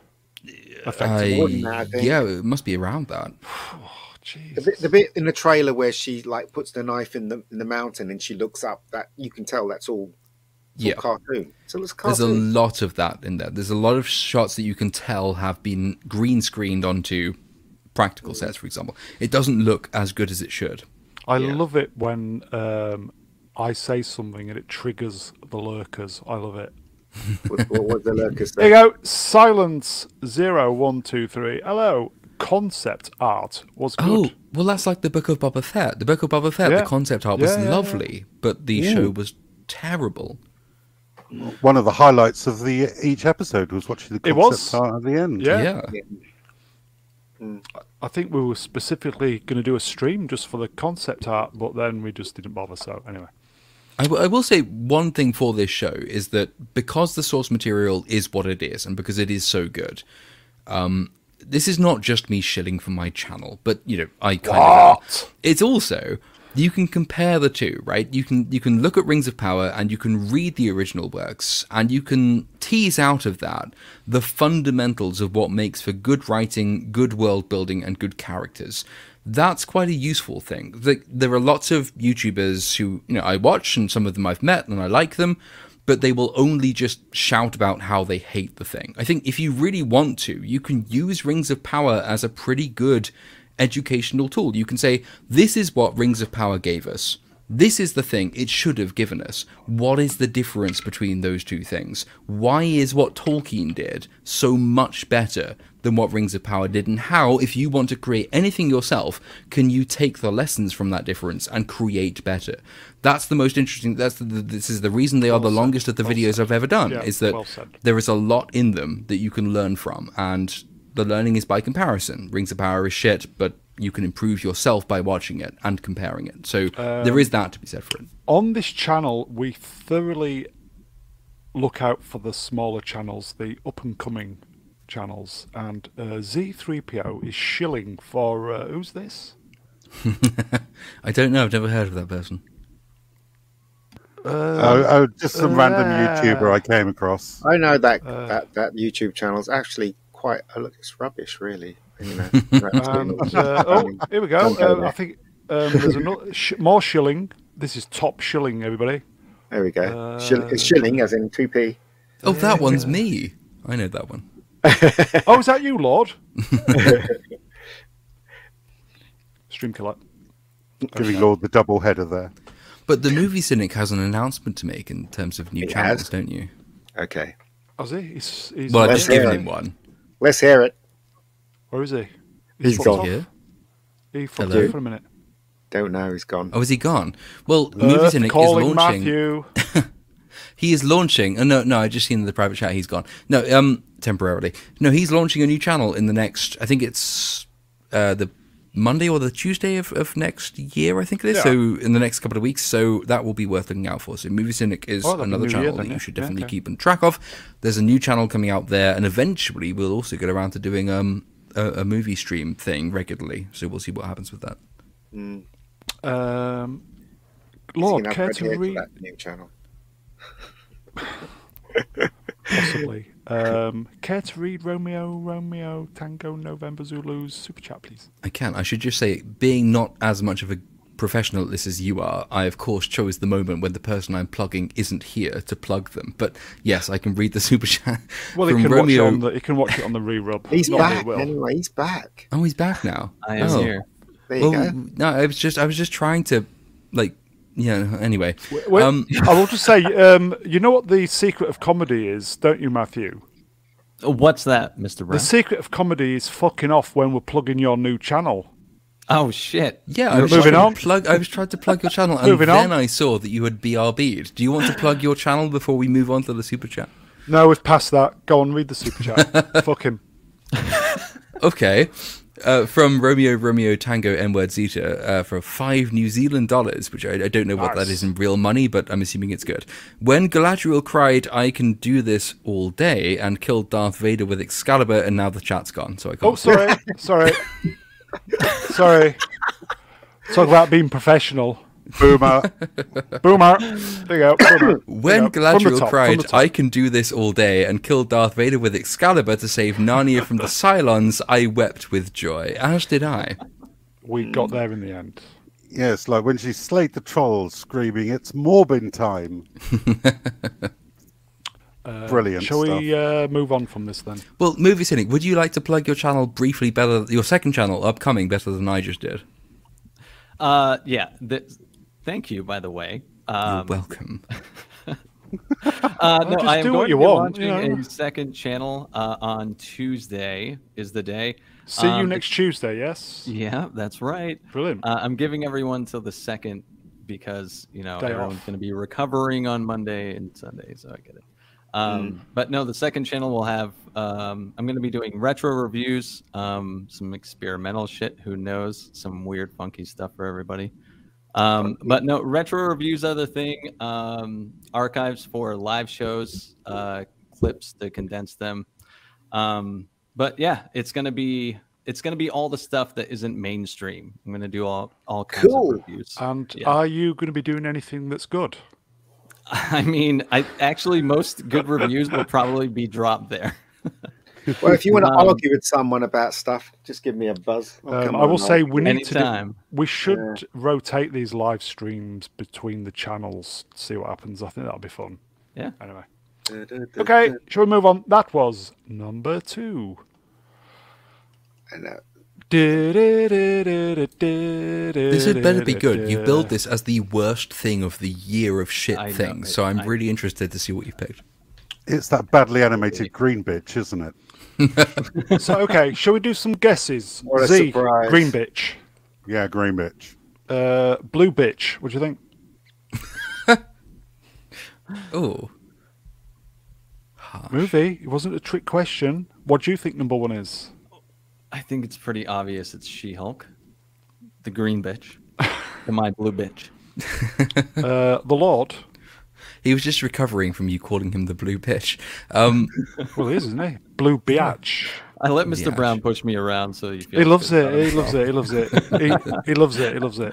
Effectively. I, more than that, I yeah, it must be around that. Jeez. The bit, the bit in the trailer where she like puts the knife in the in the mountain and she looks up, that you can tell that's all, all Yeah. cartoon. So it's There's a lot of that in there. There's a lot of shots that you can tell have been green screened onto practical sets, for example. It doesn't look as good as it should. I Yeah. love it when um, I say something and it triggers the lurkers. I love it. what, what was the lurkers There you go. Silence zero one two three. Hello. Concept art was good. Oh, well, that's like the Book of Boba Fett. The Book of Boba Fett, Yeah. the concept art was Yeah, yeah, yeah. lovely, but the show was terrible. One of the highlights of the each episode was watching the It concept was. art at the end. Yeah. Yeah. I think we were specifically going to do a stream just for the concept art, but then we just didn't bother. So anyway, I, w- I will say one thing for this show is that because the source material is what it is, and because it is so good, um, this is not just me shilling for my channel, but you know, I kind of. What? It's also you can compare the two, right? You can you can look at Rings of Power and you can read the original works and you can tease out of that the fundamentals of what makes for good writing, good world building, and good characters. That's quite a useful thing. The- There are lots of YouTubers who you know I watch and some of them I've met and I like them, but they will only just shout about how they hate the thing. I think if you really want to, you can use Rings of Power as a pretty good educational tool. You can say, this is what Rings of Power gave us. This is the thing it should have given us. What is the difference between those two things? Why is what Tolkien did so much better than what Rings of Power did? And how, if you want to create anything yourself, can you take the lessons from that difference and create better? That's the most interesting. That's the, this is the reason they are the longest of the videos I've ever done. Yeah, is that well there is a lot in them that you can learn from, and the learning is by comparison. Rings of Power is shit, but you can improve yourself by watching it and comparing it. So there is that to be said for it. on this channel, we thoroughly look out for the smaller channels, the up and coming channels, and uh, Z3PO is shilling for uh, who's this? I don't know. I've never heard of that person. Oh, oh, just some random Uh, YouTuber I came across. I know that Uh, that that YouTube is actually quite. Oh, look, it's rubbish, really. You know, And, uh, oh, here we go. Go Uh. I think um, there's another sh- more shilling. This is top shilling, everybody. there we go. Uh, Shill- it's shilling, as in two p. Oh, that one's me. I know that one. Oh, is that you, Lord? Stream killer. Giving Lord the double header there. But the movie cynic has an announcement to make in terms of new He channels, has? don't you? Okay, Has he? He's, he's Well, I've just given him one. let's hear it. Where is he? He's He's gone. off. Here. He fucked Hello? off for a minute. Don't know. He's gone. Oh, is he gone? Well, movie Earth cynic is calling launching. Matthew. He is launching. Oh, no, no, I just seen in the private chat. He's gone. No, um, temporarily. No, he's launching a new channel in the next. I think it's uh, the Monday or the Tuesday of, of next year. I think it is. Yeah. So in the next couple of weeks. So that will be worth looking out for. So Movie Cynic is Oh, another New Year channel that yeah. you should Yeah, definitely okay. keep on track of. There's a new channel coming out there, and eventually we'll also get around to doing um a, a movie stream thing regularly, so we'll see what happens with that. Um, Lord, care to read? that new channel? Possibly. Um, care to read Romeo, Romeo, Tango, November, Zulu's super chat, please? I can. I should just say, being not as much of a professional at this as you are, I of course chose the moment when the person I'm plugging isn't here to plug them. But yes, I can read the super chat Well, he from can Romeo. watch it on the he can watch it on the rerun. He's Not back will. anyway. He's back. Oh, he's back now. I am oh. here. There you Well, go. no, I was just I was just trying to like yeah. Anyway, Wait, um, I will just say, um, you know what the secret of comedy is, don't you, Matthew? What's that, Mr. The secret of comedy is fucking off when we're plugging your new channel. Oh shit. yeah, I was Moving trying on. To plug. I was trying to plug your channel, and Moving then on. I saw that you had BRB'd. Do you want to plug your channel before we move on to the super chat? No, we've passed that. Go on, read the super chat. Fuck him. Okay. Uh, from Romeo Romeo Tango N word Zeta uh, for five New Zealand dollars, which I, I don't know what that is in real money, but I'm assuming it's good. When Galadriel cried, "I can do this all day," and killed Darth Vader with Excalibur, and now the chat's gone, so I can't. Oh, sorry, sorry, sorry. Talk about being professional. Boomer. Boomer. There you go. Boomer. When There you go. Galadriel top, cried. I can do this all day, and killed Darth Vader with Excalibur to save Narnia from the Cylons, I wept with joy, as did I. we got there in the end. yes, like when she slayed the trolls, screaming, "It's Morbin time!" Brilliant Shall stuff. we uh, move on from this then? Well, Movie Cynic, would you like to plug your channel briefly better, your second channel, upcoming, better than I just did? Uh, yeah. th- thank you, by the way. You're Um, welcome. uh, no, just I am do going what to you be want, you launching know. a second channel uh, on Tuesday. Is the day. See you Um, next Tuesday, yes? Yeah, that's right. Brilliant. Uh, I'm giving everyone till the second because you know Day everyone's going to be recovering on Monday and Sunday, so I get it. Um, Hmm. But no, the second channel will have. Um, I'm going to be doing retro reviews, um, some experimental shit. Who knows? Some weird, funky stuff for everybody. Um, but no, retro reviews are the thing. Um, archives for live shows, uh, clips to condense them. Um, but yeah, it's gonna be it's gonna be all the stuff that isn't mainstream. I'm gonna do all all kinds Cool. of reviews. and yeah. are you going to be doing anything that's good? I mean, I actually most good reviews will probably be dropped there. Well, if you want to Um, argue with someone about stuff, just give me a buzz. I'll Um, I will on, say we need to. Do, we should rotate these live streams between the channels. See what happens. I think that'll be fun. Yeah. Anyway. Okay, shall we move on? That was number two. I know. This This had better be good. You build this as the worst thing of the year of shit I know, things, so I'm I- really interested to see what you picked. It's that badly animated green bitch, isn't it? So, okay, shall we do some guesses? What a Z, surprise. green bitch. Yeah, green bitch. Uh, blue bitch. What do you think? Oh, Movie. It wasn't a trick question. What do you think number one is? I think it's pretty obvious. It's She-Hulk, the green bitch, the my blue bitch. Uh, the Lord. he was just recovering from you calling him the blue bitch. Um, Well, he is, isn't he? Blue biatch. I let Mr. Yeah, Brown push me around, so you feel He loves good it. He loves it. He loves it. He, he loves it. He loves it.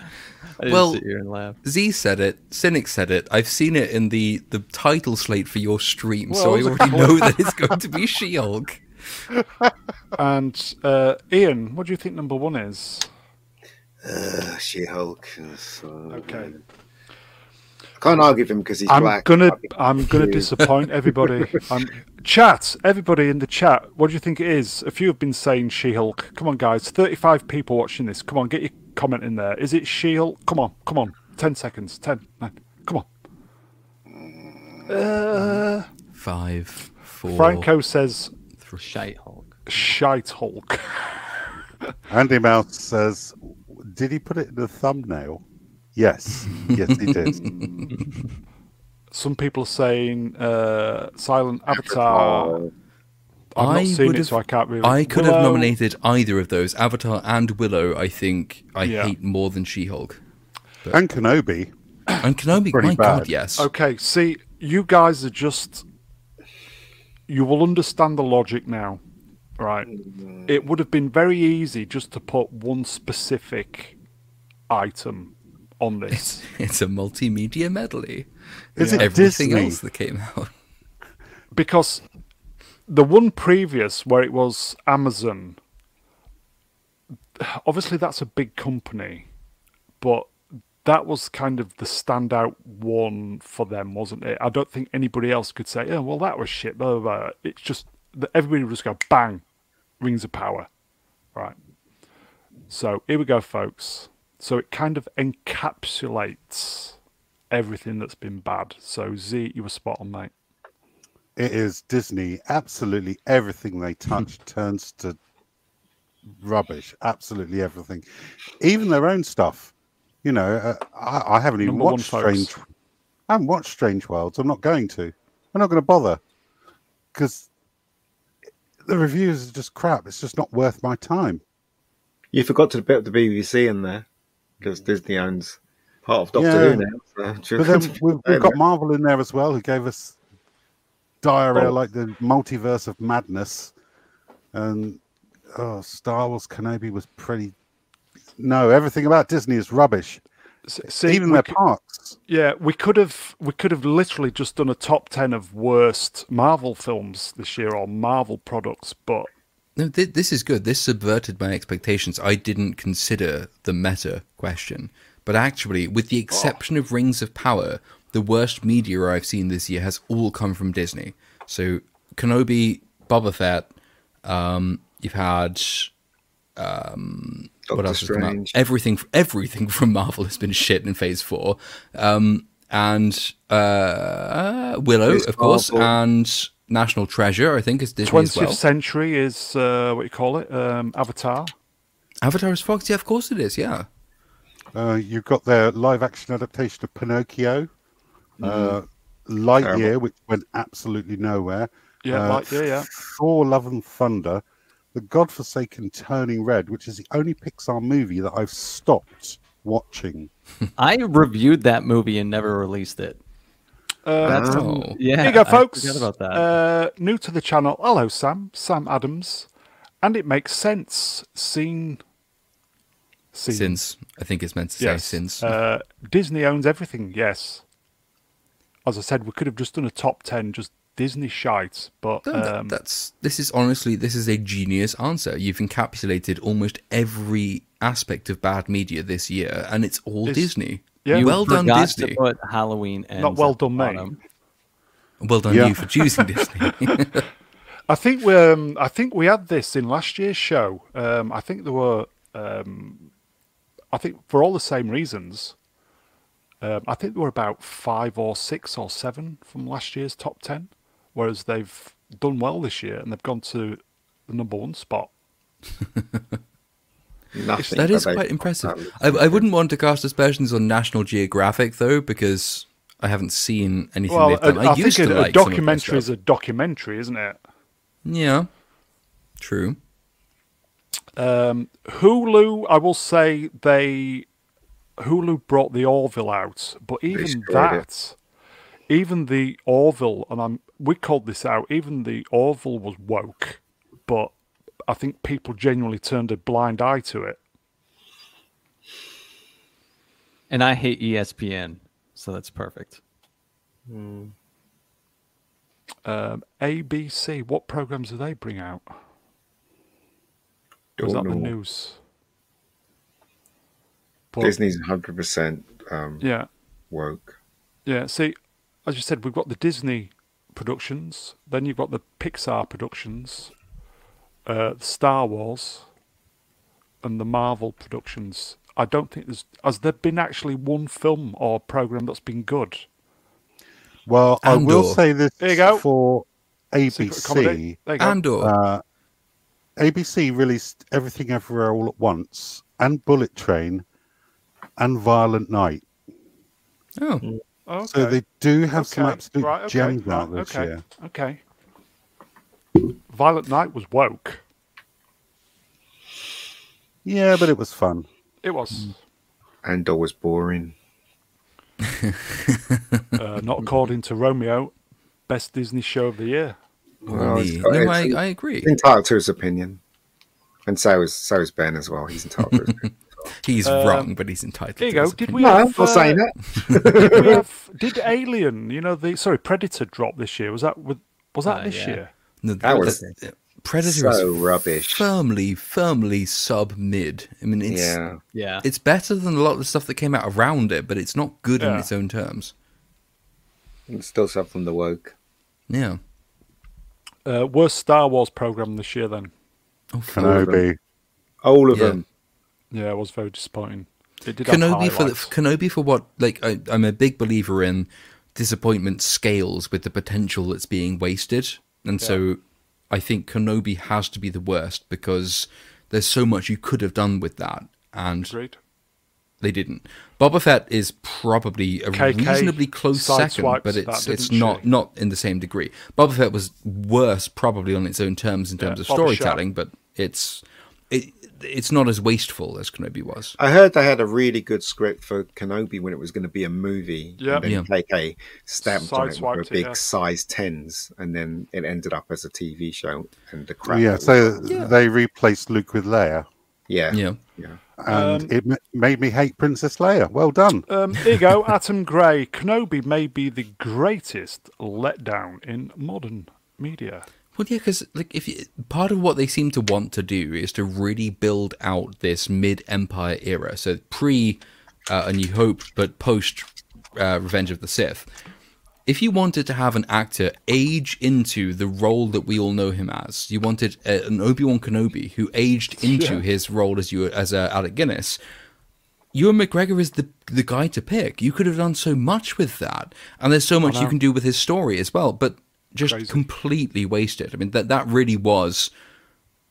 I didn't Well- sit here and laugh. Z said it. Cynic said it. I've seen it in the the title slate for your stream, so I already know that it's going to be She-Hulk. And uh, Ian, what do you think number one is? Uh, She-Hulk. So, Okay. I can't argue with him because he's I'm black. gonna I think I'm gonna disappoint everybody. I'm, chat, everybody in the chat. What do you think it is? A few have been saying She-Hulk. Come on, guys. 35 people watching this. Come on, get your comment in there. Is it She-Hulk? Come on, come on. 10 seconds. 10, 9. Come on. Uh, Five, four. Franco says Shite Hulk. Shite Hulk. Andy Mouse says, "Did he put it in the thumbnail?" Yes, yes, he did. Some people are saying uh, Silent Avatar. I've not seen it, have- so I can't really. I could have nominated either of those, Avatar and Willow. I think I Yeah. hate more than She-Hulk. and Kenobi. And Kenobi, Pretty my god, bad. yes. Okay, see, you guys are just. You will understand the logic now. right? Mm-hmm. It would have been very easy just to put one specific item on this. It's a multimedia medley. Is it Everything Disney? else that came out. because the one previous where it was Amazon, obviously that's a big company, but that was kind of the standout one for them, wasn't it? I don't think anybody else could say, "Oh, well, that was shit." Blah blah. blah. It's just that everybody would just go bang, rings of power, right? So here we go, folks. So it kind of encapsulates everything that's been bad. So Z, you were spot on, mate. It is Disney. Absolutely everything they touch turns to rubbish. Absolutely everything, even their own stuff. You know, uh, I, I haven't even Number one, watched folks. Strange. I haven't watched Strange Worlds. I'm not going to. I'm not going to bother because the reviews are just crap. It's just not worth my time. You forgot to put the BBC in there because Disney owns part of Doctor Yeah. Who now. So But then we've, we've got Marvel in there as well, who gave us diarrhea Oh. like the multiverse of madness. And oh, Star Wars Kenobi was pretty. No, everything about Disney is rubbish. S- See, Even their c- parks. Yeah, we could have we could have literally just done a top ten of worst Marvel films this year or Marvel products, but No, th- this is good. This subverted my expectations. I didn't consider the meta question, but actually, with the exception of Rings of Power, the worst media I've seen this year has all come from Disney. So Kenobi, Boba Fett. Um, you've had um, what Doctor else has come out? Strange. Everything, everything from Marvel has been shit in Phase Four, um, and uh, Willow, Miss of course, Marvel. and National Treasure. I think is Disney as twentieth well. century is uh, what you call it, um, Avatar. Avatar is Fox. Yeah, of course it is. Yeah. Uh, you've got their live action adaptation of Pinocchio, uh, Lightyear, Terrible. which went absolutely nowhere. Yeah, uh, like yeah, yeah. Thor: Love and Thunder, The Godforsaken Turning Red, which is the only Pixar movie that I've stopped watching. I reviewed that movie and never released it. Uh, That's Oh. yeah. Here you go, folks. forgot about that. Uh, new to the channel. Hello, Sam. Sam Adams. And it makes sense. Seen. Seen. Since I think it's meant to say since. Uh, Disney owns everything, yes. As I said, we could have just done a top 10, just Disney shite. But No, that- um, that's this is honestly this is a genius answer. You've encapsulated almost every aspect of bad media this year, and it's all It's- Disney. yeah. You well done, forgot Disney. To put Halloween ends Not well done, mate. bottom. Well done Yeah. you for choosing Disney. I think we um, I think we had this in last year's show. Um, I think there were um, I think for all the same reasons. Um, I think there were about five or six or seven from last year's top ten, whereas they've done well this year and they've gone to the number one spot. Nothing. that is quite impressive. I, I wouldn't want to cast aspersions on National Geographic though, because I haven't seen anything Well, they've I, done. I, I used think to a, a like some of their documentary is a documentary, isn't it? Yeah, true. Um, Hulu, I will say they Hulu brought the Orville out, but even destroyed that, even the Orville, and I'm we called this out. Even the Orville was woke, but I think people genuinely turned a blind eye to it. And I hate ESPN, so that's perfect. Um, ABC, what programs do they bring out? Was that Don't the news? But- Disney's 100% um, Yeah, woke. Yeah, see, as you said, we've got the Disney productions, then you've got the Pixar productions, uh, Star Wars, and the Marvel productions. I don't think there's has there been actually one film or program that's been good. Well, I will say this There you go. for ABC. There you go. Andor. Uh, ABC released Everything Everywhere All at Once and Bullet Train and Violent Night. oh, okay. So they do have some absolute right, okay, gems out right, this okay, year. Okay. Violent Night was woke. Yeah, but it was fun. It was. Andor was boring. Uh, not according to Romeo, best Disney show of the year. Well, me. No, I, I agree. He's entitled to his opinion, and so is so is Ben as well. He's entitled to his opinion. He's Um, wrong, but he's entitled. Here you to go. his Did we No, I'm have, not uh, saying that. did, we have, did Alien, you know, the sorry, Predator drop this year? Was that with, was that Uh, this yeah. year? No, That was uh, Predator so is rubbish. firmly, firmly sub mid. I mean, it's Yeah, Yeah. it's better than a lot of the stuff that came out around it, but it's not good in its own terms. It's still stuff from the woke. Yeah. Uh, worst Star Wars program this year. Then, Oh, fuck. Kenobi. All of Yeah. them. Yeah, it was very disappointing. It did Kenobi for the. Kenobi for what? Like, I, I'm a big believer in disappointment scales with the potential that's being wasted, and so I think Kenobi has to be the worst because there's so much you could have done with that, and Agreed. they didn't. Boba Fett is probably a KK reasonably close second, but that, it's it's not she? not in the same degree. Boba Fett was worse, probably on its own terms in terms Yeah, of Boba storytelling, but it's it it's not as wasteful as Kenobi was. I heard they had a really good script for Kenobi when it was going to be a movie. Yeah. And then Yeah. KK stamped on it Sideswiped with a big yeah. size tens, and then it ended up as a TV show. And the crap. Yeah, so was- they replaced Luke with Leia, yeah, Yeah. yeah. and Um, it m- made me hate Princess Leia. Well done. Um, here you go, Atom Gray. Kenobi may be the greatest letdown in modern media. Well, yeah, because like if you, part of what they seem to want to do is to really build out this mid-Empire era, so pre uh, A New Hope, but post uh, Revenge of the Sith. If you wanted to have an actor age into the role that we all know him as, you wanted uh, an Obi Wan Kenobi who aged into Yeah. his role as you as uh, Alec Guinness. Ewan McGregor is the the guy to pick. You could have done so much with that, and there's so much you can do with his story as well. But just Crazy. completely wasted. I mean, that that really was,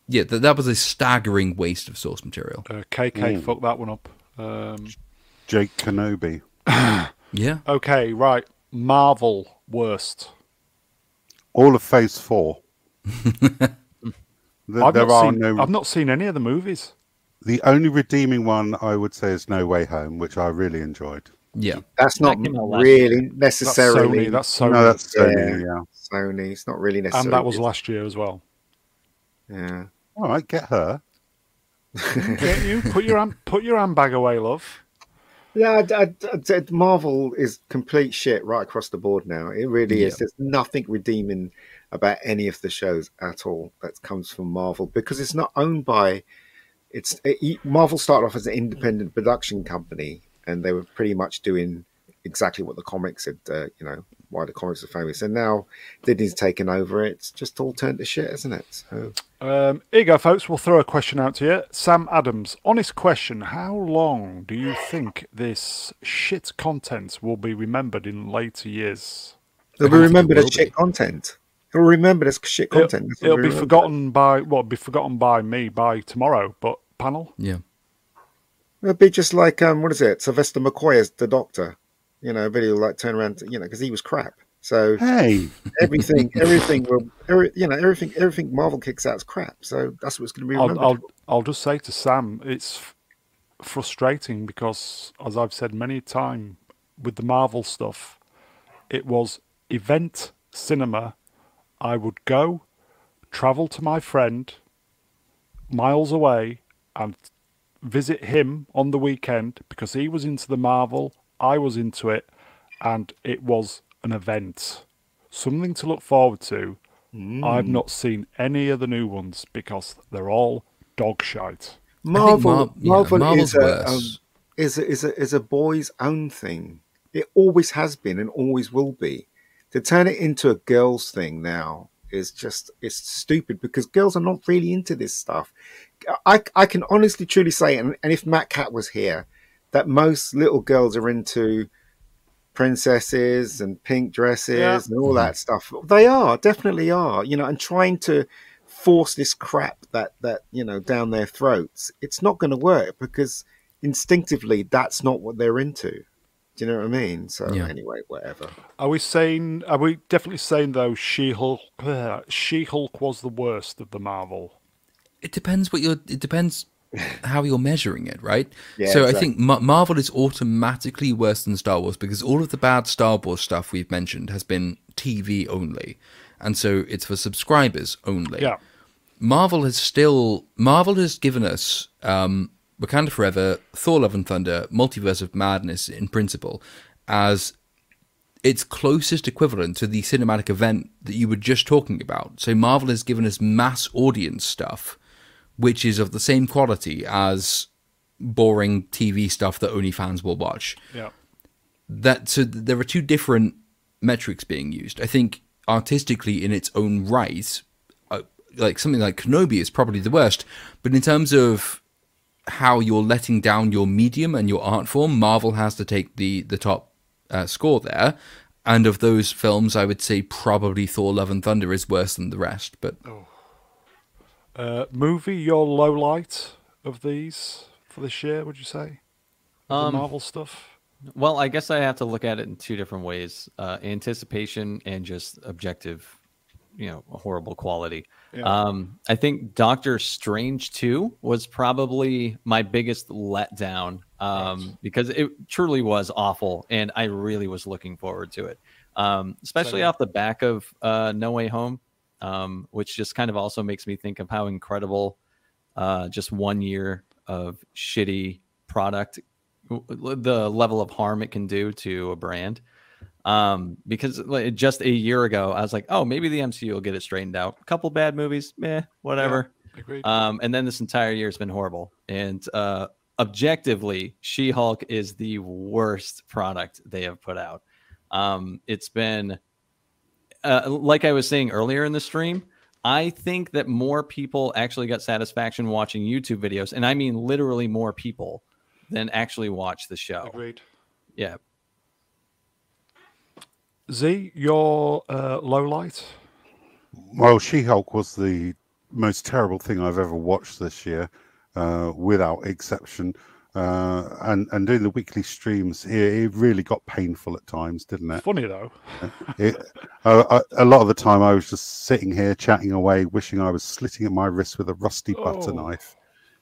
yeah, that that was a staggering waste of source material. Uh, KK fucked that one up. Um, Jake Kenobi. Yeah, okay, right. Marvel worst. All of Phase Four. Th- I've there not are seen, no. I've not seen any of the movies. The only redeeming one I would say is No Way Home, which I really enjoyed. yeah. That's not came out last really That's necessarily Sony. That's Sony. No, that's Yeah. Yeah. Sony. It's not really necessary. and that was last year as well. Yeah. All right, get her. Get you put your hand, put your handbag away, love. Yeah, I, I- I- Marvel is complete shit right across the board now. It really is. There's nothing redeeming about any of the shows at all that comes from Marvel because it's not owned by. It's it, Marvel started off as an independent production company, and they were pretty much doing exactly what the comics had. Uh, you know why the comics are famous, and now Disney's taken over. It's just all turned to shit, isn't it? So Um, here you go, folks. We'll throw a question out to you. Sam Adams, honest question. How long do you think this shit content will be remembered in later years? they'll be don't it remembered as shit be. content. They'll remember as shit It'll, content. It'll they'll be remember. forgotten by well, it'll be forgotten by me by tomorrow. But panel, Yeah. It'll be just like um, what is it? Sylvester McCoy as the Doctor. You know, but he'll like turn around, to, you know, because he was crap. So Hey, everything, everything will, every, you know, everything, everything Marvel kicks out is crap. So that's what's going to be. I'll, I'll I'll just say to Sam, it's frustrating because, as I've said many times, with the Marvel stuff, it was event cinema. I would go, travel to my friend, miles away, and visit him on the weekend because he was into the Marvel, I was into it, and it was an event, something to look forward to. I've not seen any of the new ones because they're all dog shite. Marvel, Mar- Marvel Marvel's is a, um, is a is a is a boy's own thing. It always has been and always will be. To turn it into a girls' thing now is just it's stupid because girls are not really into this stuff. I I can honestly truly say, and, and if Matt Cat was here, that most little girls are into princesses and pink dresses Yeah. and all that mm-hmm. stuff. They are definitely are, you know, and trying to force this crap that that you know down their throats. It's not going to work because instinctively that's not what they're into. Do you know what I mean? So Yeah. anyway, whatever. Are we saying? Are we definitely saying though? She Hulk. She Hulk was the worst of the Marvel. It depends what you're. It depends how you're measuring it, right? Yeah, so I think Ma- Marvel is automatically worse than Star Wars because all of the bad Star Wars stuff we've mentioned has been TV only, and so it's for subscribers only. Yeah. Marvel has still Marvel has given us um, Wakanda Forever, Thor: Love and Thunder, Multiverse of Madness in principle as its closest equivalent to the cinematic event that you were just talking about. So Marvel has given us mass audience stuff, which is of the same quality as boring TV stuff that only fans will watch Yeah. that so there are two different metrics being used. I think artistically in its own right, uh, like something like Kenobi is probably the worst, but in terms of how you're letting down your medium and your art form, Marvel has to take the the top uh, score there. And of those films, I would say probably Thor: Love and Thunder is worse than the rest. But Uh, movie, your low light of these for this year, would you say? Um, the Marvel stuff? Well, I guess I have to look at it in two different ways: uh, anticipation and just objective, you know, horrible quality. Yeah. Um, I think Doctor Strange two was probably my biggest letdown um, because it truly was awful, and I really was looking forward to it, um, especially Same. off the back of uh, No Way Home, um, which just kind of also makes me think of how incredible uh, just one year of shitty product the level of harm it can do to a brand. Um, because like, just a year ago, I was like, oh, maybe the MCU will get it straightened out. A couple bad movies, meh, whatever. Agreed. Um, and then this entire year has been horrible. And uh, objectively, She Hulk is the worst product they have put out. Um, it's been, uh, like I was saying earlier in the stream, I think that more people actually got satisfaction watching YouTube videos, and I mean literally more people than actually watch the show. Agreed. Yeah. Zee, your uh, low light? Well, She Hulk was the most terrible thing I've ever watched this year, uh, without exception. Uh, and and doing the weekly streams here, it really got painful at times, didn't it? Funny though. it uh, I, a lot of the time, I was just sitting here chatting away, wishing I was slitting at my wrist with a rusty butter Oh. knife.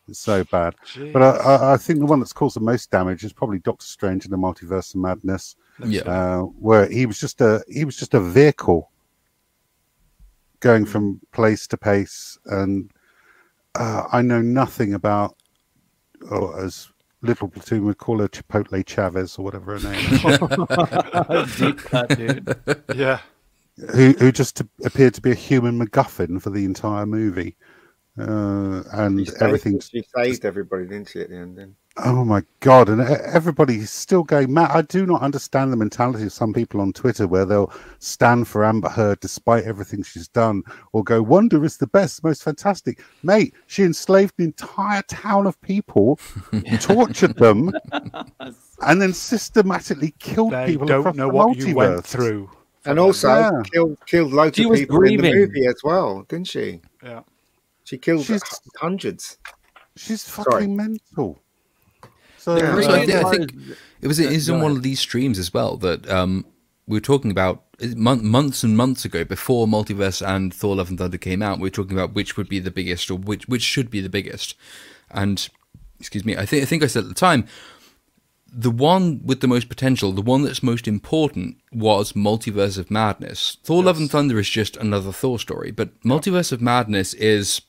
It's so bad. But I, I, I think the one that's caused the most damage is probably Doctor Strange and the Multiverse of Madness, yeah, uh, where he was just a he was just a vehicle going from place to place, and uh, I know nothing about, or as Little Platoon would call her, Chipotle Chavez or whatever her name, is, Deep cut, dude. yeah. who who just appeared to be a human MacGuffin for the entire movie, uh, and She saved, everything she saved everybody, didn't she, at the end? Then? Oh my god! And everybody's still going mad. I do not understand the mentality of some people on Twitter where they'll stand for Amber Heard despite everything she's done, or go, "Wanda is the best, most fantastic." Mate, she enslaved an entire town of people, tortured them, and then systematically killed They people don't across know the what you went through. And also Yeah. killed killed loads She of was people in the movie as well, didn't she? Yeah. She killed She's- hundreds. She's fucking mental. So Yeah. Also, I, uh, thi- I think it was, it was in one of these streams as well that um, we were talking about is months and months ago before Multiverse and Thor: Love and Thunder came out. We were talking about which would be the biggest or which which should be the biggest. And excuse me, I think I think I said at the time the one with the most potential, the one that's most important, was Multiverse of Madness. Thor: Love and Thunder is just another Thor story, but Multiverse of Madness is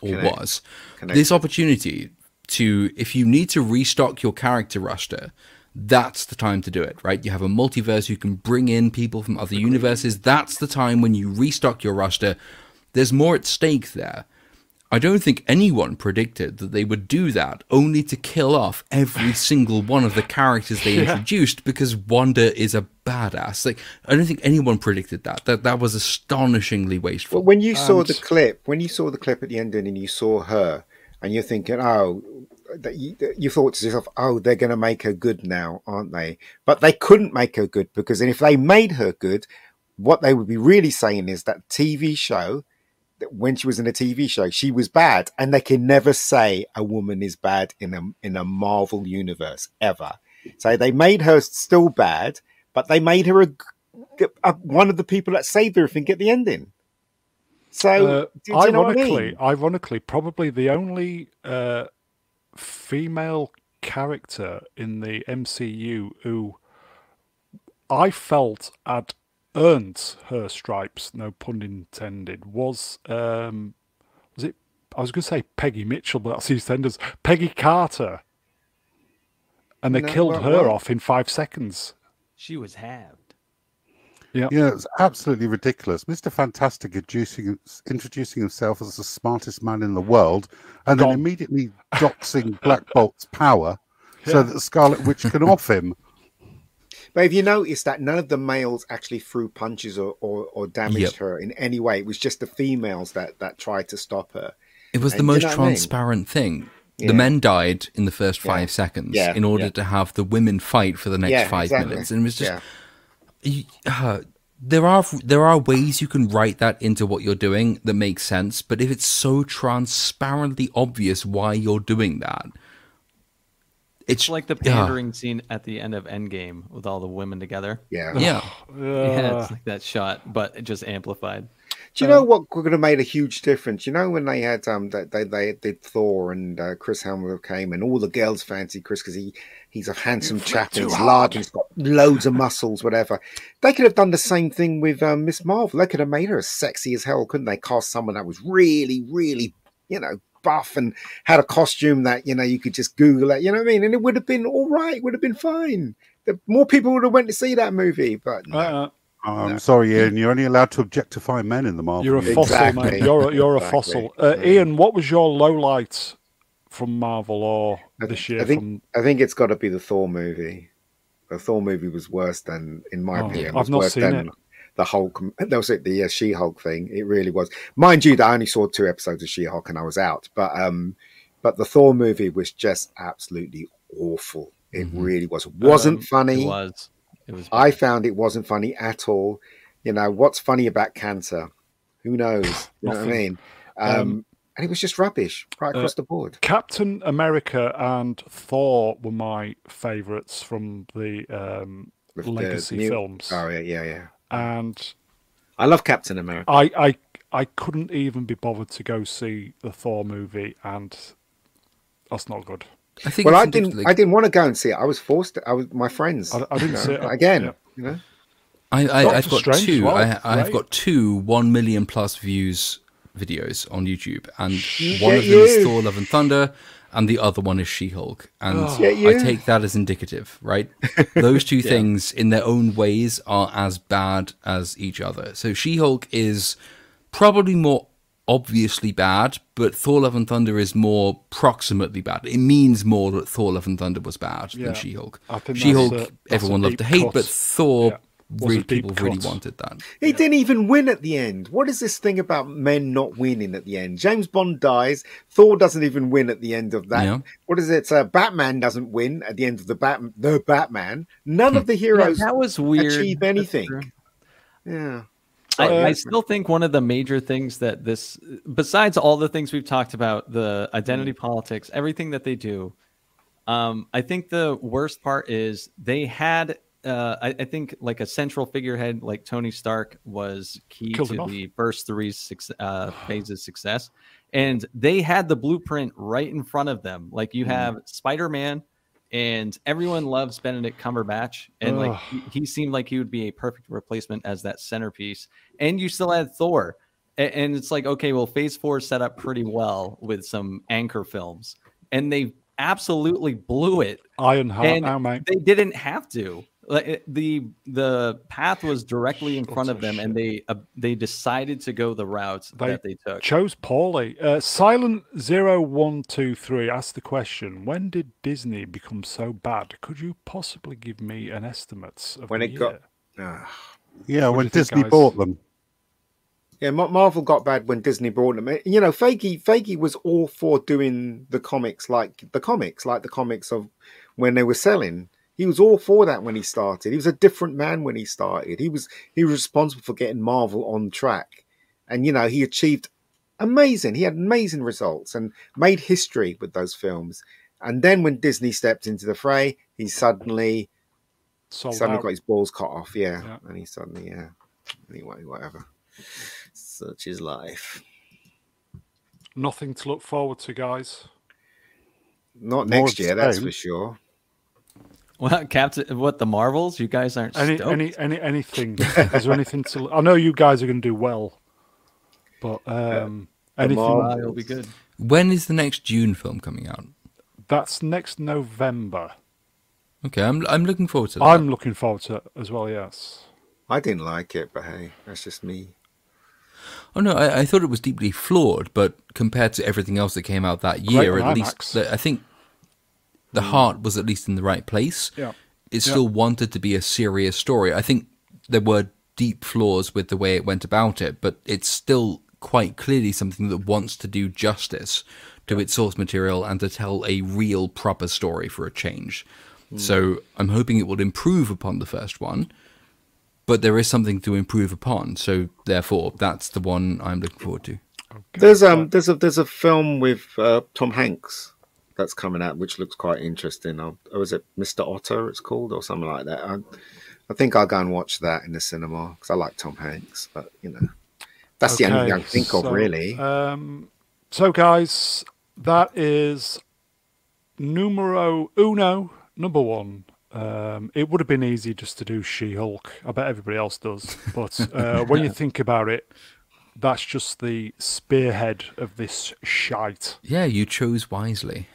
or Connect- was connected. this opportunity to if you need to restock your character roster that's the time to do it right? You have a multiverse you can bring in people from other universes. That's the time when you restock your roster. There's more at stake there. I don't think anyone predicted that they would do that only to kill off every single one of the characters they introduced because wanda is a badass. Like i don't think anyone predicted that. That that was astonishingly wasteful. Well, when you saw the clip, when you saw the clip at the ending and you saw her, and you're thinking, oh, you, you thought to yourself, oh, they're going to make her good now, aren't they? But they couldn't make her good because if they made her good, what they would be really saying is that TV show, that when she was in a TV show, she was bad, and they can never say a woman is bad in a in a Marvel universe ever. So they made her still bad, but they made her a, a, one of the people that saved everything at the ending. So, Uh, do you know what I ironically, mean? ironically, probably the only uh, female character in the MCU who I felt had earned her stripes, no pun intended, was um, was it? I was going to say Peggy Mitchell, but that's EastEnders. Peggy Carter, and they No, killed well- her well- off in five seconds. She was halved. Yeah, it's absolutely ridiculous. Mr. Fantastic introducing, introducing himself as the smartest man in the world and then immediately doxing Black Bolt's power so Yeah. that Scarlet Witch can off him. But if you notice that none of the males actually threw punches or, or, or damaged Yep. her in any way, it was just the females that, that tried to stop her. It was the And you most know what I mean? transparent thing. Yeah. The men died in the first Yeah. five seconds Yeah, in order yeah. to have the women fight for the next Yeah, five exactly. minutes, and it was just Yeah. You- uh, there are there are ways you can write that into what you're doing that makes sense, but if it's so transparently obvious why you're doing that, it's It's like the yeah. pandering scene at the end of Endgame with all the women together. Yeah. Yeah, Yeah, it's like that shot, but just amplified. Do you know what could have made a huge difference? You know when they had um they they, they did Thor and uh, Chris Hemsworth came and all the girls fancy Chris because he he's a handsome chap and he's large and he's got loads of muscles whatever. They could have done the same thing with um, Miss Marvel. They could have made her as sexy as hell, couldn't they? Cast someone that was really really you know buff and had a costume that you know you could just Google it. You know what I mean? And it would have been all right. Would have been fine. The, more people would have went to see that movie, but no. Uh, I'm sorry, Ian, you're only allowed to objectify men in the Marvel. you're a universe. fossil, Exactly. mate. You're a, you're a fossil. Uh, Ian, what was your low light from Marvel or I this year I think from I think it's got to be the Thor movie. The Thor movie was worse than, in my Oh, opinion, I've was not worse seen than it. the Hulk. That was it, the uh, She-Hulk thing. It really was. Mind you, that I only saw two episodes of She-Hulk and I was out. But um, but the Thor movie was just absolutely awful. It really was. It wasn't Um, funny. It was. It was. I found it wasn't funny at all. You know what's funny about cancer? Who knows? You know what I mean? Um, Um, and it was just rubbish right uh, across the board. Captain America and Thor were my favourites from the um, With the legacy new- films, Oh yeah, yeah, yeah. and I love Captain America. I, I I couldn't even be bothered to go see the Thor movie, and that's not good. I think. Well, I didn't. indicative- I didn't want to go and see it. I was forced. To, I was my friends. I- I didn't see it. again. Yeah. You know, I, I, I've got Strange two. well, I, I've great. got two one million plus views videos on YouTube, and Shit, one of them is. Thor: Love and Thunder, and the other one is She-Hulk. And oh. Shit, I take that as indicative, right? Those two things, in their own ways, are as bad as each other. So She-Hulk is probably more obviously bad, but Thor: Love and Thunder is more proximately bad. It means more that Thor: Love and Thunder was bad Yeah. than She-Hulk. I think that's She-Hulk, a- that's a everyone loved to hate, cut. but Thor, Yeah. Really, deep people really wanted that. he didn't even win at the end. What is this thing about men not winning at the end? James Bond dies. Thor doesn't even win at the end of that. Yeah. What is it? Uh, Batman doesn't win at the end of the Bat. The Batman. None Hmm. of the Yeah, heroes that was weird. achieve anything. Yeah. I, I still think one of the major things that this, besides all the things we've talked about, the identity politics, everything that they do, um, I think the worst part is they had, uh, I, I think, like a central figurehead like Tony Stark was key Killed to the first three suc- uh, phases success, and they had the blueprint right in front of them. Like you have Spider Man. And everyone loves Benedict Cumberbatch, and like he, he seemed like he would be a perfect replacement as that centerpiece. And you still had Thor, A- and it's like okay, well, Phase Four set up pretty well with some anchor films, and they absolutely blew it. Ironheart And now, mate. They didn't have to. Like the the path was directly in front of Utter them, and they uh, they decided to go the routes They that they took. Chose poorly. Uh, Silent Zero One Two Three asked the question: When did Disney become so bad? Could you possibly give me an estimate of When the it got- year? Ah. Yeah, What when you think, Disney guys? bought them. Yeah, Marvel got bad when Disney bought them. You know, Feige Feige was all for doing the comics like the comics, like the comics of when they were selling. He was all for that when he started. He was a different man when he started. He was he was responsible for getting Marvel on track, and you know he achieved amazing. He had amazing results and made history with those films. And then when Disney stepped into the fray, he suddenly Sold suddenly out. got his balls cut off. Yeah, Yeah. and he suddenly yeah. Anyway, whatever. Such is life. Nothing to look forward to, guys. Not More next year, that's for sure. Well, Captain, what the Marvels? You guys aren't Any, stoked? any, any, anything? Is there anything to? I know you guys are going to do well, but um, anything Marvel- Ah, it'll be good. When is the next Dune film coming out? that's next November. Okay, I'm I'm looking forward to that. I'm looking forward to it as well. Yes. I didn't like it, but hey, that's just me. Oh no, I, I thought it was deeply flawed, but compared to everything else that came out that year, on at IMAX. least I think the heart was at least in the right place. Yeah. It Yeah. still wanted to be a serious story. I think there were deep flaws with the way it went about it, but it's still quite clearly something that wants to do justice to its source material and to tell a real proper story for a change. So I'm hoping it will improve upon the first one, but there is something to improve upon. So therefore, that's the one I'm looking forward to. There's um there's a there's a film with uh, Tom Hanks that's coming out which looks quite interesting. Uh, was it Mr. Otto? It's called or something like that. I, I think I'll go and watch that in the cinema because I like Tom Hanks. But you know, that's the only thing I can think of really. Um, so, guys, that is numero uno, number one. Um, it would have been easy just to do She Hulk. I bet everybody else does. But uh, when you think about it, that's just the spearhead of this shite. Yeah, you chose wisely.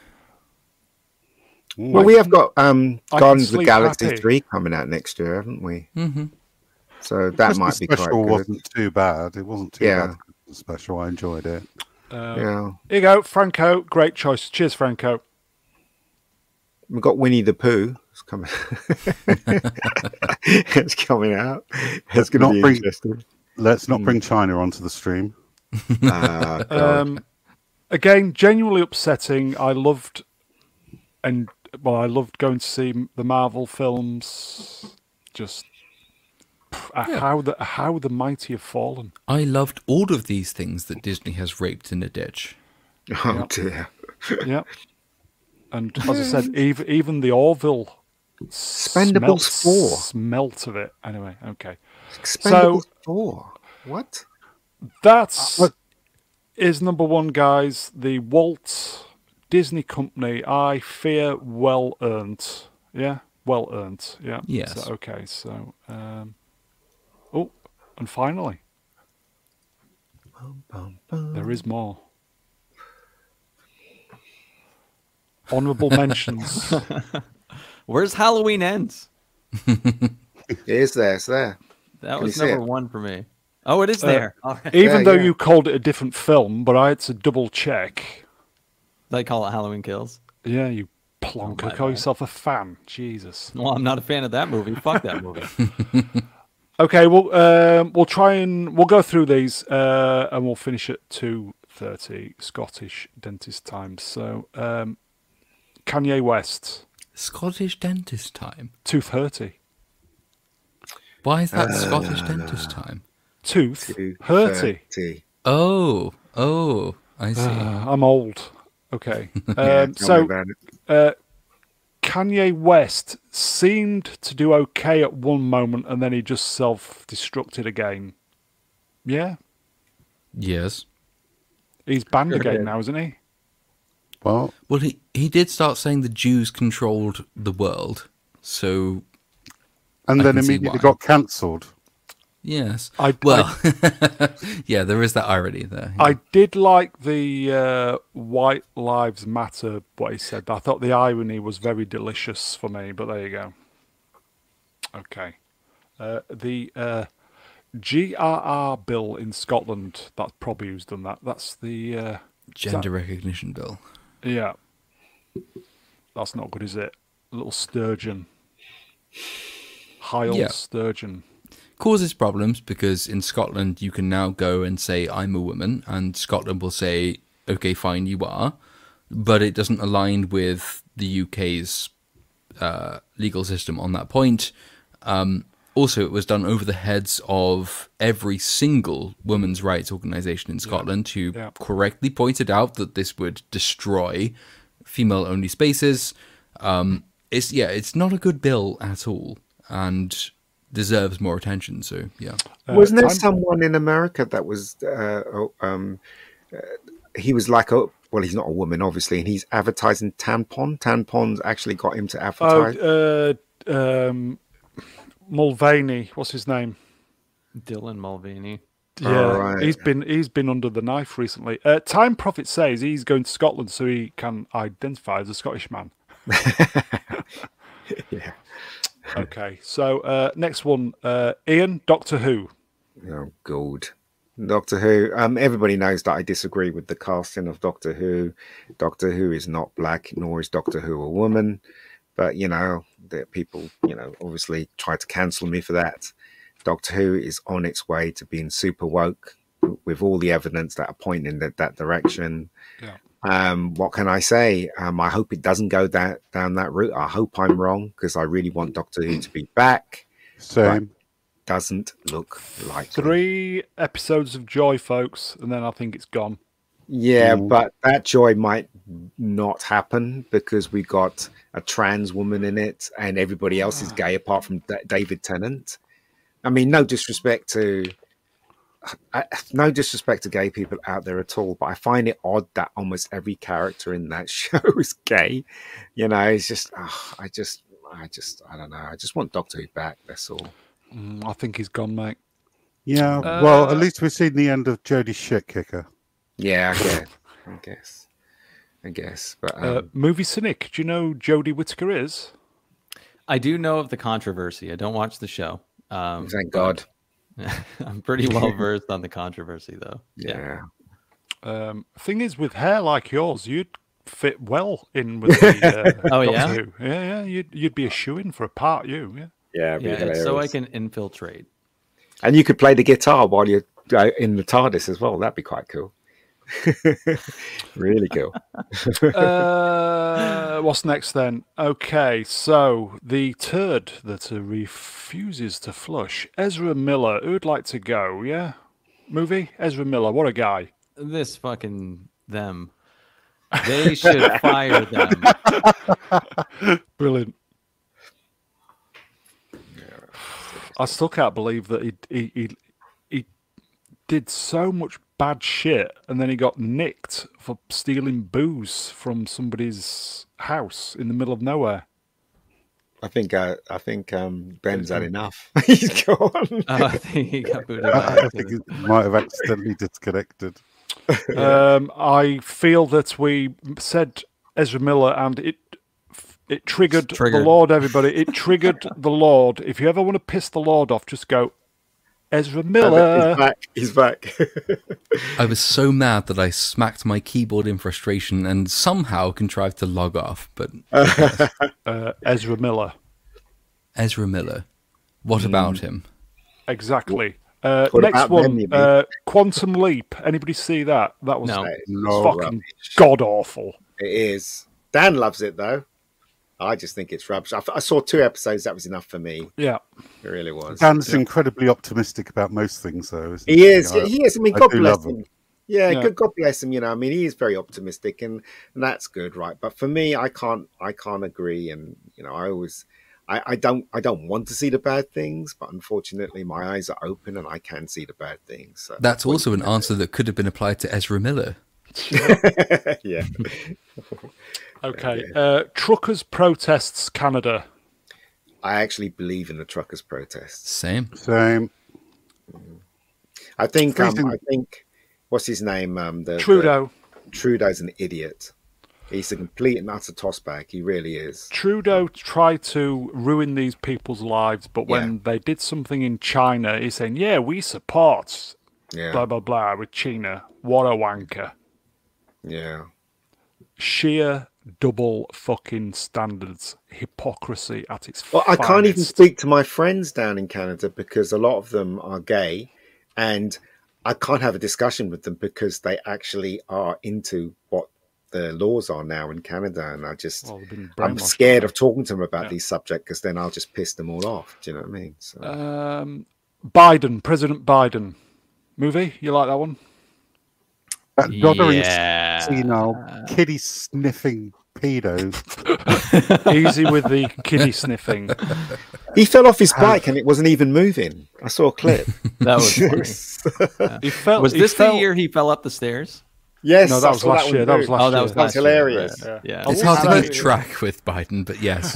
Well, we have got um I Guardians of the Galaxy happy. three coming out next year, haven't we? hmm So that Christmas might be quite special good. wasn't too bad. It wasn't too Yeah. bad. Special, I enjoyed it. Uh, Yeah, Here you go, Franco. Great choice. Cheers, Franco. we've got Winnie the Pooh. It's coming. it's coming out. It's going Not to be bring- interesting. Let's not bring China onto the stream. God. Um, again, genuinely upsetting. I loved, and well, I loved going to see the Marvel films. Just pff, uh, Yeah. how the how the mighty have fallen. I loved all of these things that Disney has raped in a ditch. oh dear. yeah, and as I said, even even the Orville Expendables smelt, 4. smelt of it. Anyway, okay, Expendables four. What? that's Uh, is number one, guys. The Walt Disney Company. I fear well earned. Yeah, well earned. Yeah. Yes. So, okay. So, um, oh, and finally, there is more. Honourable mentions. Where's Halloween Ends? It is there. It's there. That Can was number it? one for me. Oh, it is Uh, there. All right. Even Yeah, though yeah. you called it a different film, but I had to double check. They call it Halloween Kills. Yeah, you plonker. my Call bad. yourself a fan. Jesus. Well, I'm not a fan of that movie. Fuck that movie. Okay, well, um, we'll try and we'll go through these, uh, and we'll finish at two thirty Scottish dentist time. So, um, Kanye West, Scottish dentist time. two thirty, Why is that Scottish dentist time? tooth Two thirty. thirty. Oh, oh, I see. Uh, I'm old. Okay, um, tell so me about it. uh, Kanye West seemed to do okay at one moment, and then he just self-destructed again. Yeah, yes. he's banned Sure again did. now, isn't he? Well, Well, he he did start saying the Jews controlled the world. So and I then immediately got cancelled. Yes. I- well, yeah, there is that irony there. I did like the uh, White Lives Matter what he said. I thought the irony was very delicious for me, but there you go. Okay. Uh, the uh, GRR bill in Scotland, that's probably who's done that. That's the. Uh, Gender recognition bill. yeah. That's not good, is it? A little sturgeon. High old Yeah. sturgeon. Causes problems because in Scotland you can now go and say I'm a woman and Scotland will say okay fine you are. But it doesn't align with the UK's uh, legal system on that point. Um, also it was done over the heads of every single women's rights organization in Scotland who Yeah. correctly pointed out that this would destroy female only spaces. Um, it's yeah it's not a good bill at all. And deserves more attention so yeah Uh, Wasn't there time- someone in America that was? Uh, oh, um, uh, he was like a well, he's not a woman, obviously, and he's advertising tampon. Tampons actually got him to Oh, advertise. uh, um, Mulvaney. What's his name? Dylan Mulvaney. Yeah, right. he's been he's been under the knife recently. Uh, Time Prophet says he's going to Scotland so he can identify as a Scottish man. Yeah. Okay, so uh, next one, uh, Ian, Doctor Who. Oh God. Doctor Who. Um, everybody knows that I disagree with the casting of Doctor Who. Doctor Who is not black, nor is Doctor Who a woman. But you know, that people, you know, obviously try to cancel me for that. Doctor Who is on its way to being super woke, with all the evidence that are pointing in that, that direction. Yeah. Um, what can I say? Um, I hope it doesn't go that down that route. I hope I'm wrong because I really want Doctor Who to be back. Same. Doesn't look like Three episodes of joy, folks, and then I think it's gone. Yeah, Mm. but that joy might not happen because we got a trans woman in it, and everybody else is gay apart from D- David Tennant. I mean, no disrespect to, I, no disrespect to gay people out there at all, but I find it odd that almost every character in that show is gay. You know, it's just, ah, I just, I just, I don't know. I just want Doctor Who back. That's all. Mm, I think he's gone, mate. Yeah. well, Uh, at least we've seen the end of Jodie's shit kicker. Yeah, I guess. I guess. I guess. But um, Uh, movie cynic. Do you know Jodie Whittaker is? I do know of the controversy. I don't watch the show. Um, thank God. I'm pretty well versed on the controversy, though. Yeah. Um, thing is, with hair like yours, you'd fit well in with the. Uh, Oh, Doctor yeah? Who. yeah, yeah. You'd you'd be a shoe in for a part. You, yeah. Yeah, Yeah, so I can infiltrate. And you could play the guitar while you're uh, in the TARDIS as well. That'd be quite cool. really cool. Uh, what's next then? Okay, so the turd that uh, refuses to flush. Ezra Miller. Who'd like to go? Yeah, movie. Ezra Miller. What a guy. This fucking them. They should fire them. Brilliant. I still can't believe that he he he, he did so much bad shit and then he got nicked for stealing booze from somebody's house in the middle of nowhere. I think uh, I think um, Ben's had enough. He's gone. Oh, I think he got booted I. I think he might have accidentally disconnected. Um, I feel that we said Ezra Miller and it it triggered, the Lord. Everybody, it triggered the Lord. If you ever want to piss the Lord off, just go Ezra He's Miller. back. He's back. I was so mad that I smacked my keyboard in frustration and somehow contrived to log off. But Uh, Ezra Miller. Ezra Miller, what about him? Exactly. Uh, next one, them, uh, Quantum Leap. Anybody see that? That was No. no, fucking rubbish. god awful. It is. Dan loves it though. I just think it's rubbish. I, I saw two episodes. That was enough for me. Yeah. It really was. Dan's incredibly optimistic about most things, though. Isn't He is. I- He is. I mean, God do bless him. him. Yeah, Yeah. good. God bless him. You know, I mean, he is very optimistic, and, and that's good, right? But for me, I can't. I can't agree. And you know, I always. I, I don't. I don't want to see the bad things, but unfortunately, my eyes are open, and I can see the bad things. So That's also an answer that could have been applied to Ezra Miller. yeah. Okay. Uh, truckers protests Canada. I actually believe in the truckers' protests. Same. Same. I think. Um, I think. What's his name? Um, the, the- Trudeau. Trudeau's an idiot. He's a complete and utter tossback. He really is. Trudeau tried to ruin these people's lives, but when they did something in China, he's saying, "Yeah, we support Yeah. blah blah blah with China." What a wanker! Yeah. Sheer double fucking standards, hypocrisy at its Well, I can't even speak to my friends down in Canada because a lot of them are gay, and I can't have a discussion with them because they actually are into what the laws are now in Canada, and I just Well, I'm scared of talking to them about Yeah. these subjects because then I'll just piss them all off. Do you know what I mean? So, Um, Biden, President Biden, movie. You like that one? That doddering, Yeah. senile, kitty sniffing pedo. Easy with the kiddie sniffing. he fell off his bike and it wasn't even moving. I saw a clip. That was funny. He felt. Was he this felt, the year he fell up the stairs? Yes, No, that was last one year. That was last oh, that year. was That was last year, hilarious. right. Yeah. Yeah. It's hard to keep track with Biden, but yes.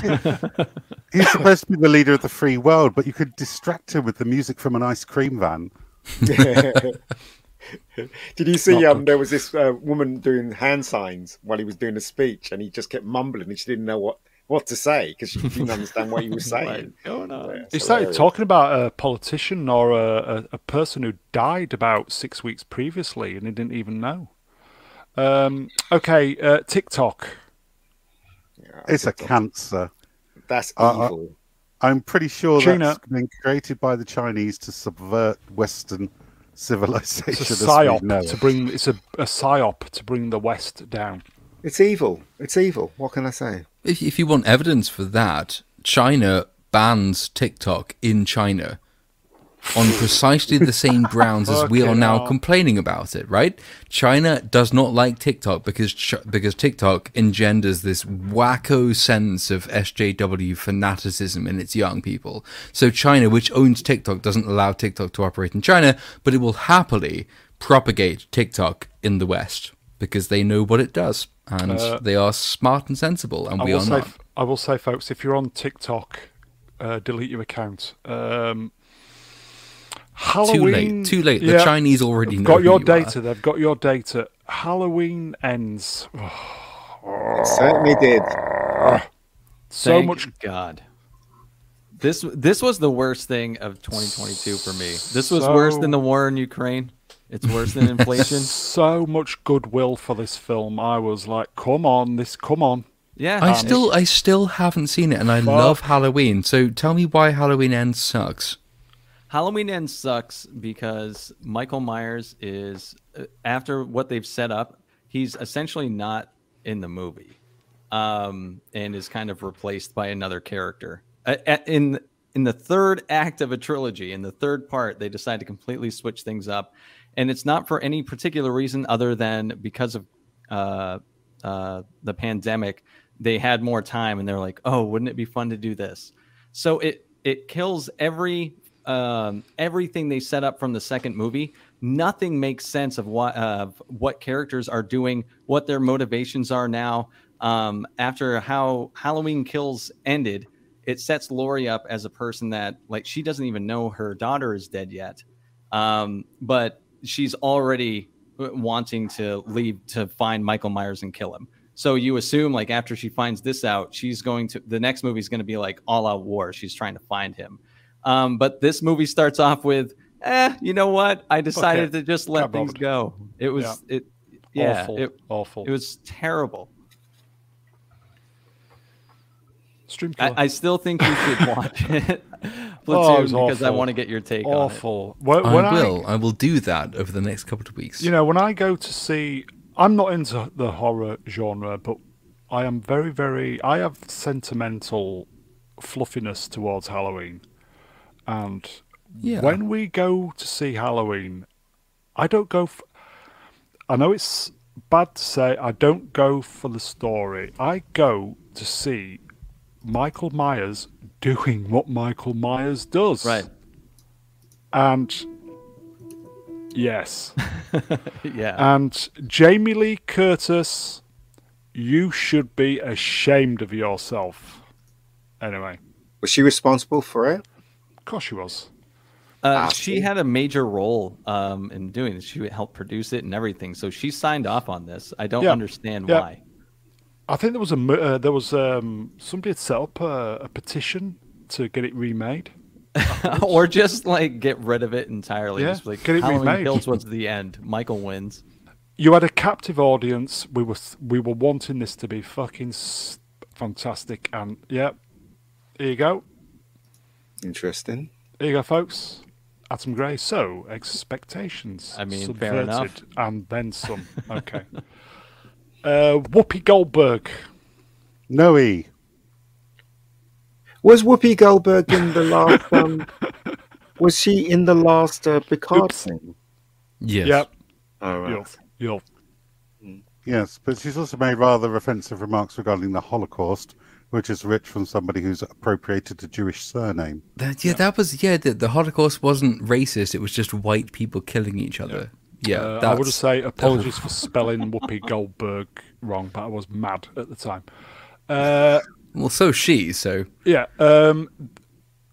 He's supposed to be the leader of the free world, but you could distract him with the music from an ice cream van. Did you see? Um, there was this uh, woman doing hand signs while he was doing a speech, and he just kept mumbling, and she didn't know what what to say because she didn't understand what he was saying. going on? Yeah, He started talking about a politician or a, a, a person who died about six weeks previously, and he didn't even know. Um, okay, uh, TikTok. Yeah, It's a cancer. That's Uh, uh, evil. I'm pretty sure Gina. that's been created by the Chinese to subvert Western civilization. It's a as we psyop know to bring. It's a, a psyop to bring the West down. It's evil. It's evil. What can I say? If, if you want evidence for that, China bans TikTok in China on precisely the same grounds as we are now complaining about it, right? China does not like TikTok because Ch- because TikTok engenders this wacko sense of SJW fanaticism in its young people. So China, which owns TikTok, doesn't allow TikTok to operate in China, but it will happily propagate TikTok in the West because they know what it does and Uh, they are smart and sensible, and I we will are say, not. I will say, folks, if you're on TikTok, uh, delete your account. Um, Too late. Too late. The Chinese already they've know got who your you are. data. They've got your data. Halloween ends. It certainly did. So Thank much. God. This this was the worst thing of 2022 for me. This was worse than the war in Ukraine. It's worse than inflation. So much goodwill for this film. I was like, come on, this, come on. Yeah, I um, still, I still haven't seen it, and I Fuck. love Halloween. So tell me why Halloween Ends sucks. Halloween Ends sucks because Michael Myers is uh, after what they've set up, he's essentially not in the movie, um, and is kind of replaced by another character. In in the third act of a trilogy, in the third part, they decide to completely switch things up, and it's not for any particular reason other than because of uh, uh, the pandemic. They had more time, and they're like, "Oh, wouldn't it be fun to do this?" So it it kills every um, everything they set up from the second movie. Nothing makes sense of what of what characters are doing, what their motivations are now. Um, after how Halloween Kills ended, it sets Laurie up as a person that like she doesn't even know her daughter is dead yet, um, but she's already wanting to leave to find Michael Myers and kill him. So you assume like after she finds this out, she's going to the next movie is going to be like all out war. She's trying to find him. Um, but this movie starts off with, eh, you know what? I decided to just let Can't things bothered. go. It was it, yeah, awful. it, awful. it was terrible. Stream I. I still think you should watch it, Oh, it Platoon, was because I want to get your take on it. awful. When, I when I, will. I will do that over the next couple of weeks. You know, when I go to see, I'm not into the horror genre, but I am very, very. I have sentimental fluffiness towards Halloween, and Yeah. when we go to see Halloween, I don't go. For, I know it's bad to say I don't go for the story. I go to see Michael Myers doing what Michael Myers does. Right. And yes. Yeah. And Jamie Lee Curtis, you should be ashamed of yourself. Anyway, Was she responsible for it? Of course she was. Uh, Ah, she had a major role um, in doing this. She helped produce it and everything. So she signed off on this. I don't Yeah. understand Yeah. why. I think there was a uh, there was um, somebody had set up a, a petition to get it remade. or just like get rid of it entirely. Yeah, Just like get it Halloween remade. Kills was the end. Michael wins. You had a captive audience. We were we were wanting this to be fucking fantastic, and yeah, here you go. Interesting. Here you go, folks. Atom Gray. So expectations. I mean, fair enough. and then some. Okay. uh, Whoopi Goldberg. Noe. E. Was Whoopi Goldberg in the last? Um, was she in the last uh, Picard Oops. thing? Yes. Yep. All right. Yup. Yup. Yes, but she's also made rather offensive remarks regarding the Holocaust, which is rich from somebody who's appropriated a Jewish surname. That, yeah, that was yeah. The, the Holocaust wasn't racist. It was just white people killing each other. Yeah, Uh, I would say apologies for spelling Whoopi Goldberg wrong, but I was mad at the time. Uh, well, so she. So yeah. Um,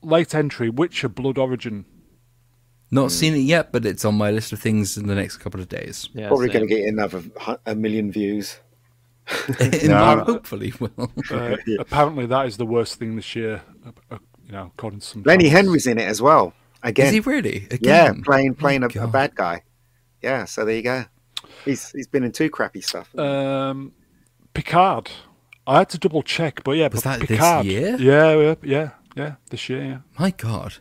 late entry, Witcher Blood Origin. not seen it yet, but it's on my list of things in the next couple of days. Yeah, Probably going to get another hu- a million views. And No. hopefully, will. Uh, Apparently, that is the worst thing this year. uh, uh, you know, according to some. Lenny channels. Henry's in it as well. Again, Is he really? yeah, Again? playing playing a, a bad guy. Yeah, so there you go. He's he's been in two crappy stuff. Um, Picard. I had to double check, but yeah, Was but that this year? Yeah, yeah, yeah, yeah, this year. Yeah. My God,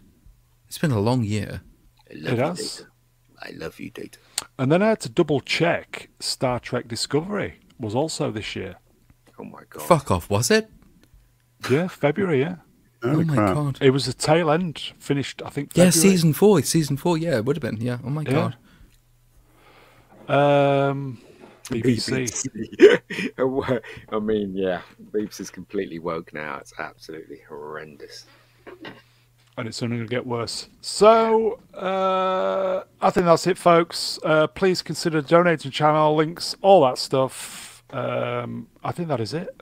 it's been a long year. It has. I love you, Data. And then I had to double check. Star Trek Discovery was also this year. Oh my god. Fuck off, was it? Yeah, February. Yeah, Oh Holy my crap. God. it was the tail end. Finished, I think. Yeah, season four. Season four. Yeah, it would have been. Yeah. Oh my Yeah. God. Um, BBC. I mean, yeah, Beeps is completely woke now. It's absolutely horrendous. And it's only going to get worse. So, uh, I think that's it, folks. Uh, please consider donating channel links, all that stuff. Um, I think that is it.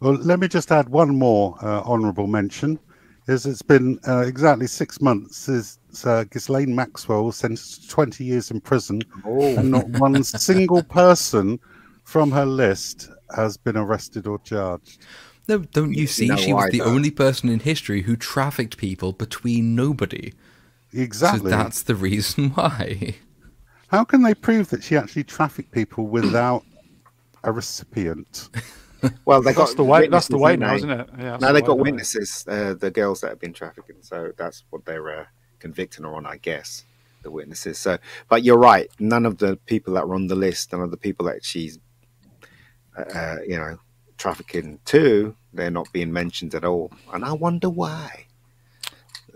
Well, let me just add one more uh, honourable mention. Is it's been uh, exactly six months since uh, Ghislaine Maxwell was sentenced to 20 years in prison, and not one single person from her list has been arrested or charged. No, don't you see? know she was why, the though. only person in history who trafficked people between nobody. Exactly. So that's the reason why. How can they prove that she actually trafficked people without a recipient? Well, they That's got the way. That's the witnesses, way haven't now, isn't it? Yeah. Now they've got witnesses, uh, the girls that have been trafficking, so that's what they're uh, convicting her on, I guess. The witnesses. So, but you're right. None of the people that were on the list, none of the people that she's, uh, you know, trafficking too, they're not being mentioned at all, and I wonder why.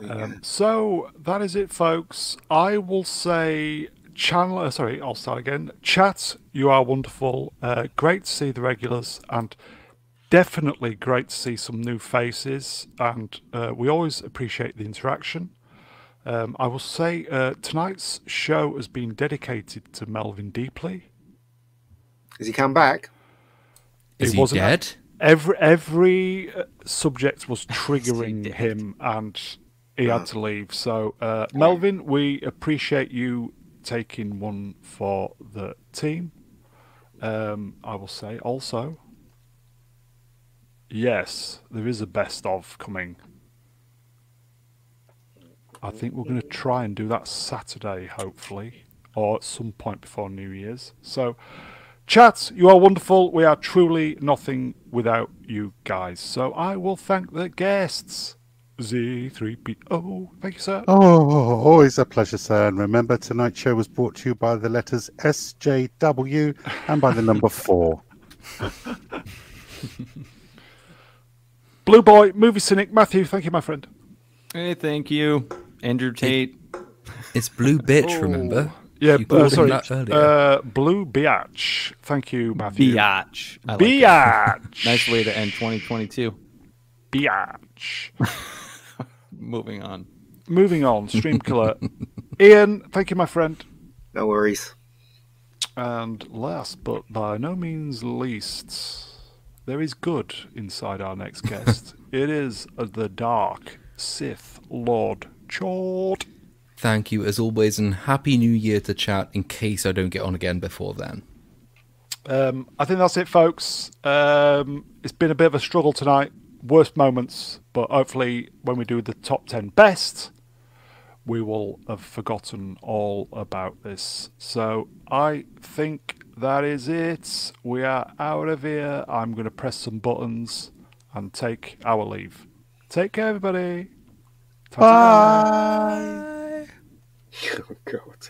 Um, so that is it, folks. I will say, channel. Uh, sorry, I'll start again. Chat, you are wonderful. Uh, great to see the regulars, and definitely great to see some new faces. And uh, we always appreciate the interaction. Um, I will say uh, tonight's show has been dedicated to Melvin Deeply. Has he come back? Is It he wasn't a- dead? Every every uh, subject was triggering him, and he had to leave. So, uh, Melvin, we appreciate you taking one for the team. Um, I will say also, yes, there is a best of coming. I think we're going to try and do that Saturday, hopefully, or at some point before New Year's. So, chat, you are wonderful. We are truly nothing without you guys. So, I will thank the guests. Z3PO. Thank you, sir. Oh, always a pleasure, sir. And remember, tonight's show was brought to you by the letters SJW and by the number four. Blue Boy, Movie Cynic, Matthew. Thank you, my friend. Hey, thank you, Andrew Tate. It's Blue Bitch, oh. remember? Yeah, uh, sorry. Uh, Blue Biatch. Thank you, Matthew. Biatch. I like. Biatch. Nice way to end 2022. Biatch. Moving on. Moving on, Stream Killer. Ian, thank you, my friend. No worries. And last but by no means least, there is good inside our next guest. it is the Dark Sith Lord Chord. Thank you, as always, and Happy New Year to chat in case I don't get on again before then. Um, I think that's it, folks. Um, it's been a bit of a struggle tonight. Worst moments, but hopefully, when we do the top 10 best, we will have forgotten all about this. So, I think that is it. We are out of here. I'm going to press some buttons and take our leave. Take care, everybody. Ta-ta. Bye. Oh, God.